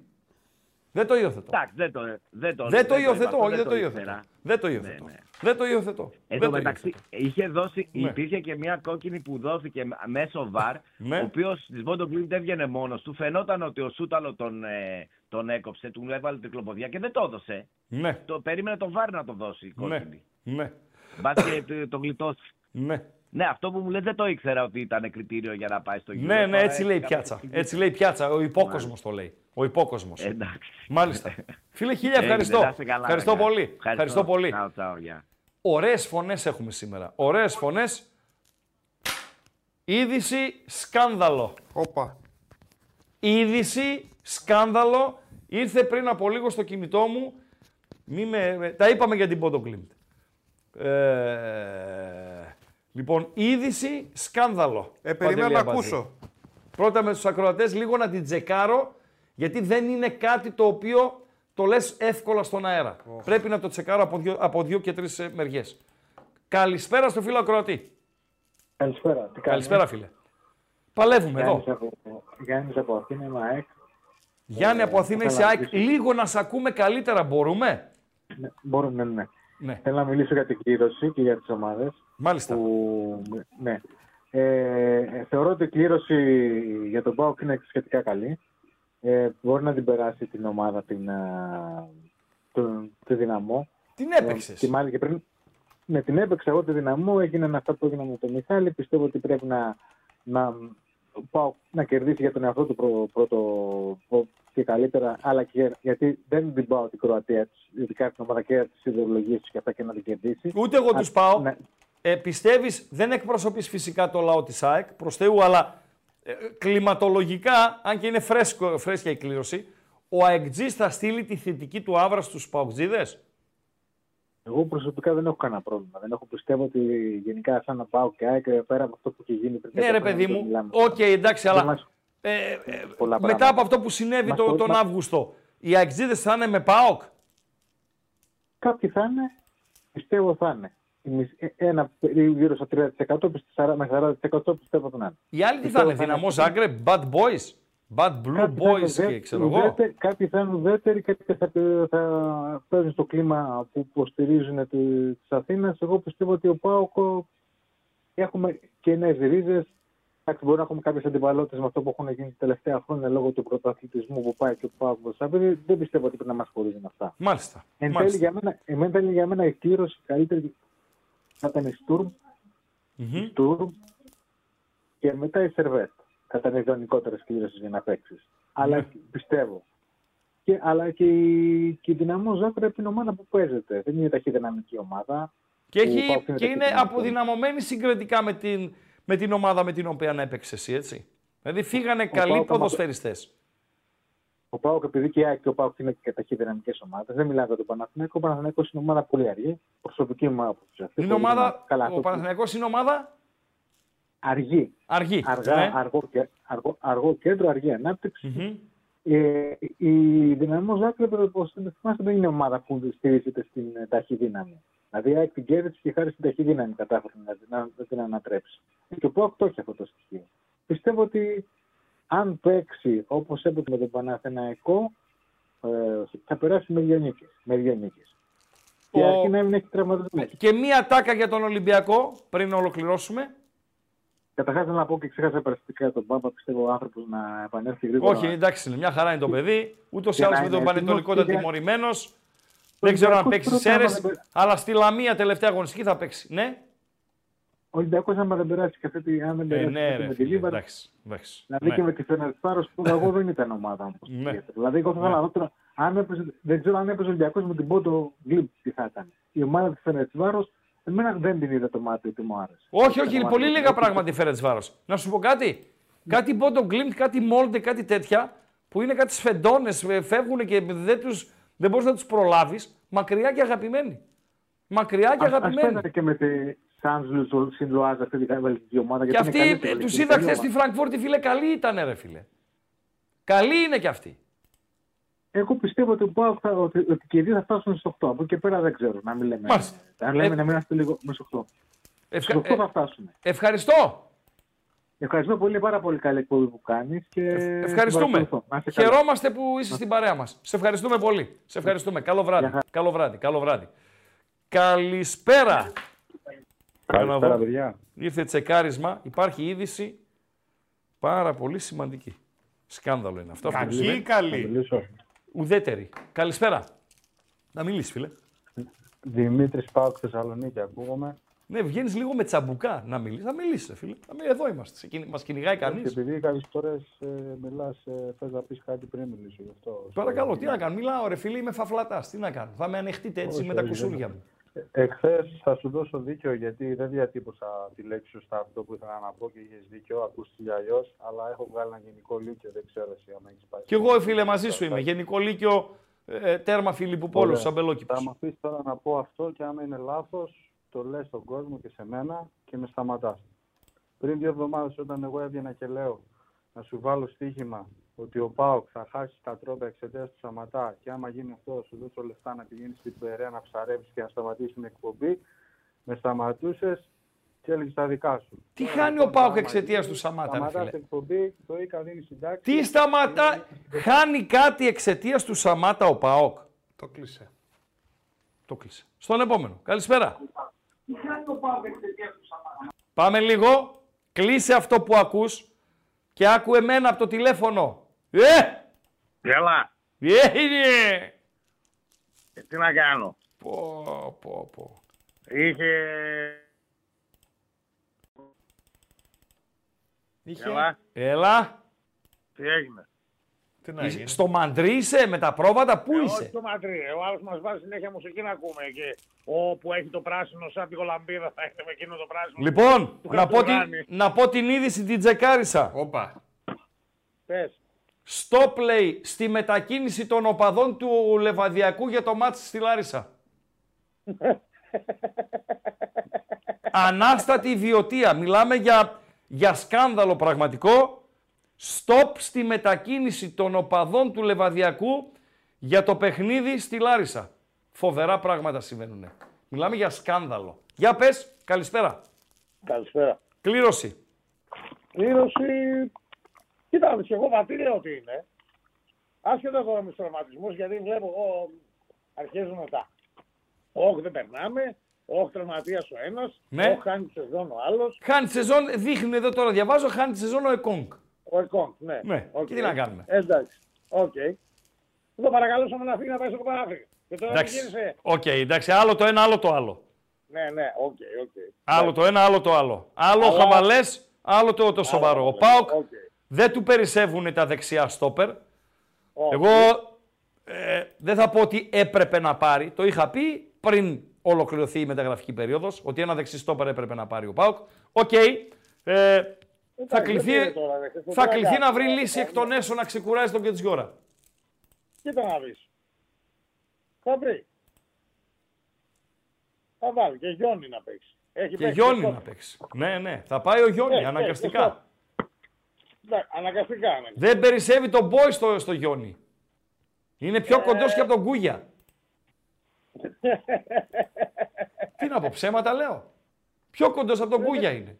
[SPEAKER 4] Δεν το υιοθετώ.
[SPEAKER 11] Εντάξει, δεν το, δεν το,
[SPEAKER 4] Δεν το
[SPEAKER 11] είπα
[SPEAKER 4] υιοθετώ,
[SPEAKER 11] αυτό,
[SPEAKER 4] όχι, δεν το
[SPEAKER 11] ήξερα.
[SPEAKER 4] υιοθετώ. Δεν το υιοθετώ.
[SPEAKER 11] Ναι, ναι.
[SPEAKER 4] Δεν το υιοθετώ.
[SPEAKER 11] Εν
[SPEAKER 4] Δεν
[SPEAKER 11] τω
[SPEAKER 4] το
[SPEAKER 11] μεταξύ, είχε δώσει,
[SPEAKER 4] Ναι.
[SPEAKER 11] υπήρχε και μια κόκκινη που δόθηκε μέσω βαρ,
[SPEAKER 4] Ναι.
[SPEAKER 11] ο οποίος της Μπόντο Γκλίντ έβγαινε μόνος του. Φαινόταν ότι ο Σούταλο τον, ε, τον έκοψε, του έβαλε τρικλοποδιά και δεν το έδωσε.
[SPEAKER 4] Ναι.
[SPEAKER 11] Το περίμενε το βαρ να το δώσει. η
[SPEAKER 4] Ναι.
[SPEAKER 11] Κόκκινη.
[SPEAKER 4] Ναι.
[SPEAKER 11] Μπας και το, το γλιτώσεις.
[SPEAKER 4] Ναι.
[SPEAKER 11] Ναι, αυτό που μου λες δεν το ήξερα ότι ήταν κριτήριο για να πάει στο Euro.
[SPEAKER 4] Ναι, ναι,
[SPEAKER 11] Τώρα
[SPEAKER 4] έτσι λέει η
[SPEAKER 11] έχει
[SPEAKER 4] πιάτσα.
[SPEAKER 11] κάποια
[SPEAKER 4] Έτσι λέει η πιάτσα. Ο υπόκοσμος το λέει. Ο υπόκοσμος.
[SPEAKER 11] Εντάξει.
[SPEAKER 4] Μάλιστα. Φίλε, χίλια
[SPEAKER 11] Έγινε,
[SPEAKER 4] ευχαριστώ.
[SPEAKER 11] να είστε καλά,
[SPEAKER 4] Ευχαριστώ
[SPEAKER 11] παιδιά.
[SPEAKER 4] πολύ. Ευχαριστώ πολύ.
[SPEAKER 11] Τσάου, τσάου, γεια.
[SPEAKER 4] Ωραίες φωνές έχουμε σήμερα. Ωραίες φωνές. Είδηση σκάνδαλο.
[SPEAKER 3] Όπα.
[SPEAKER 4] Είδηση σκάνδαλο. Ήρθε πριν από λίγο στο κινητό μου. Μη με, με- τα είπαμε για την Πόντο Κλίντ. Ε, λοιπόν, είδηση σκάνδαλο.
[SPEAKER 3] Ε, περιμένω
[SPEAKER 4] Παντελή
[SPEAKER 3] να
[SPEAKER 4] Αμπατζή.
[SPEAKER 3] ακούσω.
[SPEAKER 4] Πρώτα με τους ακροατές λίγο να την τσεκάρω, γιατί δεν είναι κάτι το οποίο το λες εύκολα στον αέρα. Πρέπει να το τσεκάρω από δύο, από δύο και τρεις ε, μεριές. Καλησπέρα στο φίλο ακροατή.
[SPEAKER 12] Καλησπέρα. Τι κάνεις;
[SPEAKER 4] Καλησπέρα φίλε. Παλεύουμε
[SPEAKER 12] Γιάννης
[SPEAKER 4] εδώ.
[SPEAKER 12] από, Γιάννης από Αθήνα, είμαι ΑΕΚ.
[SPEAKER 4] Γιάννη από Αθήνα είσαι
[SPEAKER 12] θέλω να
[SPEAKER 4] ΑΕΚ.
[SPEAKER 12] μιλήσω.
[SPEAKER 4] Λίγο να σε ακούμε καλύτερα μπορούμε;
[SPEAKER 12] Ναι, μπορούμε, ναι.
[SPEAKER 4] Ναι.
[SPEAKER 12] Θέλω να μιλήσω για την κλήρωση και για τις ομάδες.
[SPEAKER 4] Μάλιστα.
[SPEAKER 12] Που, ναι. Ε, θεωρώ ότι η κλήρωση για τον ΠΑΟΚ είναι σχετικά καλή. Ε, μπορεί να την περάσει την ομάδα την, α, τον, τη δυναμό.
[SPEAKER 4] Την
[SPEAKER 12] Ε,
[SPEAKER 4] έπαιξες.
[SPEAKER 12] τη μάλη και πριν, ναι, την έπαιξα εγώ τη δυναμό. Έγιναν αυτά που έγιναν με τον Μιχάλη. Πιστεύω ότι πρέπει να, να, πάω, να κερδίσει για τον εαυτό του πρω- πρώτο προ- και καλύτερα. Αλλά και για- γιατί δεν την πάω την Κροατία, ειδικά την ομάδα και τις ιδεολογίες τους και αυτά και να την κερδίσει.
[SPEAKER 4] Ούτε εγώ
[SPEAKER 12] Α,
[SPEAKER 4] τους πάω.
[SPEAKER 12] ναι.
[SPEAKER 4] Ε, Πιστεύεις, δεν εκπροσωπείς φυσικά το λαό της ΑΕΚ προς Θεού, αλλά ε, κλιματολογικά, αν και είναι φρέσκο, φρέσκια η κλήρωση, ο ΑΕΚΤΖΙ θα στείλει τη θετική του άβρα στους Παοκτζίδες;
[SPEAKER 12] Εγώ προσωπικά δεν έχω κανένα πρόβλημα. Δεν έχω πιστεύω ότι γενικά σαν ΠΑΟΚ και ΑΕΚ πέρα από αυτό που έχει γίνει πριν.
[SPEAKER 4] Ναι,
[SPEAKER 12] κάποια
[SPEAKER 4] ρε
[SPEAKER 12] χρόνια,
[SPEAKER 4] παιδί
[SPEAKER 12] δεν
[SPEAKER 4] μου,
[SPEAKER 12] μιλάμε.
[SPEAKER 4] οκ, εντάξει,
[SPEAKER 12] Δεν
[SPEAKER 4] αλλά
[SPEAKER 12] μας-
[SPEAKER 4] ε, ε,
[SPEAKER 12] πολλά
[SPEAKER 4] μετά
[SPEAKER 12] πράγματα.
[SPEAKER 4] από αυτό που συνέβη
[SPEAKER 12] Μας
[SPEAKER 4] το-
[SPEAKER 12] το-
[SPEAKER 4] τον
[SPEAKER 12] μας-
[SPEAKER 4] Αύγουστο, οι ΑΕΚΤΖΙΔες θα είναι με ΠΑΟΚ;
[SPEAKER 12] Κάποιοι θα είναι, πιστεύω θα είναι. Η μισ- ε, Ένα περίπου γύρω στο 30% πιστε- 40 με 40% πιστεύω θα είναι.
[SPEAKER 4] Οι άλλοι τι θα
[SPEAKER 12] Πιστεύω
[SPEAKER 4] είναι, Ντιναμό Ζάγκρεμπ, bad boys, bad blue
[SPEAKER 12] Κάποιοι θα είναι
[SPEAKER 4] boys
[SPEAKER 12] ουδέ-
[SPEAKER 4] και ξέρω εγώ.
[SPEAKER 12] ουδέτε- Κάποιοι θα είναι ουδέτεροι, κάποιοι θα, θα παίζουν στο κλίμα που υποστηρίζουν τη Αθήνα. Εγώ πιστεύω ότι ο Πάοκο έχουμε και νέε ρίζες. Εντάξει, μπορεί να έχουμε κάποιες αντιβαλότητε με αυτό που έχουν γίνει τα τελευταία χρόνια λόγω του πρωταθλητισμού που πάει και ο Πάοκ μπροστά. Δεν δεν πιστεύω ότι πρέπει να μας χωρίζουν αυτά.
[SPEAKER 4] Μάλιστα.
[SPEAKER 12] Εν τέλει
[SPEAKER 4] μάλιστα.
[SPEAKER 12] για μένα, εμένα ήταν για μένα η κλήρωση καλύτερη θα ήταν η Στουρμ,
[SPEAKER 4] Μμμ.
[SPEAKER 12] η Στουρμ και μετά η Σερβέτ. Θα ήταν ιδανικότερε κλήρωσης για να παίξεις. Αλλά
[SPEAKER 4] Ναι.
[SPEAKER 12] πιστεύω. Και, αλλά και η, και η Δυναμό Ζάγκρεπ είναι ομάδα που παίζεται. Δεν είναι ταχυδυναμική ομάδα.
[SPEAKER 4] Και,
[SPEAKER 12] Ο
[SPEAKER 4] έχει,
[SPEAKER 12] Πάοκ
[SPEAKER 4] και είναι
[SPEAKER 12] ταχυδυναμικός.
[SPEAKER 4] αποδυναμωμένη συγκριτικά με την, με την ομάδα με την οποία έπαιξες εσύ, έτσι. Δηλαδή φύγανε καλοί
[SPEAKER 12] Πάοκ, άμα-
[SPEAKER 4] ποδοσφαιριστές.
[SPEAKER 12] Ο Πάοκ, επειδή και η ΑΕΚ και ο Πάοκ είναι και ταχυδυναμικές ομάδες, δεν μιλάμε για τον Παναθηναϊκό. Ο Παναθηναϊκός είναι ομάδα πολύ αργή. Προσωπική μου άποψη. αυτή.
[SPEAKER 4] Είναι
[SPEAKER 12] Πολύ
[SPEAKER 4] ομάδα,
[SPEAKER 12] καλά,
[SPEAKER 4] ο
[SPEAKER 12] αυτό που-
[SPEAKER 4] Παναθηναϊκός είναι ομάδα
[SPEAKER 12] Αργή.
[SPEAKER 4] αργή.
[SPEAKER 12] Αργά,
[SPEAKER 4] ναι.
[SPEAKER 12] αργό, και- αργό, αργό κέντρο, αργή ανάπτυξη.
[SPEAKER 4] Μμμ.
[SPEAKER 12] Ε, η δυναμό Ζάκλεπ, όπω θυμάστε, δεν είναι ομάδα που στηρίζεται στην ε, ταχυδύναμη. Δηλαδή, η ΑΕΚ την κέρδισε και χάρη στην ταχυδύναμη κατάφερε να, να, να την ανατρέψει. Και ο Πάοκ το έχει αυτό το στοιχείο. Πιστεύω ότι αν παίξει όπως έπαιξε με τον Παναθηναϊκό, ε, θα περάσει με δύο νίκες. Με δύο νίκες. Και
[SPEAKER 4] Ο-
[SPEAKER 12] αρκεί να μην έχει τραυματισμό.
[SPEAKER 4] Και μία τάκα για τον Ολυμπιακό πριν ολοκληρώσουμε.
[SPEAKER 12] Καταρχάς, να πω και ξέχασα περαστικά τον Πάπα. Πιστεύω ο άνθρωπος να επανέλθει γρήγορα.
[SPEAKER 4] Όχι, εντάξει, είναι μια χαρά είναι το παιδί. Ούτως ή
[SPEAKER 12] Και
[SPEAKER 4] άλλως
[SPEAKER 12] να
[SPEAKER 4] με τον
[SPEAKER 12] είναι
[SPEAKER 4] Πανετολικό
[SPEAKER 12] έτοιμος
[SPEAKER 4] ήταν
[SPEAKER 12] και για-
[SPEAKER 4] τιμωρημένο. Δεν ξέρω αν
[SPEAKER 12] Ολυμπιακός
[SPEAKER 4] παίξει
[SPEAKER 12] πρώτα,
[SPEAKER 4] σέρες,
[SPEAKER 12] άμα δεν πε-
[SPEAKER 4] αλλά στη Λαμία τελευταία αγωνιστική θα παίξει. Ναι,
[SPEAKER 12] Ο Ολυμπιακός, άμα δεν περάσει και αυτή τη. Αν δεν
[SPEAKER 4] ε,
[SPEAKER 12] περάσει
[SPEAKER 4] ναι,
[SPEAKER 12] και
[SPEAKER 4] ρε,
[SPEAKER 12] με τη
[SPEAKER 4] φίλε,
[SPEAKER 12] Λίβα,
[SPEAKER 4] εντάξει. εντάξει.
[SPEAKER 12] Δηλαδή
[SPEAKER 4] ναι.
[SPEAKER 12] και με τη Φενερτφάρο που εγώ δεν ήταν ομάδα όμως.
[SPEAKER 4] Ναι.
[SPEAKER 12] Δηλαδή, εγώ θα ήθελα να δω τώρα, αν έπαιζε, δεν ξέρω αν έπαιζε ο Ολυμπιακός με την Πόντο Γκλιμπ τι θα ήταν. Η ομάδα της Φενερτφάρο, εμένα δεν την είδα το μάτι ότι μου άρεσε.
[SPEAKER 4] Όχι, όχι,
[SPEAKER 12] Το
[SPEAKER 4] είναι
[SPEAKER 12] μάτι
[SPEAKER 4] πολύ
[SPEAKER 12] του.
[SPEAKER 4] λίγα πράγματα η Φερεντσβάρος. Να σου πω κάτι. Κάτι Μπόντο Γκλιμτ, κάτι Μόλντε, κάτι τέτοια που είναι κάτι σφεντόνες, φεύγουν και δεν, τους, δεν μπορείς να τους προλάβεις. Μακριά και αγαπημένοι. Μακριά και
[SPEAKER 12] Ας- ας
[SPEAKER 4] αγαπημένοι.
[SPEAKER 12] παίζανε και με τη Σεν Ζιλουάζ αυτή την βελγική ομάδα.
[SPEAKER 4] Και
[SPEAKER 12] γιατί είναι
[SPEAKER 4] αυτοί
[SPEAKER 12] καλή
[SPEAKER 4] τους
[SPEAKER 12] στη
[SPEAKER 4] είδα
[SPEAKER 12] βελγική
[SPEAKER 4] χθε στη
[SPEAKER 12] ομάδα.
[SPEAKER 4] Φραγκφούρτη, φίλε, καλή ήταν, ρε φίλε. Καλή είναι κι αυτή.
[SPEAKER 12] Εγώ πιστεύω ότι, πάω, θα, ότι, ότι και οι δύο θα φτάσουν στο 8. Από εκεί και πέρα δεν ξέρω. Να μην λέμε.
[SPEAKER 4] Μάλιστα.
[SPEAKER 12] Αν λέμε
[SPEAKER 4] Ε,
[SPEAKER 12] να μην είμαστε λίγο μες στο 8.
[SPEAKER 4] Ευχα...
[SPEAKER 12] Στο 8
[SPEAKER 4] ε,
[SPEAKER 12] θα φτάσουν.
[SPEAKER 4] ευχαριστώ.
[SPEAKER 12] Ευχαριστώ πολύ, πάρα πολύ καλή εκπομπή που κάνεις. Και
[SPEAKER 4] Ευχαριστούμε.
[SPEAKER 12] παρακολουθώ. Να είστε καλά.
[SPEAKER 4] Χαιρόμαστε που είσαι στην παρέα μας. Σε ευχαριστούμε πολύ. Σε ευχαριστούμε. Καλό βράδυ. Καλό βράδυ. Καλό βράδυ. Καλησπέρα. Για να
[SPEAKER 13] Καλησπέρα,
[SPEAKER 4] δω.
[SPEAKER 13] παιδιά.
[SPEAKER 4] Ήρθε τσεκάρισμα. Υπάρχει είδηση πάρα πολύ σημαντική. Σκάνδαλο είναι αυτό. αυτό που
[SPEAKER 3] Κακή
[SPEAKER 4] συμβαίνει.
[SPEAKER 3] ή καλή.
[SPEAKER 4] Ουδέτερη. Καλησπέρα. Να μιλήσεις, φίλε.
[SPEAKER 13] Δημήτρης Πάουκ Θεσσαλονίκη, ακούγομαι.
[SPEAKER 4] Ναι, βγαίνεις λίγο με τσαμπουκά να μιλήσεις. Να μιλήσεις, φίλε. Να μιλ- Εδώ είμαστε. Μας κυνηγάει κανείς.
[SPEAKER 13] Και επειδή κάποιες φορές ε, μιλάς, ε, θες να πεις κάτι πριν μιλήσω γι' αυτό.
[SPEAKER 4] Παρακαλώ, τι να κάνω. Μιλάω, ρε φίλε, είμαι φαφλατάς. Τι να κάνω. Θα με ανεχτείτε έτσι
[SPEAKER 13] Όχι,
[SPEAKER 4] με τα
[SPEAKER 13] όχι,
[SPEAKER 4] κουσούρια
[SPEAKER 13] δεν-
[SPEAKER 4] μου.
[SPEAKER 13] Εχθές θα σου δώσω δίκιο γιατί δεν διατύπωσα τη λέξη σωστά αυτό που ήθελα να πω και είχες δίκιο, ακούστηκε αλλιώς. Αλλά έχω βγάλει ένα γενικό λύκειο, δεν ξέρω εσύ αν έχεις πάει.
[SPEAKER 4] Κι εγώ, φίλε, μαζί σου είμαι. Γενικό Λύκειο, ε, τέρμα Φιλίππου Πόλου,
[SPEAKER 13] Ωραία.
[SPEAKER 4] Σαμπελόκηπος.
[SPEAKER 13] Θα με αφήσεις τώρα να πω αυτό και άμα είναι λάθος, το λες στον κόσμο και σε μένα και με σταματάς. Πριν δύο εβδομάδες, όταν εγώ έβγαινα και λέω να σου βάλω στοίχημα ότι ο Πάοκ θα χάσει τα τρόπια εξαιτίας του Σαματά και άμα γίνει αυτό, σου δώσω λεφτά να πηγαίνεις στην Περαία να ψαρεύει και να σταματήσεις την εκπομπή, με σταματούσες και έλεγε τα δικά σου.
[SPEAKER 4] Τι
[SPEAKER 13] Τώρα,
[SPEAKER 4] χάνει ο
[SPEAKER 13] λοιπόν,
[SPEAKER 4] Πάοκ
[SPEAKER 13] άμα
[SPEAKER 4] εξαιτίας
[SPEAKER 13] γίνει,
[SPEAKER 4] του Σαμάτα, ρε
[SPEAKER 13] σταματάς
[SPEAKER 4] φίλε;
[SPEAKER 13] την εκπομπή, το ΙΚΑ δίνει συντάξει.
[SPEAKER 4] Τι σταματά, χάνει κάτι εξαιτίας του Σαμάτα ο Πάοκ;
[SPEAKER 3] Το κλείσε.
[SPEAKER 4] Το κλείσε. Στον επόμενο. Καλησπέρα. Πάμε λίγο. Κλείσε αυτό που ακούς και άκου εμένα από το τηλέφωνο. Ε!
[SPEAKER 14] Έλα.
[SPEAKER 4] Τι έγινε;
[SPEAKER 14] Ε, τι να κάνω;
[SPEAKER 4] Πω, πω, πω.
[SPEAKER 14] Είχε...
[SPEAKER 4] Είχε.
[SPEAKER 14] Έλα.
[SPEAKER 4] Έλα.
[SPEAKER 14] Τι έγινε;
[SPEAKER 3] Τι
[SPEAKER 4] Είσαι- Στο μαντρί είσαι με τα πρόβατα, πού
[SPEAKER 14] Ε,
[SPEAKER 4] είσαι;
[SPEAKER 14] Όχι στο Μαντρί. Ο άλλος μας βάζει συνέχεια μουσική να ακούμε. Και ο που έχει το πράσινο, σαν τη Γολαμπίδα, θα έχει με εκείνο το πράσινο.
[SPEAKER 4] Λοιπόν,
[SPEAKER 14] του
[SPEAKER 4] να πω, την,
[SPEAKER 14] Χατζουράνη.
[SPEAKER 4] να πω την είδηση την τζεκάρισα.
[SPEAKER 3] Όπα.
[SPEAKER 14] Πες.
[SPEAKER 4] Stop play στη μετακίνηση των οπαδών του Λεβαδιακού για το μάτς στη Λάρισα. [laughs] Ανάστατη ιδιωτία. Μιλάμε για, για σκάνδαλο πραγματικό. Stop στη μετακίνηση των οπαδών του Λεβαδιακού για το παιχνίδι στη Λάρισα. Φοβερά πράγματα συμβαίνουν. Μιλάμε για σκάνδαλο. Για πες, καλησπέρα.
[SPEAKER 14] Καλησπέρα.
[SPEAKER 4] Κλήρωση.
[SPEAKER 14] Κλήρωση. Κοίτα, και εγώ βατήρια ότι είναι. Άσχετα τώρα με τους τραυματισμούς, γιατί βλέπω εγώ αρχίζουν μετά. Όχι, δεν περνάμε. Όχι, τραυματίας ο ένας.
[SPEAKER 4] Ναι.
[SPEAKER 14] Όχι, χάνει τη σεζόν ο άλλος.
[SPEAKER 4] Χάνει τη σεζόν, δείχνει εδώ τώρα, διαβάζω, χάνει τη σεζόν ο Εκόνγκ.
[SPEAKER 14] Ο Εκόνγκ, ναι.
[SPEAKER 4] Ναι,
[SPEAKER 14] Οκ.
[SPEAKER 4] και τι να κάνουμε.
[SPEAKER 14] Εντάξει. Οκ. Το παρακαλούσαμε να φύγει να πάει στο Πανάφρικο. Και τώρα
[SPEAKER 4] Εντάξει.
[SPEAKER 14] γύρισε.
[SPEAKER 4] Οκ, εντάξει, άλλο το ένα, άλλο το άλλο.
[SPEAKER 14] Ναι, ναι, οκ, οκ.
[SPEAKER 4] Άλλο το ένα, άλλο το άλλο. Άλλο
[SPEAKER 14] Αλλά-
[SPEAKER 4] χαβαλέ, άλλο το, το σοβαρό. Ο ΠΑΟΚ
[SPEAKER 14] οκ.
[SPEAKER 4] Δεν του περισσεύουν τα δεξιά στόπερ.
[SPEAKER 14] Όχι.
[SPEAKER 4] Εγώ ε, δεν θα πω ότι έπρεπε να πάρει. Το είχα πει πριν ολοκληρωθεί η μεταγραφική περίοδος, ότι ένα δεξί στόπερ έπρεπε να πάρει ο Πάοκ. Οκ. Ε, θα
[SPEAKER 14] δεν
[SPEAKER 4] κληθεί,
[SPEAKER 14] πήρε τώρα, ρε, Χριστό,
[SPEAKER 4] θα
[SPEAKER 14] τι να
[SPEAKER 4] κληθεί να
[SPEAKER 14] κάνουμε,
[SPEAKER 4] βρει
[SPEAKER 14] τώρα,
[SPEAKER 4] λύση
[SPEAKER 14] τώρα.
[SPEAKER 4] εκ των έσω να ξεκουράζει τον Κετζιόρα.
[SPEAKER 14] Κοίτα να δεις. Θα βρει. Θα βάλει και Γιόνι να παίξει. Έχει
[SPEAKER 4] Και
[SPEAKER 14] παίξει
[SPEAKER 4] Γιόνι
[SPEAKER 14] και
[SPEAKER 4] να παίξει. Ναι, ναι. Θα πάει ο Γιόνι,
[SPEAKER 14] Ναι, ναι,
[SPEAKER 4] αναγκαστικά.
[SPEAKER 14] σωστό. Ναι, αναγκαστικά. Ναι.
[SPEAKER 4] Δεν περισσεύει τον Μπόι στο, στο Γιόνι. Είναι πιο
[SPEAKER 14] Ε.
[SPEAKER 4] κοντός και από τον Κούγια. Τι να πω, ψέματα λέω. Πιο κοντός από τον Κούγια είναι.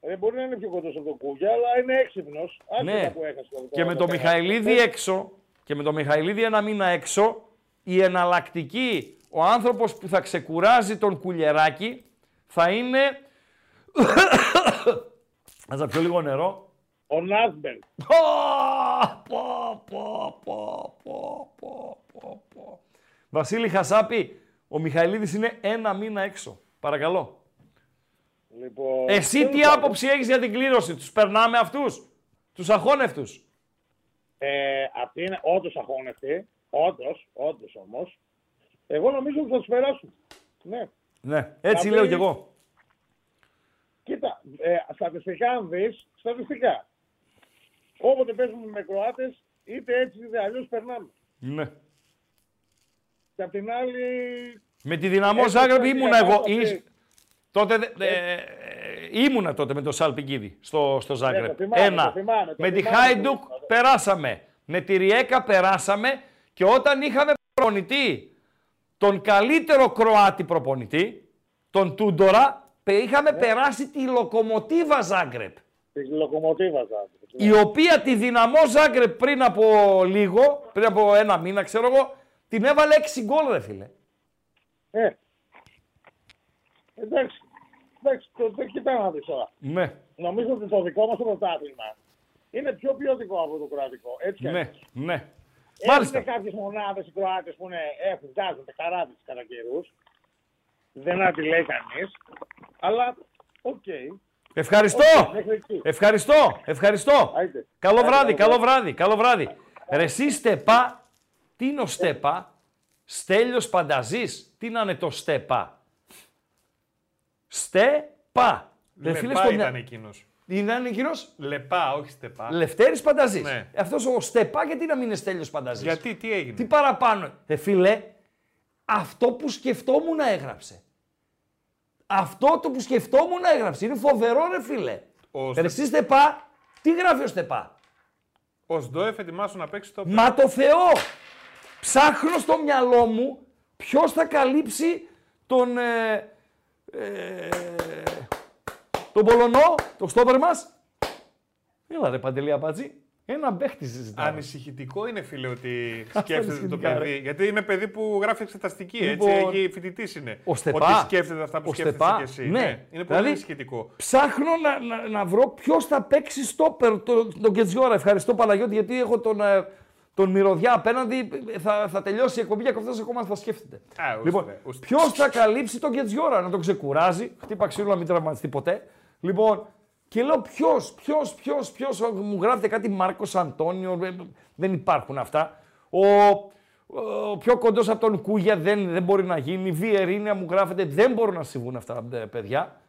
[SPEAKER 14] Δεν μπορεί να είναι πιο κοντός από τον Κούγια, αλλά είναι έξυπνος.
[SPEAKER 4] Ναι.
[SPEAKER 14] Άσχετα που έχασε το-
[SPEAKER 4] Και με το
[SPEAKER 14] πέρασμα.
[SPEAKER 4] Μιχαηλίδη έξω, και με το Μιχαηλίδη ένα μήνα έξω, η εναλλακτική, ο άνθρωπος που θα ξεκουράζει τον κουλιεράκι, θα είναι... [coughs] Ας να πιω λίγο νερό.
[SPEAKER 14] Ο Νάσμπερ.
[SPEAKER 4] Πω, πω, πω, πω, πω, πω, πω, πω. Βασίλη Χασάπη, ο Μιχαηλίδης είναι ένα μήνα έξω. Παρακαλώ.
[SPEAKER 14] Λοιπόν,
[SPEAKER 4] Εσύ
[SPEAKER 14] τέλος
[SPEAKER 4] τι
[SPEAKER 14] πάντων,
[SPEAKER 4] άποψη έχεις για την κλήρωση, τους περνάμε αυτούς, τους αχώνευτους;
[SPEAKER 14] Ε, αυτοί είναι όντως αχώνευτοι. Όντως, όντως όμως. Εγώ νομίζω ότι θα τους περάσουν. Ναι.
[SPEAKER 4] Ναι, έτσι
[SPEAKER 14] Θα
[SPEAKER 4] λέω
[SPEAKER 14] πει-
[SPEAKER 4] κι εγώ.
[SPEAKER 14] Κοίτα, ε, στατιστικά αν δεις, στατιστικά. Όποτε παίζουμε με Κροάτες, είτε έτσι είτε αλλιώς περνάμε.
[SPEAKER 4] Ναι.
[SPEAKER 14] Και απ' την άλλη,
[SPEAKER 4] Με τη δυναμό
[SPEAKER 14] Έτσι,
[SPEAKER 4] Ζάγκρεπ
[SPEAKER 14] έτσι,
[SPEAKER 4] ήμουνα
[SPEAKER 14] έτσι,
[SPEAKER 4] εγώ.
[SPEAKER 14] έτσι.
[SPEAKER 4] Ήσ- Τότε, δε- ε, ε, ήμουνα τότε με το Σαλπικίδη στο, στο
[SPEAKER 14] Ναι,
[SPEAKER 4] Ζάγκρεπ.
[SPEAKER 14] το θυμάμαι,
[SPEAKER 4] Ένα.
[SPEAKER 14] το θυμάμαι, το
[SPEAKER 4] με τη
[SPEAKER 14] θυμάμαι,
[SPEAKER 4] Χάιντουκ
[SPEAKER 14] το
[SPEAKER 4] περάσαμε. Με τη Ριέκα περάσαμε. Και όταν είχαμε προπονητή, τον καλύτερο Κροάτι προπονητή, τον Τούντορα, πε- είχαμε περάσει τη Λοκομοτίβα Ζάγκρεπ.
[SPEAKER 14] της λοκομοτίβας Ζάγκρεπ.
[SPEAKER 4] Η οποία τη δυναμό Ζάγκρεπ πριν από λίγο, πριν από ένα μήνα ξέρω εγώ, την έβαλε 6 γκολ ρε φίλε.
[SPEAKER 14] Ε, εντάξει, εντάξει, το, το κοιτά να δεις τώρα.
[SPEAKER 4] Ναι,
[SPEAKER 14] Νομίζω ότι το δικό μας το πρωτάθλημα είναι πιο ποιοτικό από το κροατικό. Έτσι κι
[SPEAKER 4] ναι,
[SPEAKER 14] αλλιώς.
[SPEAKER 4] ναι.
[SPEAKER 14] Έχουν
[SPEAKER 4] Μάλιστα.
[SPEAKER 14] κάποιες μονάδες οι Κροάτες που είναι, έχουν, βγάζουν καράβες κατά καιρούς. Δεν αντιλέει κανείς. Αλλά, οκ.
[SPEAKER 4] Ευχαριστώ.
[SPEAKER 14] Οκ, μέχρι εκεί.
[SPEAKER 4] Ευχαριστώ. Ευχαριστώ.
[SPEAKER 14] Άιντε.
[SPEAKER 4] Καλό
[SPEAKER 14] Άιντε,
[SPEAKER 4] βράδυ,
[SPEAKER 14] καλό
[SPEAKER 4] καλό βράδυ, καλό βράδυ. Ρε εσύ Στεπά, τι είναι ο Στεπά, Στέλιος Πανταζής, τι να είναι το Στεπά. Στεπά. Ρε φίλες,
[SPEAKER 3] Λεπά
[SPEAKER 4] στο
[SPEAKER 3] ήταν
[SPEAKER 4] μυα-
[SPEAKER 3] εκείνος.
[SPEAKER 4] Είναι εκείνος;
[SPEAKER 3] Λεπά, όχι στεπά.
[SPEAKER 4] Λευτέρης Πανταζής.
[SPEAKER 3] Ναι.
[SPEAKER 4] Αυτός ο Στεπά γιατί να μην είναι Στέλιος Πανταζής;
[SPEAKER 3] Γιατί, τι έγινε;
[SPEAKER 4] Τι παραπάνω. Ρε φίλε, αυτό που σκεφτόμουν έγραψε. Αυτό το που σκεφτόμουν έγραψε. Είναι φοβερό ρε φίλε.
[SPEAKER 3] Ο
[SPEAKER 4] Ρε εσύ Στεπά, τι γράφει ο Στεπά;
[SPEAKER 3] Ο Σντόεφ ετοιμάσου να παίξει το
[SPEAKER 4] Μα το Θεό! Ψάχνω στο μυαλό μου ποιος θα καλύψει τον... Ε, ε, τον Πολωνό, τον στόπερ μας. Έλα ρε Παντελή Αμπατζή. Ένα παίχτη συζητάμε.
[SPEAKER 3] Ανησυχητικό είναι, φίλε, ότι
[SPEAKER 4] Αυτό
[SPEAKER 3] σκέφτεται το
[SPEAKER 4] ανησυχητικά,
[SPEAKER 3] παιδί.
[SPEAKER 4] ρε.
[SPEAKER 3] Γιατί είναι παιδί που γράφει εξεταστική.
[SPEAKER 4] Λοιπόν,
[SPEAKER 3] έτσι, έχει φοιτητής είναι.
[SPEAKER 4] Ο Στεπά.
[SPEAKER 3] Ότι σκέφτεται αυτά που
[SPEAKER 4] ο
[SPEAKER 3] σκέφτεσαι
[SPEAKER 4] Στεπά,
[SPEAKER 3] κι εσύ.
[SPEAKER 4] Ναι.
[SPEAKER 3] Είναι πολύ
[SPEAKER 4] Δηλαδή,
[SPEAKER 3] ανησυχητικό.
[SPEAKER 4] Ψάχνω να, να, να βρω ποιος θα παίξει στόπερ τον το Κετζιόρα. Ευχαριστώ Παναγιώτη γιατί έχω τον, ε, τον τον μυρωδιά απέναντι, θα, θα τελειώσει η εκπομπή και αυτό ακόμα θα σκέφτεται.
[SPEAKER 3] Α, ούστε,
[SPEAKER 4] λοιπόν,
[SPEAKER 3] ούστε.
[SPEAKER 4] ποιος θα καλύψει τον Γκετζιόρα, να τον ξεκουράζει. Χτύπα ξύλο να μην τραυματιστεί ποτέ. Λοιπόν, και λέω ποιος, ποιος, ποιος, ποιος. Μου γράφετε κάτι Μάρκος Αντώνιο. ε, Δεν υπάρχουν αυτά. Ο, ο πιο κοντός από τον Κούγια δεν, δεν μπορεί να γίνει. Βιερίνια μου γράφετε. Δεν μπορούν να συμβούν αυτά, ε, παιδιά.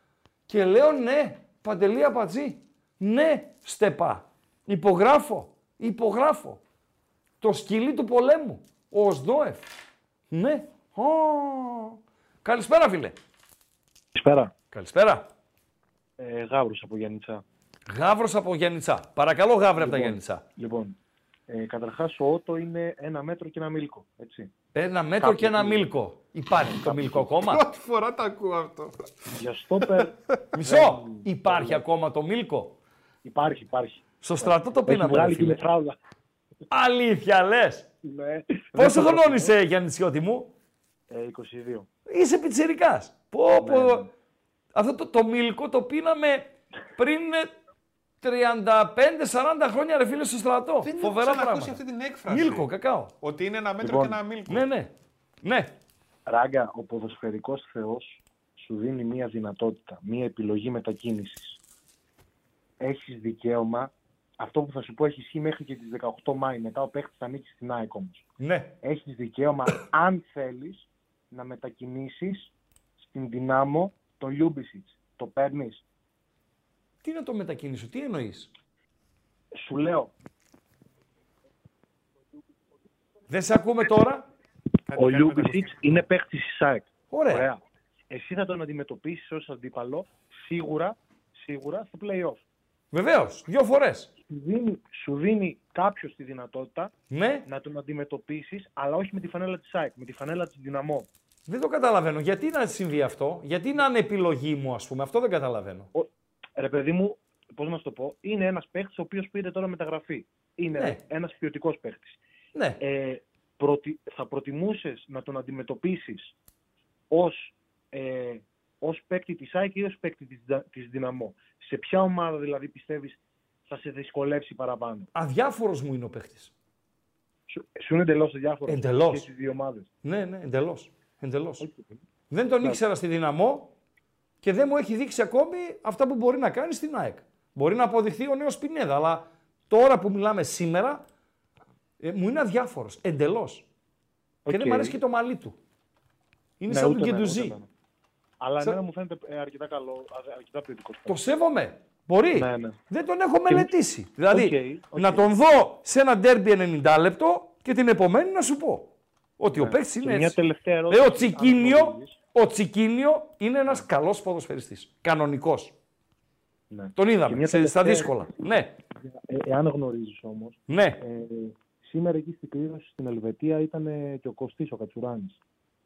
[SPEAKER 4] Και λέω ναι, Παντελή Απατζή. Ναι, Στεπά. Υπογράφω. Υπογράφω. Το σκυλί του πολέμου. Ο Οσδόεφ. Ναι. Ω. Καλησπέρα, φίλε.
[SPEAKER 15] Καλησπέρα.
[SPEAKER 4] Καλησπέρα.
[SPEAKER 15] Ε, Γάβρος από Γιάννητσά.
[SPEAKER 4] Γάβρος από Γιάννητσά. Παρακαλώ, Γάβρε από τα
[SPEAKER 15] Λοιπόν,
[SPEAKER 4] Γιάννητσά.
[SPEAKER 15] Λοιπόν, ε, καταρχάς ο Ότο είναι ένα μέτρο και ένα μίλκο, έτσι.
[SPEAKER 4] Ένα μέτρο
[SPEAKER 15] Κάποιο
[SPEAKER 4] και ένα
[SPEAKER 15] που-
[SPEAKER 4] μίλκο. Υπάρχει το μίλκο ακόμα;
[SPEAKER 3] Πρώτη φορά το ακούω αυτό.
[SPEAKER 15] Για στόπερ...
[SPEAKER 4] Μισό. Υπάρχει ακόμα το μίλκο;
[SPEAKER 15] Υπάρχει, υπάρχει.
[SPEAKER 4] Στο στρατό το
[SPEAKER 15] Έχει
[SPEAKER 4] πίναμε.
[SPEAKER 15] βγάλει
[SPEAKER 4] ρε
[SPEAKER 15] και
[SPEAKER 4] φίλε.
[SPEAKER 15] μεθράλα.
[SPEAKER 4] Αλήθεια λες.
[SPEAKER 15] Ναι.
[SPEAKER 4] Πόσο
[SPEAKER 15] Δεν το
[SPEAKER 4] χρονών είσαι, Γιάννητσιώτη μου;
[SPEAKER 15] Ε, 22.
[SPEAKER 4] Είσαι πιτσιρικάς. Πω,
[SPEAKER 15] Ναι,
[SPEAKER 4] πω. Αυτό το, το μίλκο το πίναμε πριν ε, 35-40 χρόνια ρε φίλε στο στρατό.
[SPEAKER 3] Δεν έχω
[SPEAKER 4] Φοβερά
[SPEAKER 3] ξανακούσει
[SPEAKER 4] πράγματα.
[SPEAKER 3] αυτή την έκφραση.
[SPEAKER 4] Μίλκο, κακάο.
[SPEAKER 3] Ότι είναι ένα μέτρο
[SPEAKER 15] Λοιπόν,
[SPEAKER 3] και ένα μίλκο.
[SPEAKER 4] Ναι, ναι. Ναι.
[SPEAKER 15] Ράγκα, ο ποδοσφαιρικός θεός σου δίνει μία δυνατότητα, μία επιλογή μετακίνησης. Έχεις δικαίωμα, αυτό που θα σου πω έχει ισχύει μέχρι και τις 18 Μάη, μετά ο παίχτης θα ανήκει στην ΑΕΚ όμως.
[SPEAKER 4] Ναι.
[SPEAKER 15] Έχεις δικαίωμα, αν θέλεις, να μετακινήσεις στην Δυνάμο τον Λιούμπισιτς. Το παίρνεις;
[SPEAKER 4] Τι να το μετακινήσω, τι εννοείς;
[SPEAKER 15] Σου λέω,
[SPEAKER 4] Δεν σε ακούμε τώρα;
[SPEAKER 15] ο Λιούμπισιτς είναι παίχτης της ΑΕΚ.
[SPEAKER 4] Ωραία.
[SPEAKER 15] Εσύ θα τον αντιμετωπίσεις ως αντίπαλο, σίγουρα, σίγουρα, στο play-off.
[SPEAKER 4] Βεβαίως, δύο φορές.
[SPEAKER 15] Σου δίνει, σου δίνει κάποιος τη δυνατότητα
[SPEAKER 4] Ναι.
[SPEAKER 15] να τον αντιμετωπίσεις, αλλά όχι με τη φανέλα της ΑΕΚ, με τη φανέλα της Δυναμό.
[SPEAKER 4] Δεν το καταλαβαίνω. Γιατί να συμβεί αυτό, γιατί να είναι επιλογή μου, ας πούμε; Αυτό δεν καταλαβαίνω.
[SPEAKER 15] Ρε παιδί μου, πώς να σου το πω, είναι ένας παίχτης ο οποίος πήρε τώρα μεταγραφή. Είναι
[SPEAKER 4] Ναι.
[SPEAKER 15] ένας ποιοτικός παίχτης.
[SPEAKER 4] Ναι.
[SPEAKER 15] Ε, προτι, θα προτιμούσες να τον αντιμετωπίσεις ως ε, ως παίκτη της ΑΕΚ ή ως παίκτη της, Δα- της Δυναμό; Σε ποια ομάδα δηλαδή πιστεύεις θα σε δυσκολεύσει παραπάνω;
[SPEAKER 4] Αδιάφορος μου είναι ο παίχτης.
[SPEAKER 15] Σου, σου είναι εντελώς διάφορο
[SPEAKER 4] Εντελώς.
[SPEAKER 15] και στις δύο ομάδες.
[SPEAKER 4] Ναι, ναι, εντελώς. Εντελώς. Δεν τον ήξερα στη δυναμό και δεν μου έχει δείξει ακόμη αυτά που μπορεί να κάνει στην ΑΕΚ. Μπορεί να αποδειχθεί ο νέος Πινέδα, αλλά τώρα που μιλάμε σήμερα ε, μου είναι αδιάφορος. Εντελώς. Και δεν
[SPEAKER 15] Οκ.
[SPEAKER 4] μου αρέσει και το μαλλί του. Είναι
[SPEAKER 15] Ναι,
[SPEAKER 4] σαν
[SPEAKER 15] ούτε
[SPEAKER 4] τον
[SPEAKER 15] εμένα, ούτε
[SPEAKER 4] Κεντουζή.
[SPEAKER 15] εμένα. Αλλά
[SPEAKER 4] Σαν-
[SPEAKER 15] εμένα μου φαίνεται ε, αρκετά καλό, α- αρκετά ποιοτικό.
[SPEAKER 4] Το σέβομαι. Μπορεί.
[SPEAKER 15] Ναι, ναι.
[SPEAKER 4] Δεν τον έχω μελετήσει. Δηλαδή,
[SPEAKER 15] OK, OK.
[SPEAKER 4] να τον δω σε ένα ντέρμπι 90 λεπτό και την επομένη να σου πω ότι ο παίκτη
[SPEAKER 15] Ναι. Και
[SPEAKER 4] είναι
[SPEAKER 15] μια
[SPEAKER 4] έτσι.
[SPEAKER 15] τελευταία
[SPEAKER 4] Ε,
[SPEAKER 15] ερώτηση,
[SPEAKER 4] ο,
[SPEAKER 15] αν
[SPEAKER 4] Τσικίνιο,
[SPEAKER 15] γνωρίζεις.
[SPEAKER 4] ο Τσικίνιο είναι ένας καλός ποδοσφαιριστής. Κανονικός.
[SPEAKER 15] Ναι.
[SPEAKER 4] Τον
[SPEAKER 15] Και
[SPEAKER 4] είδαμε
[SPEAKER 15] μια
[SPEAKER 4] σε, στα
[SPEAKER 15] τελευταία-
[SPEAKER 4] δύσκολα. Ναι,
[SPEAKER 15] Ε, εάν γνωρίζεις όμως.
[SPEAKER 4] ναι.
[SPEAKER 15] Ε, σήμερα εκεί στην κλήρωση στην Ελβετία ήταν ε, και ο Κωστής ο Κατσουράνης.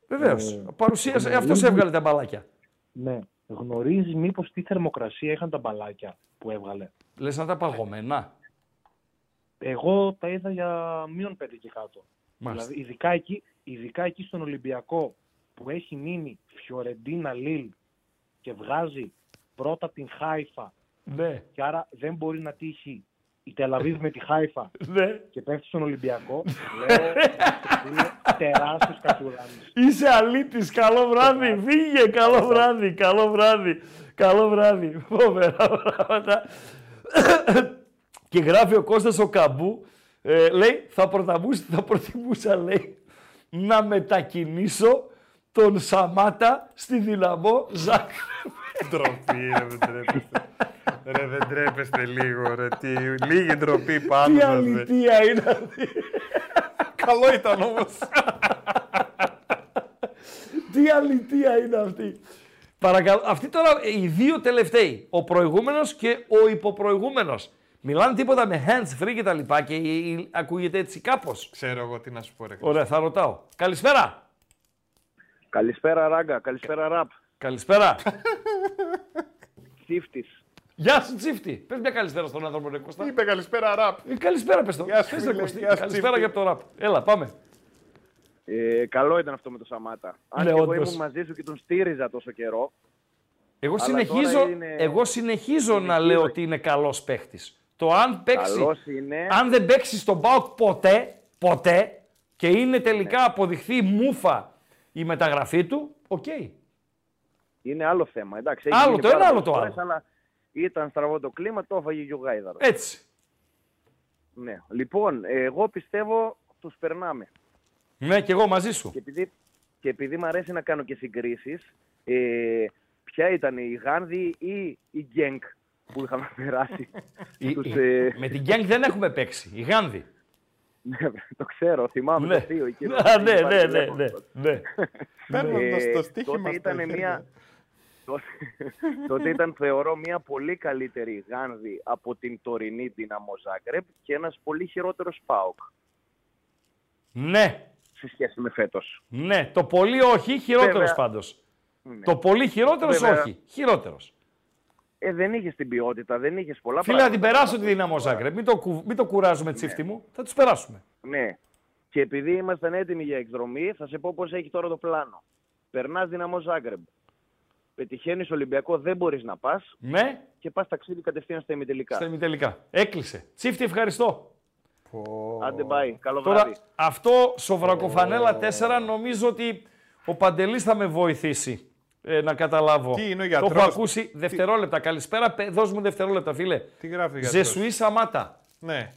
[SPEAKER 4] Βεβαίως.
[SPEAKER 15] Ε,
[SPEAKER 4] Παρουσίασε,
[SPEAKER 15] γνωρίζεις-
[SPEAKER 4] αυτός έβγαλε τα μπαλάκια.
[SPEAKER 15] Ναι. Γνωρίζεις μήπως τι θερμοκρασία είχαν τα μπαλάκια που έβγαλε;
[SPEAKER 4] Λες να τα παγωμένα.
[SPEAKER 15] Εγώ τα είδα για μείον πέντε και κάτω.
[SPEAKER 4] Μάλιστα.
[SPEAKER 15] Δηλαδή, ειδικά εκεί, ειδικά εκεί στον Ολυμπιακό που έχει μείνει Φιωρεντίνα Λίλ και βγάζει πρώτα την Χάιφα
[SPEAKER 4] Ναι.
[SPEAKER 15] και άρα δεν μπορεί να τύχει η Τελαβίβ με τη Χάιφα
[SPEAKER 4] Ναι.
[SPEAKER 15] και πέφτει στον Ολυμπιακό. λέω, είναι τεράστιος Κατσουράνης.
[SPEAKER 4] Είσαι αλήτης, καλό βράδυ, φύγε, καλό βράδυ, καλό βράδυ, καλό βράδυ. Φοβερά πράγματα. Και γράφει ο Κώστας ο Καμπού, ε, λέει, θα, προτιμούσα, θα προτιμούσα, λέει, να μετακινήσω τον Σαμάτα στη δυναμό Ζάκ.
[SPEAKER 3] Ντροπή, ρε, δεν τρέπεστε. Ρε, δεν τρέπεστε λίγο, ρε. Τι, λίγη ντροπή πάνω
[SPEAKER 4] Τι
[SPEAKER 3] σας, ρε.
[SPEAKER 4] αλήθεια είναι αυτή.
[SPEAKER 3] Καλό ήταν όμως.
[SPEAKER 4] Τι αλήθεια είναι αυτή. Παρακαλώ, αυτοί τώρα οι δύο τελευταίοι, ο προηγούμενος και ο υποπροηγούμενος, μιλάνε τίποτα με hands free και τα λοιπά και ε, ε, ακούγεται έτσι κάπως.
[SPEAKER 3] Ξέρω εγώ τι να σου πω, ρε.
[SPEAKER 4] Ωραία, θα ρωτάω. Καλησπέρα.
[SPEAKER 16] Καλησπέρα Ράγκα, καλησπέρα Ραπ.
[SPEAKER 4] Καλησπέρα.
[SPEAKER 16] Τσίφτης.
[SPEAKER 4] Γεια σου Τσίφτη. Πες μια καλησπέρα στον άνθρωπο, ρε Κώστα.
[SPEAKER 3] Είπε καλησπέρα ραπ.
[SPEAKER 4] Ε, καλησπέρα πες το.
[SPEAKER 3] Γεια σου,
[SPEAKER 4] Πες, ρε,
[SPEAKER 3] φίλε,
[SPEAKER 4] Κωστή.
[SPEAKER 3] γεια σου,
[SPEAKER 4] Καλησπέρα
[SPEAKER 3] Τσίφτη.
[SPEAKER 4] για το ραπ. Έλα, πάμε.
[SPEAKER 16] Ε, καλό ήταν αυτό με το Σαμάτα. Αν
[SPEAKER 4] Ναι,
[SPEAKER 16] και εγώ
[SPEAKER 4] όντως.
[SPEAKER 16] ήμουν μαζί σου και τον στήριζα τόσο καιρό.
[SPEAKER 4] Εγώ
[SPEAKER 16] Αλλά
[SPEAKER 4] συνεχίζω,
[SPEAKER 16] τώρα είναι-
[SPEAKER 4] εγώ συνεχίζω να
[SPEAKER 16] συνεχίζω.
[SPEAKER 4] λέω ότι είναι καλός παίχτης. Το αν παίξει,
[SPEAKER 16] Καλός είναι.
[SPEAKER 4] αν δεν παίξει στον ΠΑΟΚ ποτέ, ποτέ και είναι τελικά αποδειχθεί μούφα η μεταγραφή του, οκ.
[SPEAKER 16] Είναι άλλο θέμα. Εντάξει,
[SPEAKER 4] Άλλο
[SPEAKER 16] γίνει
[SPEAKER 4] το ένα,
[SPEAKER 16] πάρα
[SPEAKER 4] άλλο το
[SPEAKER 16] πολλές
[SPEAKER 4] άλλο.
[SPEAKER 16] φορές, Αλλά ήταν στραβό το κλίμα, το έφαγε και ο Γάιδαρος.
[SPEAKER 4] Έτσι.
[SPEAKER 16] Ναι. Λοιπόν, εγώ πιστεύω τους περνάμε.
[SPEAKER 4] Ναι, και εγώ μαζί σου.
[SPEAKER 16] Και επειδή, και επειδή μου αρέσει να κάνω και συγκρίσεις, ε, ποια ήταν η Γάνδη ή η Γκένκ; Που είχαμε περάσει.
[SPEAKER 4] Η-
[SPEAKER 16] Τους,
[SPEAKER 4] η-
[SPEAKER 16] ε,
[SPEAKER 4] Με την Γκένγκ δεν έχουμε παίξει. Η Γάνδη.
[SPEAKER 16] Ναι, το ξέρω, θυμάμαι
[SPEAKER 4] Ναι.
[SPEAKER 16] το θείο. εκεί
[SPEAKER 4] Α,
[SPEAKER 16] εδώ,
[SPEAKER 4] ναι,
[SPEAKER 16] υπάρχει
[SPEAKER 4] ναι, ναι,
[SPEAKER 16] τηλέφωνο.
[SPEAKER 4] ναι, ναι.
[SPEAKER 3] Παίρνοντας
[SPEAKER 16] Ε,
[SPEAKER 3] το στοίχημα
[SPEAKER 16] τότε
[SPEAKER 3] στα
[SPEAKER 16] ήταν
[SPEAKER 3] χέρια.
[SPEAKER 16] μια... τότε, τότε ήταν, θεωρώ, μια πολύ καλύτερη Γάνδη από την τωρινή Δύναμο Ζάγκρεπ και ένας πολύ χειρότερος ΠΑΟΚ
[SPEAKER 4] Ναι,
[SPEAKER 16] σε σχέση με φέτος.
[SPEAKER 4] ναι. Το πολύ όχι, χειρότερος
[SPEAKER 16] Βέβαια.
[SPEAKER 4] πάντως.
[SPEAKER 16] Ναι.
[SPEAKER 4] Το πολύ χειρότερος
[SPEAKER 16] Βέβαια.
[SPEAKER 4] όχι. Χειρότερος.
[SPEAKER 16] Ε, δεν είχες την ποιότητα, δεν είχες πολλά
[SPEAKER 4] Φίλε, να την
[SPEAKER 16] πράγματα.
[SPEAKER 4] περάσω τη δύναμο Ζάγκρεπ. Μην το, κου- μην το κουράζουμε τσίφτη μου. Θα τους περάσουμε.
[SPEAKER 16] Ναι. Και επειδή ήμασταν έτοιμοι για εκδρομή, θα σε πω πώς έχει τώρα το πλάνο. Περνάς Δυναμό Ζάγκρεπ. Πετυχαίνεις Ολυμπιακό, δεν μπορείς να πας
[SPEAKER 4] Ναι,
[SPEAKER 16] και πας ταξίδι κατευθείαν στα ημιτελικά.
[SPEAKER 4] στα ημιτελικά. Έκλεισε. Τσίφτη, ευχαριστώ.
[SPEAKER 16] Άντε πάει. Καλό
[SPEAKER 4] Τώρα,
[SPEAKER 16] βράδυ.
[SPEAKER 4] αυτό σοβρακοφανέλα 4 νομίζω ότι ο Παντελής θα με βοηθήσει ε, να καταλάβω.
[SPEAKER 3] Τι είναι ο
[SPEAKER 4] Το
[SPEAKER 3] γιατρός;
[SPEAKER 4] έχω ακούσει δευτερόλεπτα. Καλησπέρα, πε- δώσ' μου δευτερόλεπτα, φίλε.
[SPEAKER 3] Τι γράφει ο γιατρός;
[SPEAKER 4] Ζεσουή Σαμάτα.
[SPEAKER 3] Ναι.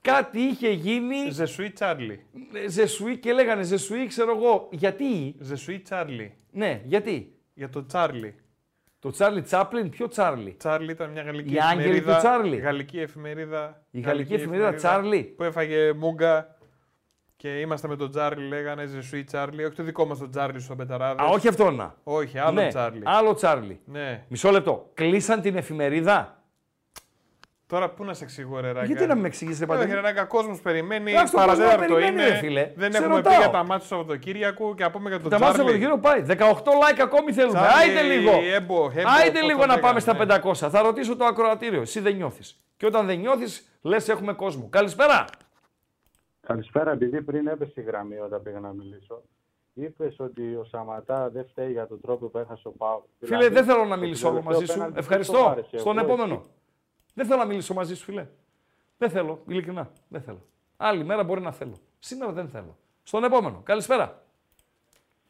[SPEAKER 4] Κάτι είχε γίνει.
[SPEAKER 3] Ζεσουή Τσάρλι.
[SPEAKER 4] ε, Ζεσουή και λέγανε Ζεσουή, ξέρω εγώ. Γιατί;
[SPEAKER 3] Ζεσουή Τσάρλι.
[SPEAKER 4] Ναι, γιατί;
[SPEAKER 3] Για το Τσάρλι.
[SPEAKER 4] Το Τσάρλι Τσάπλιν, ποιο Τσάρλι;
[SPEAKER 3] Τσάρλι ήταν μια γαλλική
[SPEAKER 4] Οι άγγελοι
[SPEAKER 3] εφημερίδα.
[SPEAKER 4] του Τσάρλι.
[SPEAKER 3] Γαλλική εφημερίδα.
[SPEAKER 4] Η γαλλική εφημερίδα Τσάρλι.
[SPEAKER 3] Που έφαγε μούγκα. Και είμαστε με τον Τσάρλι, λέγανε Je suis Charlie. Όχι το δικό μας τον Τσάρλι στου Αμπεταράδε.
[SPEAKER 4] Α, όχι αυτό να.
[SPEAKER 3] Όχι, άλλο
[SPEAKER 4] ναι,
[SPEAKER 3] Τσάρλι.
[SPEAKER 4] Άλλο Τσάρλι.
[SPEAKER 3] Ναι.
[SPEAKER 4] Μισό λεπτό. Κλείσαν την εφημερίδα;
[SPEAKER 3] Τώρα πού να σε εξηγώ, ρε Ράγκα;
[SPEAKER 4] Γιατί να με εξηγήσει, ρε Παντελή;
[SPEAKER 3] Όχι, ρε Ράγκα, κόσμος περιμένει.
[SPEAKER 4] Εντάξει, ο κόσμος
[SPEAKER 3] Παραδέταρτο
[SPEAKER 4] περιμένει,
[SPEAKER 3] είναι.
[SPEAKER 4] ρε φίλε.
[SPEAKER 3] Δεν
[SPEAKER 4] Σε
[SPEAKER 3] έχουμε
[SPEAKER 4] ρωτάω.
[SPEAKER 3] πει για τα μάτια του Σαββατοκύριακου και να πούμε για τον
[SPEAKER 4] Τα μάτια
[SPEAKER 3] Τσάρλι.
[SPEAKER 4] από τον κύριο πάει. 18 like ακόμη θέλουμε.
[SPEAKER 3] Τσάρλι,
[SPEAKER 4] Άιντε λίγο.
[SPEAKER 3] Εμπντό, έμπο,
[SPEAKER 4] Άιντε
[SPEAKER 3] πώς
[SPEAKER 4] λίγο
[SPEAKER 3] το
[SPEAKER 4] να πάμε
[SPEAKER 3] λέγανε,
[SPEAKER 4] στα 500. Θα ρωτήσω το ακροατήριο. Εσύ δεν νιώθεις. Και όταν δεν νιώθεις, λες έχουμε κόσμο. Καλησπέρα.
[SPEAKER 13] Καλησπέρα, επειδή πριν έπεσε η γραμμή όταν πήγα να μιλήσω. Είπες ότι ο Σαματά δεν φταίει για τον τρόπο που έχασε ο Πάου.
[SPEAKER 4] Φίλε, δεν θέλω να μιλήσω άλλο μαζί σου. Ευχαριστώ. Στον επόμενο. Δεν θέλω να μιλήσω μαζί σου, φίλε. Δεν θέλω, ειλικρινά. Δεν θέλω. Άλλη μέρα μπορεί να θέλω. Σήμερα δεν θέλω. Στον επόμενο. Καλησπέρα.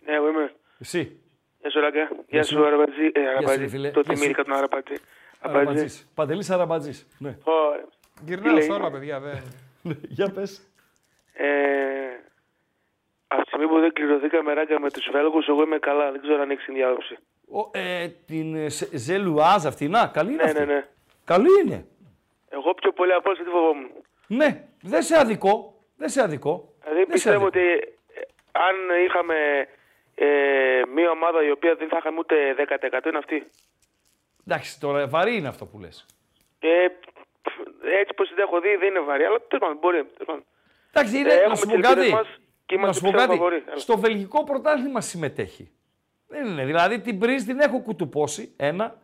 [SPEAKER 17] Ναι, εγώ είμαι.
[SPEAKER 4] Εσύ.
[SPEAKER 17] Γεια σου, Ράγκα.
[SPEAKER 4] Γεια
[SPEAKER 17] Γεια
[SPEAKER 4] σου.
[SPEAKER 17] σου, Αραμπατζή. Ε,
[SPEAKER 4] ρε
[SPEAKER 17] Αραμπατζή.
[SPEAKER 4] φίλε.
[SPEAKER 17] Το
[SPEAKER 4] Γεια σου.
[SPEAKER 17] θυμήθηκα τον Αραμπατζή. Αραμπατζή.
[SPEAKER 4] Αραμπατζής. Παντελής Αραμπατζής. Ναι.
[SPEAKER 17] Ωραία.
[SPEAKER 3] Γυρνάω
[SPEAKER 17] Τι
[SPEAKER 3] σε
[SPEAKER 17] λέει;
[SPEAKER 3] όλα, παιδιά. Δεν... [laughs]
[SPEAKER 4] Για πες.
[SPEAKER 17] Ε, από τη στιγμή που δεν κληρωθήκαμε ράγκα με τους Βέλγους, εγώ είμαι καλά. Δεν ξέρω αν έχεις την διάδοση.
[SPEAKER 4] Ο, ε, την ε, Ζε- Ζελουάζ αυτή, να, καλή είναι
[SPEAKER 17] Ναι,
[SPEAKER 4] αυτή.
[SPEAKER 17] ναι, ναι.
[SPEAKER 4] Καλή είναι.
[SPEAKER 17] Εγώ πιο πολύ από όλους τι φοβόμουν.
[SPEAKER 4] Ναι, δεν σε αδικό. Δεν σε αδικό.
[SPEAKER 17] Δηλαδή
[SPEAKER 4] Δεν σε
[SPEAKER 17] πιστεύω
[SPEAKER 4] αδικό.
[SPEAKER 17] ότι ε, αν είχαμε ε, μία ομάδα η οποία δεν θα είχαμε ούτε 10% είναι αυτή.
[SPEAKER 4] Εντάξει, τώρα βαρύ είναι αυτό που λες.
[SPEAKER 17] Ε, πφ, έτσι πως την έχω δει δεν είναι βαρύ, αλλά τέλος πάντων μπορεί. τέλος πάντων.
[SPEAKER 4] Εντάξει, είναι,
[SPEAKER 17] Ε,
[SPEAKER 4] να
[SPEAKER 17] έχουμε
[SPEAKER 4] σου πω
[SPEAKER 17] τις ελπίδες
[SPEAKER 4] κάτι.
[SPEAKER 17] μας και
[SPEAKER 4] Να
[SPEAKER 17] είμαστε
[SPEAKER 4] σου πω
[SPEAKER 17] πιστεύω
[SPEAKER 4] κάτι.
[SPEAKER 17] φαβορί. Έλα.
[SPEAKER 4] Στο βελγικό πρωτάθλημα συμμετέχει. Δεν είναι. Δηλαδή την πρίζ την έχω κουτουπώσει. Ένα.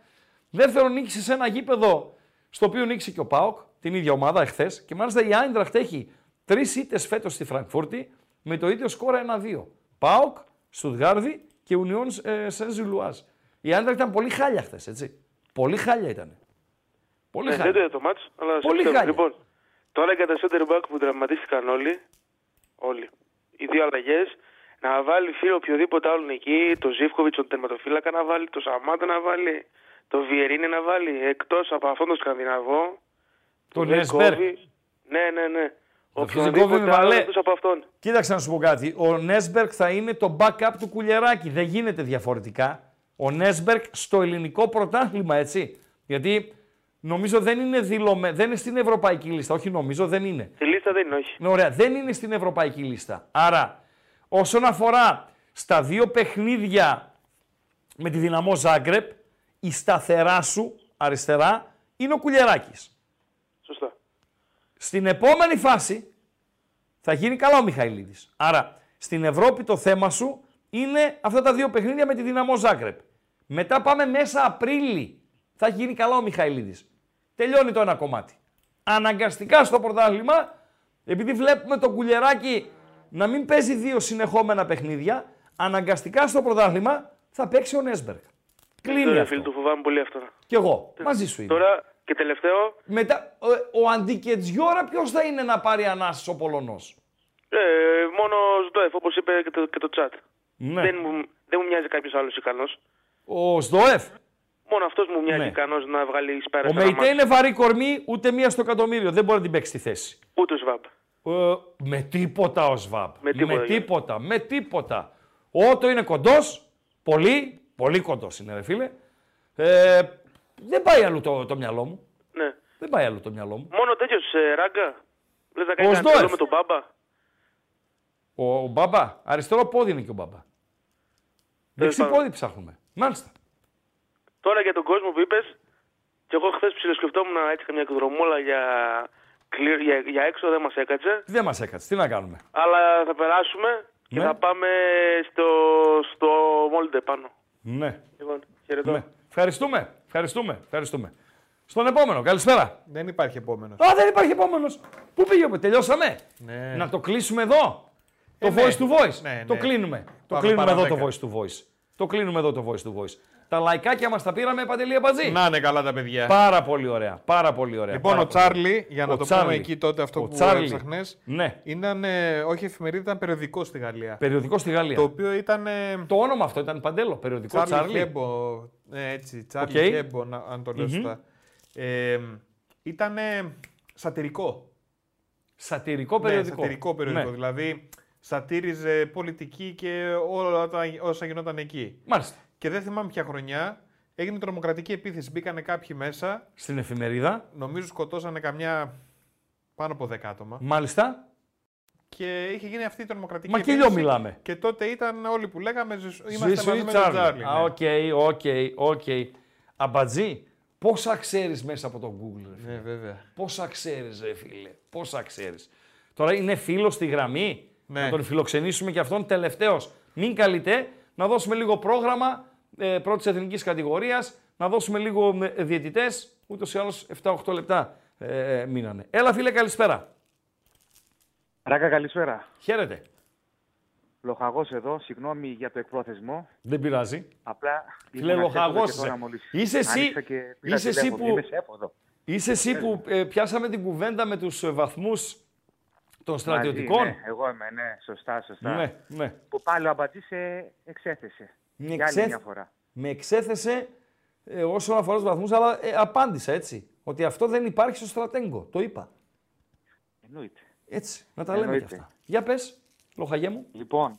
[SPEAKER 4] Δεύτερον, νίκησες σε ένα γήπεδο στο οποίο νίκησε και ο Πάοκ, την ίδια ομάδα εχθές. Και μάλιστα η Άιντραχτ έχει τρεις ήττες φέτος στη Φραγκφούρτη με το ίδιο σκόρα 1-2. Πάοκ, Στουτγάρδη και Ουνιόν Σεν Ζιλουάζ. Η Άιντραχτ ήταν πολύ χάλια χθες, έτσι. Πολύ χάλια ήταν. Πολύ
[SPEAKER 17] Ναι,
[SPEAKER 4] χάλια.
[SPEAKER 17] δεν το είδα το μάτς, αλλά σε
[SPEAKER 4] Πολύ
[SPEAKER 17] πιστεύω.
[SPEAKER 4] χάλια.
[SPEAKER 17] Λοιπόν, τώρα για τα center back που τραυματίστηκαν όλοι, όλοι, οι δύο αλλαγές, να βάλει φίλε οποιοδήποτε άλλον εκεί, το Ζίβκοβιτς, τον τερματοφύλακα να βάλει, το Σαμάτα να βάλει, το Βιερίνη να βάλει, εκτός από αυτόν τον Σκανδιναβό.
[SPEAKER 4] Τον
[SPEAKER 17] δεν
[SPEAKER 4] Νέσμπερ.
[SPEAKER 17] κόβει. Ναι, ναι, ναι.
[SPEAKER 4] Το φυσικό
[SPEAKER 17] Οποιονδήποτε
[SPEAKER 4] βήμα,
[SPEAKER 17] άλλο
[SPEAKER 4] λέ.
[SPEAKER 17] εκτός από αυτόν.
[SPEAKER 4] Κοίταξε να σου πω κάτι. Ο Νέσμπερκ θα είναι το backup του Κουλιεράκη. Δεν γίνεται διαφορετικά. Ο Νέσμπερκ στο ελληνικό πρωτάθλημα, έτσι. Γιατί νομίζω δεν είναι δηλωμένο, δεν είναι στην ευρωπαϊκή λίστα. Όχι, νομίζω δεν είναι.
[SPEAKER 17] Στη λίστα δεν είναι, όχι.
[SPEAKER 4] Ναι, ωραία, δεν είναι στην ευρωπαϊκή λίστα. Άρα, όσον αφορά στα δύο παιχνίδια με τη δυναμό Ζάγκρεπ, η σταθερά σου αριστερά είναι ο Κουλιεράκης.
[SPEAKER 17] Σωστά.
[SPEAKER 4] Στην επόμενη φάση θα γίνει καλά ο Μιχαηλίδης. Άρα, στην Ευρώπη το θέμα σου είναι αυτά τα δύο παιχνίδια με τη δυναμό Ζάγκρεπ. Μετά πάμε μέσα Απρίλη. Θα γίνει καλά ο Μιχαηλίδης. Τελειώνει το ένα κομμάτι. Αναγκαστικά στο πρωτάθλημα, επειδή βλέπουμε τον κουλεράκι να μην παίζει δύο συνεχόμενα παιχνίδια, αναγκαστικά στο πρωτάθλημα θα παίξει ο Νέσμπεργκ. Κλείνει
[SPEAKER 17] Τώρα,
[SPEAKER 4] αυτό.
[SPEAKER 17] φίλε, το φοβάμαι πολύ αυτό.
[SPEAKER 4] Κι εγώ. Μαζί σου είμαι.
[SPEAKER 17] Τώρα, Και τελευταίο,
[SPEAKER 4] Μετά, ο, ο Αντικετζιόρα ποιος θα είναι να πάρει ανάσες ο Πολωνός;
[SPEAKER 17] ε, μόνο Σντόεφ, όπως είπε και το, και το chat.
[SPEAKER 4] Ναι.
[SPEAKER 17] Δεν, μου, δεν μου μοιάζει κάποιος άλλος ικανός.
[SPEAKER 4] Ο Σδοεφ.
[SPEAKER 17] Μόνο αυτός μου μοιάζει
[SPEAKER 4] Ναι.
[SPEAKER 17] ικανός να βγάλει εις πέρα
[SPEAKER 4] Ο
[SPEAKER 17] στο ένα
[SPEAKER 4] Μεϊτέ
[SPEAKER 17] μάτς.
[SPEAKER 4] είναι βαρύ κορμί, ούτε μία στο εκατομμύριο. Δεν μπορεί να την παίξει τη θέση.
[SPEAKER 17] Ούτε ο Σβάμπ.
[SPEAKER 4] Ε, με τίποτα ο Σβάμπ.
[SPEAKER 17] Με τίποτα,
[SPEAKER 4] με
[SPEAKER 17] Γιώργο.
[SPEAKER 4] τίποτα. Με τίποτα. Ο Ότο είναι κοντός. Πολύ, πολύ κοντός είναι, ρε φίλε. Ε, δεν πάει αλλού το, το μυαλό μου.
[SPEAKER 17] Ναι.
[SPEAKER 4] Δεν πάει αλλού το μυαλό μου.
[SPEAKER 17] Μόνο τέτοιος ε, ράγκα. Λες να κάνει
[SPEAKER 4] Ο
[SPEAKER 17] κανένα
[SPEAKER 4] Σντόεφ.
[SPEAKER 17] τρελό με τον Μπάμπα.
[SPEAKER 4] Ο, ο Μπαμπά. Αριστερό πόδι είναι και ο Μπαμπά. Δεξί
[SPEAKER 17] πάντων.
[SPEAKER 4] πόδι ψάχνουμε. Μάλιστα.
[SPEAKER 17] Τώρα για τον κόσμο που είπες, και εγώ χθες ψιλοσκεφτόμουν έτσι καμιά εκδρομούλα για, clear- για, για έξω, δεν μας έκατσε.
[SPEAKER 4] Δεν μας έκατσε. Τι να κάνουμε;
[SPEAKER 17] Αλλά θα περάσουμε και
[SPEAKER 4] Ναι.
[SPEAKER 17] θα πάμε στο, στο Μόλντε πάνω.
[SPEAKER 4] Ναι.
[SPEAKER 17] Λοιπόν, χαιρετώ.
[SPEAKER 4] ναι. Ευχαριστούμε. Ευχαριστούμε. Ευχαριστούμε. Στον επόμενο. Καλησπέρα.
[SPEAKER 3] Δεν υπάρχει επόμενος.
[SPEAKER 4] Α, δεν υπάρχει επόμενος. Πού πήγε, τελειώσαμε;
[SPEAKER 3] Ναι.
[SPEAKER 4] Να το κλείσουμε εδώ. Το
[SPEAKER 3] Ε, ναι.
[SPEAKER 4] voice to voice.
[SPEAKER 3] Ναι,
[SPEAKER 4] Το
[SPEAKER 3] ναι.
[SPEAKER 4] κλείνουμε. Το
[SPEAKER 3] Πάμε
[SPEAKER 4] κλείνουμε
[SPEAKER 3] παρά
[SPEAKER 4] εδώ το
[SPEAKER 3] δέκα.
[SPEAKER 4] voice to voice. Το κλείνουμε εδώ το voice to voice. Τα λαϊκάκια μας τα πήραμε Παντελή Αμπατζή.
[SPEAKER 3] Να είναι καλά τα παιδιά.
[SPEAKER 4] Πάρα πολύ ωραία. Πάρα πολύ ωραία.
[SPEAKER 3] Λοιπόν,
[SPEAKER 4] πάρα
[SPEAKER 3] ο
[SPEAKER 4] πολύ ωραία.
[SPEAKER 3] Τσάρλι, για να
[SPEAKER 4] Ο
[SPEAKER 3] το
[SPEAKER 4] Τσάρλι.
[SPEAKER 3] πούμε εκεί τότε αυτό
[SPEAKER 4] Ο
[SPEAKER 3] που
[SPEAKER 4] Τσάρλι.
[SPEAKER 3] έψαχνες.
[SPEAKER 4] Ναι.
[SPEAKER 3] Ήταν, ε, όχι εφημερίδα, ήταν περιοδικό στη Γαλλία.
[SPEAKER 4] Περιοδικό στη Γαλλία.
[SPEAKER 3] Το οποίο ήταν. ε,
[SPEAKER 4] Το όνομα αυτό ήταν Παντέλο. Περιοδικό
[SPEAKER 3] Τσάρλι
[SPEAKER 4] Τσάρλι.
[SPEAKER 3] Χέμπο. ε, έτσι, Τσάρλι
[SPEAKER 4] Οκ.
[SPEAKER 3] Χέμπο, να- αν το λέω
[SPEAKER 4] Μμμ.
[SPEAKER 3] σωστά. Ε, ήταν σατυρικό.
[SPEAKER 4] Σατυρικό
[SPEAKER 3] Ναι,
[SPEAKER 4] περιοδικό.
[SPEAKER 3] σατυρικό περιοδικό.
[SPEAKER 4] Ναι.
[SPEAKER 3] Δηλαδή, σατίριζε πολιτική και όλα τα, όσα γινόταν εκεί.
[SPEAKER 4] Μάλιστα.
[SPEAKER 3] Και δεν θυμάμαι ποια χρονιά. Έγινε τρομοκρατική επίθεση. Μπήκανε κάποιοι μέσα.
[SPEAKER 4] Στην εφημερίδα.
[SPEAKER 3] Νομίζω σκοτώσανε καμιά πάνω από 10 άτομα.
[SPEAKER 4] Μάλιστα.
[SPEAKER 3] Και είχε γίνει αυτή η τρομοκρατική
[SPEAKER 4] Μα και
[SPEAKER 3] επίθεση.
[SPEAKER 4] λιό μιλάμε.
[SPEAKER 3] Και τότε ήταν όλοι που λέγαμε «Je s- είμαστε
[SPEAKER 4] Je suis
[SPEAKER 3] μαζί
[SPEAKER 4] ή
[SPEAKER 3] με τον
[SPEAKER 4] Τσάρλι.
[SPEAKER 3] Τσάρλι.
[SPEAKER 4] Α,
[SPEAKER 3] ναι.
[SPEAKER 4] οκ, οκ, οκ. Αμπατζή, πόσα ξέρεις μέσα από το Google, ρε φίλε;
[SPEAKER 3] Ναι, βέβαια.
[SPEAKER 4] Πόσα ξέρεις, ρε φίλε; Πόσα ξέρεις; Τώρα είναι φίλος στη γραμμή;
[SPEAKER 3] Ναι.
[SPEAKER 4] Να τον φιλοξενήσουμε και αυτόν τελευταίος. Μην καλείτε, να δώσουμε λίγο πρόγραμμα ε, πρώτης εθνικής κατηγορίας, να δώσουμε λίγο ε, διαιτητές, ούτως ή άλλως 7-8 λεπτά ε, μείνανε. Έλα φίλε, καλησπέρα.
[SPEAKER 18] Ράκα, καλησπέρα.
[SPEAKER 4] Χαίρετε.
[SPEAKER 18] Λοχαγός εδώ, συγγνώμη για το εκπρόθεσμο.
[SPEAKER 4] Δεν πειράζει.
[SPEAKER 18] Απλά
[SPEAKER 4] Φίλε,
[SPEAKER 18] ήμουν
[SPEAKER 4] λοχαγός
[SPEAKER 18] ασέφοδο και
[SPEAKER 4] είσαι.
[SPEAKER 18] τώρα μόλις
[SPEAKER 4] Είσαι εσύ-
[SPEAKER 18] άνοιξα και πήρα
[SPEAKER 4] είσαι εσύ
[SPEAKER 18] τηλέφωνο.
[SPEAKER 4] που-
[SPEAKER 18] Είμαι σέφοδο.
[SPEAKER 4] Είσαι εσύ που ε, πιάσαμε την κουβέντα με τους ε, βαθμούς των στρατιωτικών.
[SPEAKER 18] Μαζί, ναι, εγώ είμαι, ναι, σωστά, σωστά.
[SPEAKER 4] Ναι, ναι.
[SPEAKER 18] Που πάλι ο Αμπατζής ε, εξέθεσε.
[SPEAKER 4] Με,
[SPEAKER 18] Για άλλη
[SPEAKER 4] εξέθ-
[SPEAKER 18] μια φορά.
[SPEAKER 4] με εξέθεσε ε, όσον αφορά τους βαθμούς, αλλά ε, απάντησα έτσι. Ότι αυτό δεν υπάρχει στο στρατέγκο. Το είπα.
[SPEAKER 18] Εννοείται.
[SPEAKER 4] Έτσι. Να τα λέμε και
[SPEAKER 18] Εννοείται.
[SPEAKER 4] αυτά. Για πες, λοχαγέ μου.
[SPEAKER 18] Λοιπόν,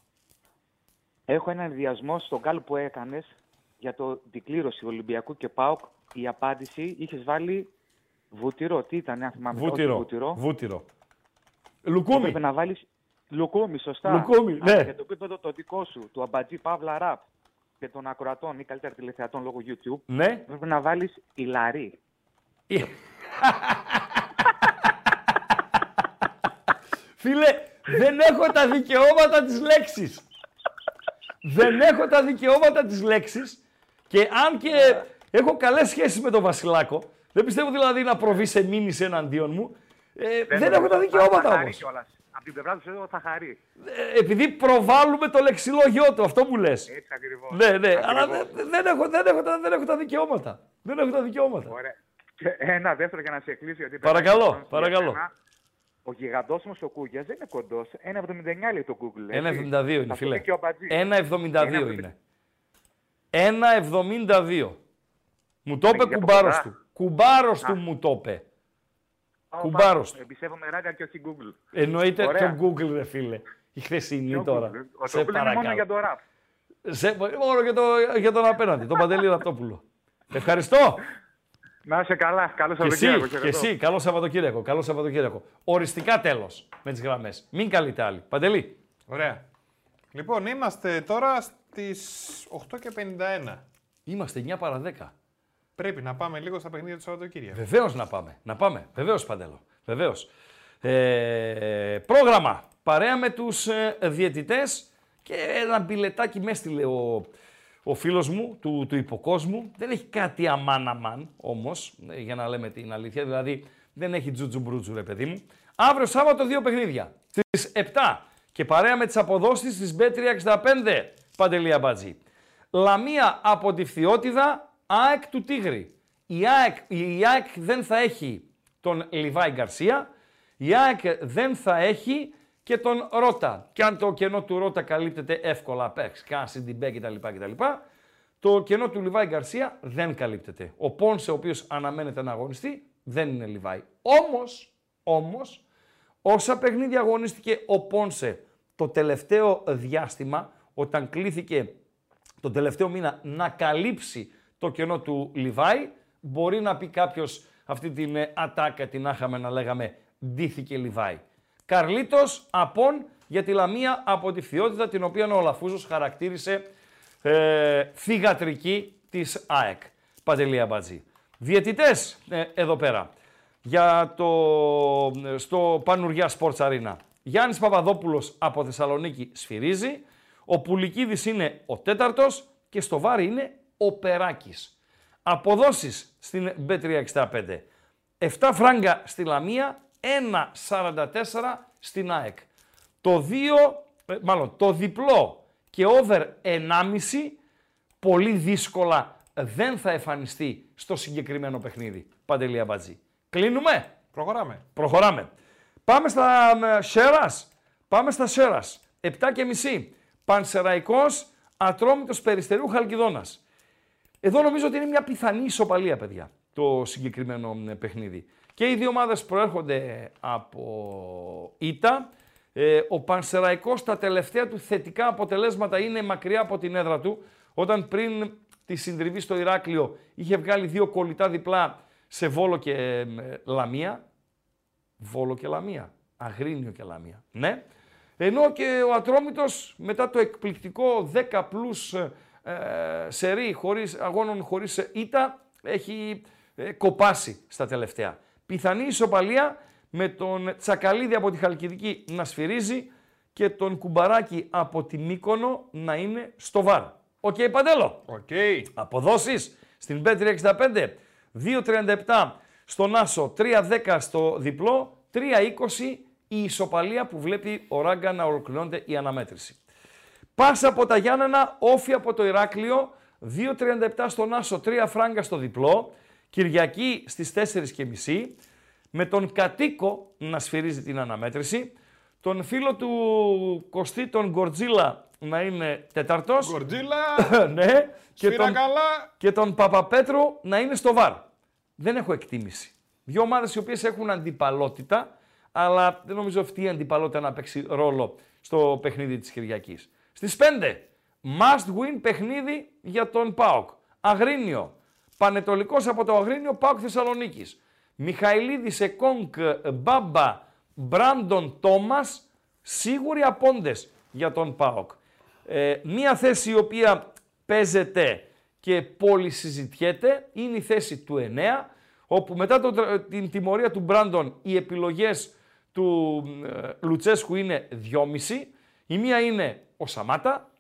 [SPEAKER 18] έχω έναν ενδιασμό στον κάλ που έκανες για το, την κλήρωση Ολυμπιακού και ΠΑΟΚ. Η απάντηση είχες βάλει βούτυρο. Τι ήταν, αν θυμάμαι. όχι
[SPEAKER 4] Βούτυρο.
[SPEAKER 18] βούτυρο.
[SPEAKER 4] Βούτυρο. Λουκούμι.
[SPEAKER 18] Έπρεπε να βάλεις λουκούμι, σωστά.
[SPEAKER 4] Λουκούμι,
[SPEAKER 18] Α,
[SPEAKER 4] ναι.
[SPEAKER 18] Για το επίπεδο το δικό σου, του Αμπατζή Παύλα Ραπ και των ακροατών ή καλύτερα τηλεθεατών λόγω YouTube,
[SPEAKER 4] Ναι.
[SPEAKER 18] έπρεπε να βάλεις ηλαρή.
[SPEAKER 4] Φίλε, δεν έχω τα δικαιώματα της λέξης. δεν έχω τα δικαιώματα της λέξης και αν και έχω καλές σχέσεις με τον Βασιλάκο, δεν πιστεύω δηλαδή να προβεί σε μήνυση εναντίον μου, ε, δεν, έχω τα δικαιώματα
[SPEAKER 18] θα χαρεί
[SPEAKER 4] όμως.
[SPEAKER 18] κιόλας. Από την πλευρά τους θα χαρεί.
[SPEAKER 4] Ε, επειδή προβάλλουμε το λεξιλόγιο του, αυτό μου λες.
[SPEAKER 18] Έτσι ακριβώς.
[SPEAKER 4] Ναι, ναι,
[SPEAKER 18] Ακριβώς.
[SPEAKER 4] αλλά δεν, δεν έχω, δεν, έχω, τα- δεν έχω τα δικαιώματα. Δεν έχω τα δικαιώματα.
[SPEAKER 18] Ωραία. Και ένα δεύτερο για να σε κλείσει. Γιατί
[SPEAKER 4] Παρακαλώ,
[SPEAKER 18] περνάει ο
[SPEAKER 4] παρακαλώ.
[SPEAKER 18] χρόνος για σένα. Ο γιγαντός ο Κούγιας δεν είναι κοντός. 1,79 λέει το Google. έτσι.
[SPEAKER 4] 1,72 είναι,
[SPEAKER 18] Θα
[SPEAKER 4] φίλε.
[SPEAKER 18] πει και ο Αμπατζής.
[SPEAKER 4] 1,72 είναι. 1,72. Μου το είπε
[SPEAKER 18] για από
[SPEAKER 4] κουμπάρος
[SPEAKER 18] κοντά.
[SPEAKER 4] του. Κουμπάρος
[SPEAKER 18] Α.
[SPEAKER 4] του μου το είπε.
[SPEAKER 18] Α,
[SPEAKER 4] Κουμπάρος
[SPEAKER 18] πάμε.
[SPEAKER 4] του.
[SPEAKER 18] Εμπιστεύομαι ράγκα και όχι Google.
[SPEAKER 4] Εννοείται
[SPEAKER 18] Ωραία.
[SPEAKER 4] το Google, ρε φίλε. Η χθεσινή
[SPEAKER 18] Ποιο
[SPEAKER 4] τώρα.
[SPEAKER 18] Google? Ο
[SPEAKER 4] Σε
[SPEAKER 18] Google είναι μόνο
[SPEAKER 4] παρακαλώ.
[SPEAKER 18] για το rap.
[SPEAKER 4] Σε, μόνο για, το, για τον απέναντι, τον Παντελή Ραπτόπουλο. Ευχαριστώ.
[SPEAKER 18] Να είσαι καλά. Καλό
[SPEAKER 4] Και εσύ,
[SPEAKER 18] Σαββατοκύριακο.
[SPEAKER 4] και
[SPEAKER 18] χαιρετώ.
[SPEAKER 4] εσύ, καλό Σαββατοκύριακο. Καλό Σαββατοκύριακο. Οριστικά τέλος με τις γραμμές. Μην καλείτε άλλοι. Παντελή.
[SPEAKER 3] Ωραία. Λοιπόν, είμαστε τώρα στις 8.51.
[SPEAKER 4] Είμαστε 9 παρα 10.
[SPEAKER 3] Πρέπει να πάμε λίγο στα παιχνίδια του Σαββατοκύριακου.
[SPEAKER 4] Βεβαίως να πάμε. Να πάμε. Βεβαίως, Παντέλο. Βεβαίως. Ε, πρόγραμμα. Παρέα με τους ε, διαιτητές και ένα μπιλετάκι με έστειλε ο, ο φίλος μου του, του υποκόσμου. Δεν έχει κάτι αμάν αμάν όμω, για να λέμε την αλήθεια. Δηλαδή δεν έχει τζουτζου μπρούτζου, ρε παιδί μου. Αύριο Σάββατο δύο παιχνίδια. Στις 7 και παρέα με τις αποδόσεις της Bet365. Παντελή Αμπατζή. Λαμία από τη Φθιώτιδα, ΑΕΚ του Τίγρη. Η ΑΕΚ, η ΑΕΚ δεν θα έχει τον Λιβάι Γκαρσία, η ΑΕΚ δεν θα έχει και τον Ρότα. Και αν το κενό του Ρότα καλύπτεται εύκολα απ' έξω, Κάση, Ντιμπέ κτλ, κτλ. Το κενό του Λιβάη Γκαρσία δεν καλύπτεται. Ο Πόνσε, ο οποίος αναμένεται να αγωνιστεί, δεν είναι Λιβάη. Όμως, όμως, όσα παιχνίδια αγωνίστηκε ο Πόνσε το τελευταίο διάστημα, όταν κλήθηκε τον τελευταίο μήνα να καλύψει το κενό του Λιβάη, μπορεί να πει κάποιος αυτή την ε, ατάκα την άχαμε να λέγαμε ντύθηκε Λιβάη. Καρλίτος Απόν για τη Λαμία από τη φθιότητα την οποία ο Λαφούζος χαρακτήρισε ε, θυγατρική της ΑΕΚ. Παντελία Μπατζή. Διαιτητές ε, εδώ πέρα για το, στο Πανουριά Sports Arena. Γιάννης Παπαδόπουλος από Θεσσαλονίκη σφυρίζει. Ο Πουλικίδης είναι ο τέταρτος και στο βάρη είναι ο Περάκης. Αποδόσεις στην B365. 7 φράγκα στη Λαμία, 1,44 στην ΑΕΚ. Το 2, ε, μάλλον το διπλό και over 1,5 πολύ δύσκολα δεν θα εμφανιστεί στο συγκεκριμένο παιχνίδι. Παντελία Μπατζή. Κλείνουμε;
[SPEAKER 3] Προχωράμε.
[SPEAKER 4] Προχωράμε. Πάμε στα Σέρας. Πάμε στα Σέρας. 7 και μισή. Πανσεραϊκός, Ατρόμητος Περιστερίου Χαλκιδόνας. Εδώ νομίζω ότι είναι μια πιθανή ισοπαλία, παιδιά, το συγκεκριμένο παιχνίδι. Και οι δύο ομάδες προέρχονται από ήττα. Ε, ο Πανσεραϊκός τα τελευταία του θετικά αποτελέσματα είναι μακριά από την έδρα του. Όταν πριν τη συντριβή στο Ηράκλειο είχε βγάλει δύο κολλητά διπλά σε Βόλο και ε, Λαμία. Βόλο και Λαμία. Αγρίνιο και Λαμία. Ναι. Ενώ και ο Ατρόμητος μετά το εκπληκτικό 10 πλούς ε, σερί χωρίς, αγώνων χωρίς ήττα έχει ε, κοπάσει στα τελευταία. Πιθανή ισοπαλία με τον Τσακαλίδη από τη Χαλκιδική να σφυρίζει και τον Κουμπαράκη από τη Μύκονο να είναι στο VAR. OK, okay, Παντέλο.
[SPEAKER 3] Okay.
[SPEAKER 4] Αποδόσεις στην Bet365. 2.37 στον Άσο, 3.10 στο διπλό, 3.20 η ισοπαλία που βλέπει ο Ράγκα να ολοκληρώνεται η αναμέτρηση. ΠΑΣ από τα Γιάννενα, ΟΦΗ από το Ηράκλειο, 2.37 στον Άσο, 3 φράγκα στο διπλό, Κυριακή στις 4.30 με τον Κατοίκο να σφυρίζει την αναμέτρηση, τον φίλο του Κωστή, τον Γκορτζίλα, να είναι τέταρτος.
[SPEAKER 3] Γκορτζίλα! [laughs]
[SPEAKER 4] ναι.
[SPEAKER 3] Και τον,
[SPEAKER 4] καλά. και τον Παπαπέτρου να είναι στο βαρ. Δεν έχω εκτίμηση. Δύο ομάδες οι οποίες έχουν αντιπαλότητα, αλλά δεν νομίζω αυτή η αντιπαλότητα να παίξει ρόλο στο παιχνίδι της Κυριακής. Στις 5, must win παιχνίδι για τον ΠΑΟΚ. Αγρίνιο. Πανετολικός από το Αγρίνιο, ΠΑΟΚ Θεσσαλονίκης. Μιχαηλίδης, Εκόνκ, Μπάμπα, Μπράντον, Τόμας, σίγουροι απόντες για τον ΠΑΟΚ. Ε, μία θέση η οποία παίζεται και πολύ συζητιέται είναι η θέση του 9, όπου μετά το, την τιμωρία του Μπράντον οι επιλογές του ε, Λουτσέσκου είναι 2,5. Η μία είναι ο Σαμάτα,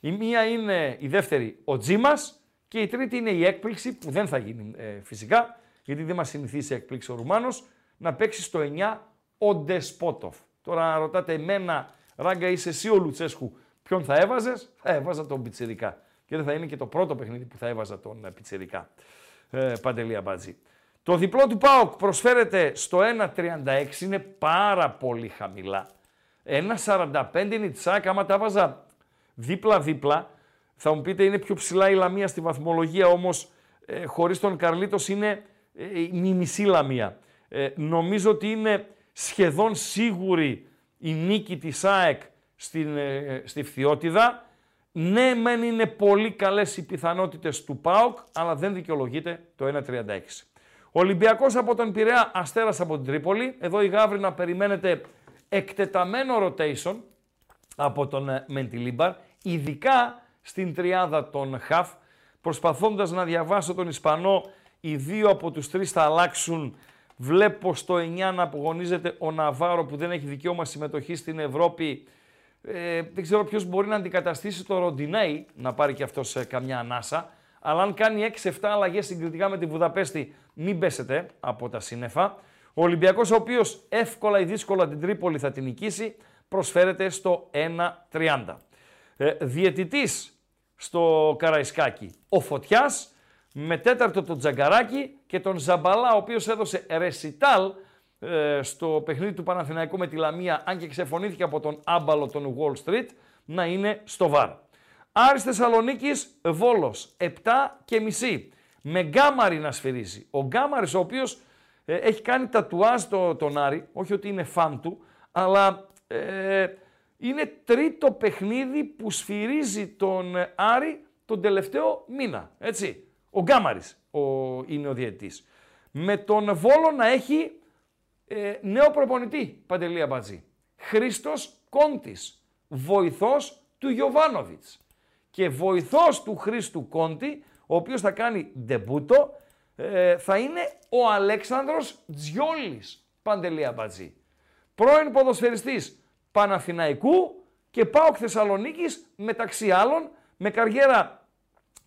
[SPEAKER 4] η μία είναι η δεύτερη ο Τζίμας και η τρίτη είναι η έκπληξη που δεν θα γίνει ε, φυσικά, γιατί δεν μας συνηθίσει έκπληξη ο Ρουμάνος, να παίξει στο 9 ο Ντεσπότοφ. Τώρα ρωτάτε εμένα, Ράγκα είσαι εσύ ο Λουτσέσκου, ποιον θα έβαζες, θα έβαζα τον Πιτσιρικά. Και δεν θα είναι και το πρώτο παιχνίδι που θα έβαζα τον ε, Πιτσιρικά. Ε, Παντελία Μπάτζη. Το διπλό του ΠΑΟΚ προσφέρεται στο 1.36, είναι πάρα πολύ χαμηλά. 1.45 είναι η Τσάκα, άμα τα έβαζα δίπλα-δίπλα, θα μου πείτε είναι πιο ψηλά η Λαμία στη βαθμολογία, όμως ε, χωρίς τον Καρλίτος είναι ε, η μισή Λαμία. Ε, νομίζω ότι είναι σχεδόν σίγουρη η νίκη της ΑΕΚ στην, ε, στη Φθιώτιδα. Ναι, μεν είναι πολύ καλές οι πιθανότητες του ΠΑΟΚ, αλλά δεν δικαιολογείται το 1.36. Ολυμπιακός από τον Πειραιά, Αστέρας από την Τρίπολη. Εδώ η Γαύρη να περιμένετε εκτεταμένο rotation από τον ε, Μεντιλίμπαρ, ειδικά στην τριάδα των Χαφ, προσπαθώντας να διαβάσω τον Ισπανό, οι δύο από τους τρεις θα αλλάξουν. Βλέπω στο 9 να απογονίζεται ο Ναβάρο που δεν έχει δικαίωμα συμμετοχής στην Ευρώπη. Ε, δεν ξέρω ποιος μπορεί να αντικαταστήσει το Ροντινέι, να πάρει και αυτός ε, καμιά ανάσα. Αλλά αν κάνει 6-7 αλλαγές συγκριτικά με τη Βουδαπέστη, μην πέσετε από τα σύννεφα. Ο Ολυμπιακός, ο οποίος εύκολα ή δύσκολα την Τρίπολη θα την νικήσει, προσφέρεται στο 1-30. Ε, διαιτητής στο Καραϊσκάκι, ο Φωτιάς, με τέταρτο τον Τζαγκαράκη και τον Ζαμπαλά, ο οποίος έδωσε ρεσιτάλ ε, στο παιχνίδι του Παναθηναϊκού με τη Λαμία, αν και ξεφωνήθηκε από τον άμπαλο τον Wall Street, να είναι στο βαρ. Άρης Θεσσαλονίκης, Βόλος, 7 και μισή. Με Γκάμαρη να σφυρίζει. Ο Γκάμαρης ο οποίος ε, έχει κάνει τατουάζ το, τον Άρη, όχι ότι είναι φαν του, αλλά ε, είναι τρίτο παιχνίδι που σφυρίζει τον Άρη τον τελευταίο μήνα, έτσι. Ο Γκάμαρης ο, είναι ο διαιτής. Με τον Βόλο να έχει ε, νέο προπονητή, Παντελία Μπατζή. Χρήστος Κόντης, βοηθός του Γιωβάνοβιτς και βοηθός του Χρήστου Κόντι, ο οποίος θα κάνει ντεμπούτο, ε, θα είναι ο Αλέξανδρος Τζιόλης, Παντελία Μπατζή. Πρώην ποδοσφαιριστής Παναθηναϊκού και ΠΑΟΚ Θεσσαλονίκης, μεταξύ άλλων, με καριέρα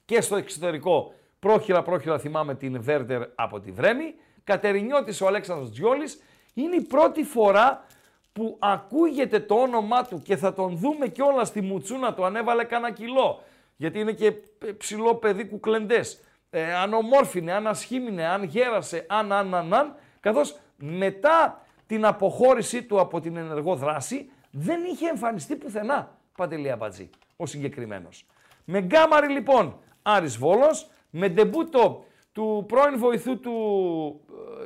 [SPEAKER 4] και στο εξωτερικό. Πρόχειρα-πρόχειρα θυμάμαι την Βέρτερ από τη Βρέμη. Κατερινιώτης ο Αλέξανδρος Τζιόλης. Είναι η πρώτη φορά που ακούγεται το όνομά του και θα τον δούμε κιόλας στη μουτσούνα του, ανέβαλε κανένα κιλό. Γιατί είναι και ψηλό παιδί κουκλεντές. Ε, αν ομόρφινε, αν ασχήμινε, αν γέρασε, αν, αν, αν, αν, καθώς μετά την αποχώρησή του από την ενεργό δράση δεν είχε εμφανιστεί πουθενά, Παντελή Αμπατζή, ο συγκεκριμένος. Με γκάμαρη λοιπόν Άρης Βόλος, με ντεμπούτο του πρώην βοηθού του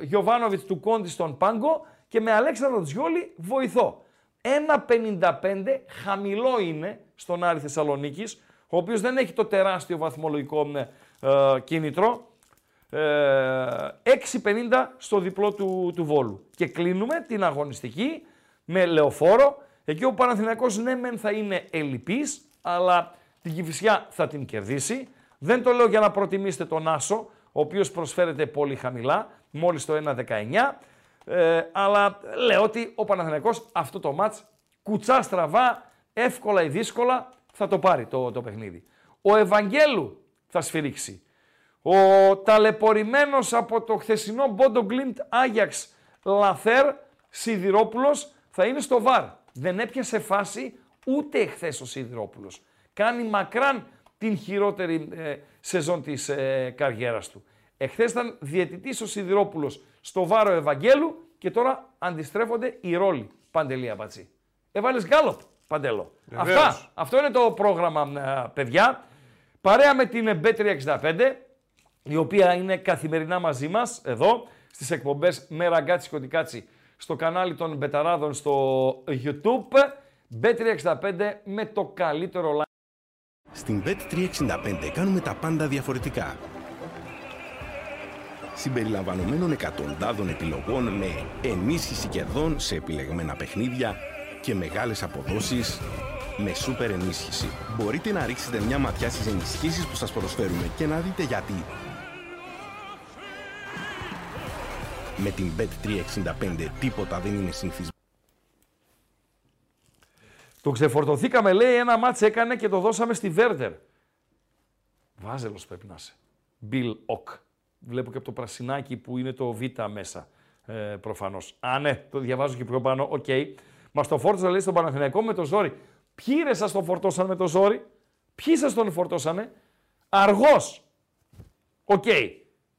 [SPEAKER 4] ε, Γιωβάνοβιτς του Κόντι στον Πάγκο και με Αλέξανδρο Τζιόλη βοηθό. 1,55 χαμηλό είναι στον Άρη Θεσσαλονίκης, ο οποίος δεν έχει το τεράστιο βαθμολογικό ε, ε κίνητρο. Ε, 6,50 στο διπλό του, του Βόλου. Και κλείνουμε την αγωνιστική με λεωφόρο. Εκεί ο Παναθηναϊκός ναι μεν θα είναι ελλειπής, αλλά την Κηφισιά θα την κερδίσει. Δεν το λέω για να προτιμήσετε τον Άσο, ο οποίος προσφέρεται πολύ χαμηλά, μόλις το 1,19. Ε, αλλά λέω ότι ο Παναθηναϊκός αυτό το μάτς κουτσά στραβά, εύκολα ή δύσκολα θα το πάρει το, το παιχνίδι. Ο Ευαγγέλου θα σφυρίξει. Ο ταλαιπωρημένος από το χθεσινό Μπόντο Γκλίντ Άγιαξ Λαθέρ Σιδηρόπουλος θα είναι στο ΒΑΡ. Δεν έπιασε φάση ούτε εχθές ο Σιδηρόπουλος. Κάνει μακράν την χειρότερη ε, σεζόν της ε, καριέρας του. Εχθές ήταν διαιτητής ο Σιδηρόπουλος στο βάρο Ευαγγέλου και τώρα αντιστρέφονται οι ρόλοι. Παντελία Πατσί. Έβαλες γκάλοπ, Παντέλο. Αυτά, αυτό είναι το πρόγραμμα, ε, παιδιά. Παρέα με την B365, η οποία είναι καθημερινά μαζί μας, εδώ, στις εκπομπές με ραγκάτσι κωτικάτσι, στο κανάλι των Μπεταράδων στο YouTube. B365 με το καλύτερο live.
[SPEAKER 19] Στην Bet365 κάνουμε τα πάντα διαφορετικά συμπεριλαμβανομένων εκατοντάδων επιλογών με ενίσχυση κερδών σε επιλεγμένα παιχνίδια και μεγάλες αποδόσεις με σούπερ ενίσχυση. Μπορείτε να ρίξετε μια ματιά στις ενισχύσεις που σας προσφέρουμε και να δείτε γιατί. Με την Bet365 τίποτα δεν είναι συνηθισμένο.
[SPEAKER 4] Το ξεφορτωθήκαμε, λέει, ένα μάτς έκανε και το δώσαμε στη Βέρντερ. Βάζελος πρέπει να είσαι. Bill OK. Βλέπω και από το πρασινάκι που είναι το Β μέσα. Ε, Προφανώς. Α, ναι, το διαβάζω και πιο πάνω. OK. Okay. Μας το φόρτωσα, λέει, στον Παναθηναϊκό με το ζόρι. Ποιοι ρε σα το φορτώσαν με το ζόρι, Ποιοι σας τον φορτώσανε, Αργός. OK. Okay.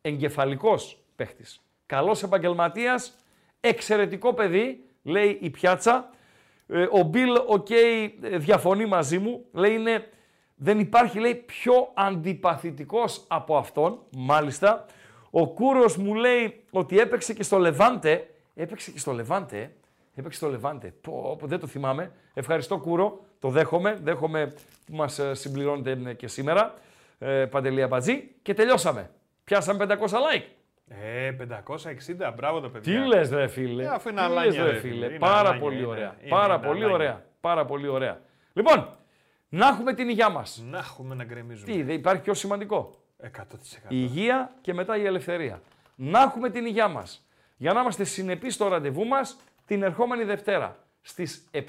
[SPEAKER 4] Εγκεφαλικός παίχτης. Καλός επαγγελματίας. Εξαιρετικό παιδί, λέει η πιάτσα. Ε, ο Bill, OK, okay, διαφωνεί μαζί μου. Λέει είναι δεν υπάρχει, λέει, πιο αντιπαθητικός από αυτόν, μάλιστα. Ο Κούρος μου λέει ότι έπαιξε και στο Λεβάντε. Έπαιξε και στο Λεβάντε, Έπαιξε στο Λεβάντε. Πω, πω, δεν το θυμάμαι. Ευχαριστώ Κούρο, το δέχομαι. Δέχομαι που μας ε, συμπληρώνετε ε, και σήμερα. Ε, Παντελία Μπατζή. Και τελειώσαμε. Πιάσαμε 500 like.
[SPEAKER 3] Ε, 560, μπράβο το παιδί.
[SPEAKER 4] Τι λες ρε φίλε.
[SPEAKER 3] Ε, αφού είναι αλάνια, ρε φίλε.
[SPEAKER 4] Πάρα πολύ ωραία. Πάρα πολύ ωραία. Πάρα πολύ ωραία. Λοιπόν, να έχουμε την υγειά μας.
[SPEAKER 3] Να έχουμε να γκρεμίζουμε.
[SPEAKER 4] Τι, δεν υπάρχει πιο σημαντικό;
[SPEAKER 3] 100%.
[SPEAKER 4] Η υγεία και μετά η ελευθερία. Να έχουμε την υγειά μας. Για να είμαστε συνεπείς στο ραντεβού μας την ερχόμενη Δευτέρα στις 7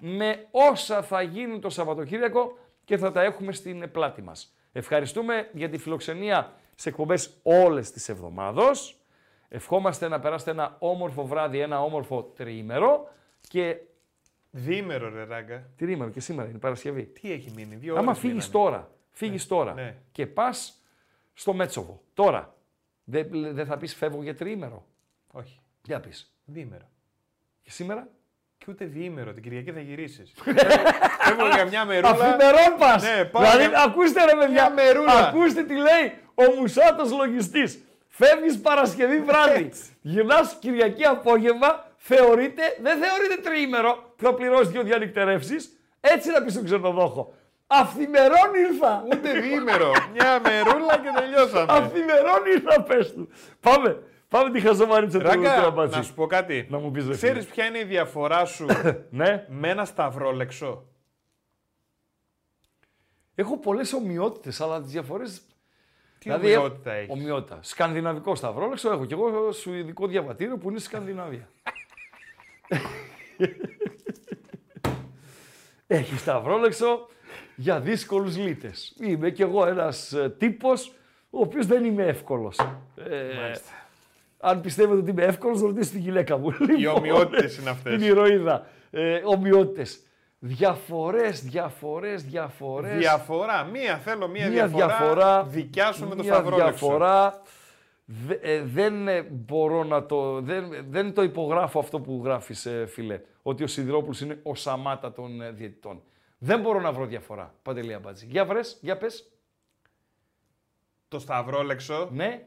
[SPEAKER 4] με όσα θα γίνουν το Σαββατοκύριακο και θα τα έχουμε στην πλάτη μας. Ευχαριστούμε για τη φιλοξενία σε εκπομπές όλες τις εβδομάδες. Ευχόμαστε να περάσετε ένα όμορφο βράδυ, ένα όμορφο τριήμερο και
[SPEAKER 3] Διήμερο, ρε ράγκα.
[SPEAKER 4] Τριήμερο και σήμερα είναι Παρασκευή.
[SPEAKER 3] Τι έχει μείνει, δύο
[SPEAKER 4] Άμα φύγεις τώρα, φύγεις
[SPEAKER 3] ναι,
[SPEAKER 4] τώρα
[SPEAKER 3] ναι.
[SPEAKER 4] και πας στο Μέτσοβο. Τώρα, δεν δεν θα πεις φεύγω για τριήμερο.
[SPEAKER 3] Όχι.
[SPEAKER 4] Για πεις.
[SPEAKER 3] Διήμερο.
[SPEAKER 4] Και σήμερα;
[SPEAKER 3] Και ούτε διήμερο. Την Κυριακή θα γυρίσεις. [laughs] Φεύγω για μια μερούλα.
[SPEAKER 4] Αφημερών πας.
[SPEAKER 3] Ναι, πάω
[SPEAKER 4] δηλαδή,
[SPEAKER 3] για-
[SPEAKER 4] ακούστε ρε παιδιά.
[SPEAKER 3] Μια μερούλα.
[SPEAKER 4] Ακούστε τι λέει ο Μουσάτος λογιστής. Φεύγεις Παρασκευή βράδυ. Γυρνάς Κυριακή απόγευμα. Θεωρείται, δεν θεωρείται τριήμερο που θα πληρώσεις δύο διανυκτερεύσεις. Έτσι να πεις στον ξενοδόχο. Αυθημερών ήρθα.
[SPEAKER 3] Ούτε διήμερο. Μια μερούλα και τελειώσαμε.
[SPEAKER 4] Αυθημερών ήρθα πες του. Πάμε. Πάμε τη χαζομαρίτσα του
[SPEAKER 3] Ράγκα,
[SPEAKER 4] τραμπατζή.
[SPEAKER 3] να σου πω κάτι.
[SPEAKER 4] Να μου πεις ρε
[SPEAKER 3] Ξέρεις
[SPEAKER 4] φίλε.
[SPEAKER 3] ποια είναι η διαφορά σου [coughs]
[SPEAKER 4] ναι.
[SPEAKER 3] με ένα σταυρόλεξο;
[SPEAKER 4] Έχω πολλές ομοιότητες, αλλά τις διαφορές...
[SPEAKER 3] Τι ομοιότητα έχεις;
[SPEAKER 4] Ομοιότητα. Σκανδιναβικό σταυρόλεξο έχω και εγώ σου ειδικό διαβατήριο που είναι στη Σκανδιναβία. [laughs] Έχει σταυρόλεξο για δύσκολους λύτες. Είμαι κι εγώ ένας ε, τύπος ο οποίος δεν είμαι εύκολος. Ε, αν πιστεύετε ότι είμαι εύκολος, ρωτήστε τη γυναίκα μου. Λοιπόν,
[SPEAKER 3] ομοιότητες είναι αυτές.
[SPEAKER 4] Την ηρωίδα. Ε, ομοιότητες. Διαφορές, διαφορές, διαφορές.
[SPEAKER 3] Διαφορά. Μία θέλω, μία,
[SPEAKER 4] Μία
[SPEAKER 3] διαφορά,
[SPEAKER 4] διαφορά,
[SPEAKER 3] δικιά σου με το
[SPEAKER 4] μία
[SPEAKER 3] σταυρόλεξο.
[SPEAKER 4] διαφορά. Δε- ε, δεν ε, μπορώ να το... Δεν, δεν το υπογράφω αυτό που γράφεις, ε, φίλε. Ότι ο Σιδηρόπουλος είναι ο Σαμάτα των ε, διαιτητών. Δεν μπορώ να βρω διαφορά. Παντελία Μπάτζη. Για βρες, για πες.
[SPEAKER 3] Το σταυρόλεξο
[SPEAKER 4] ναι.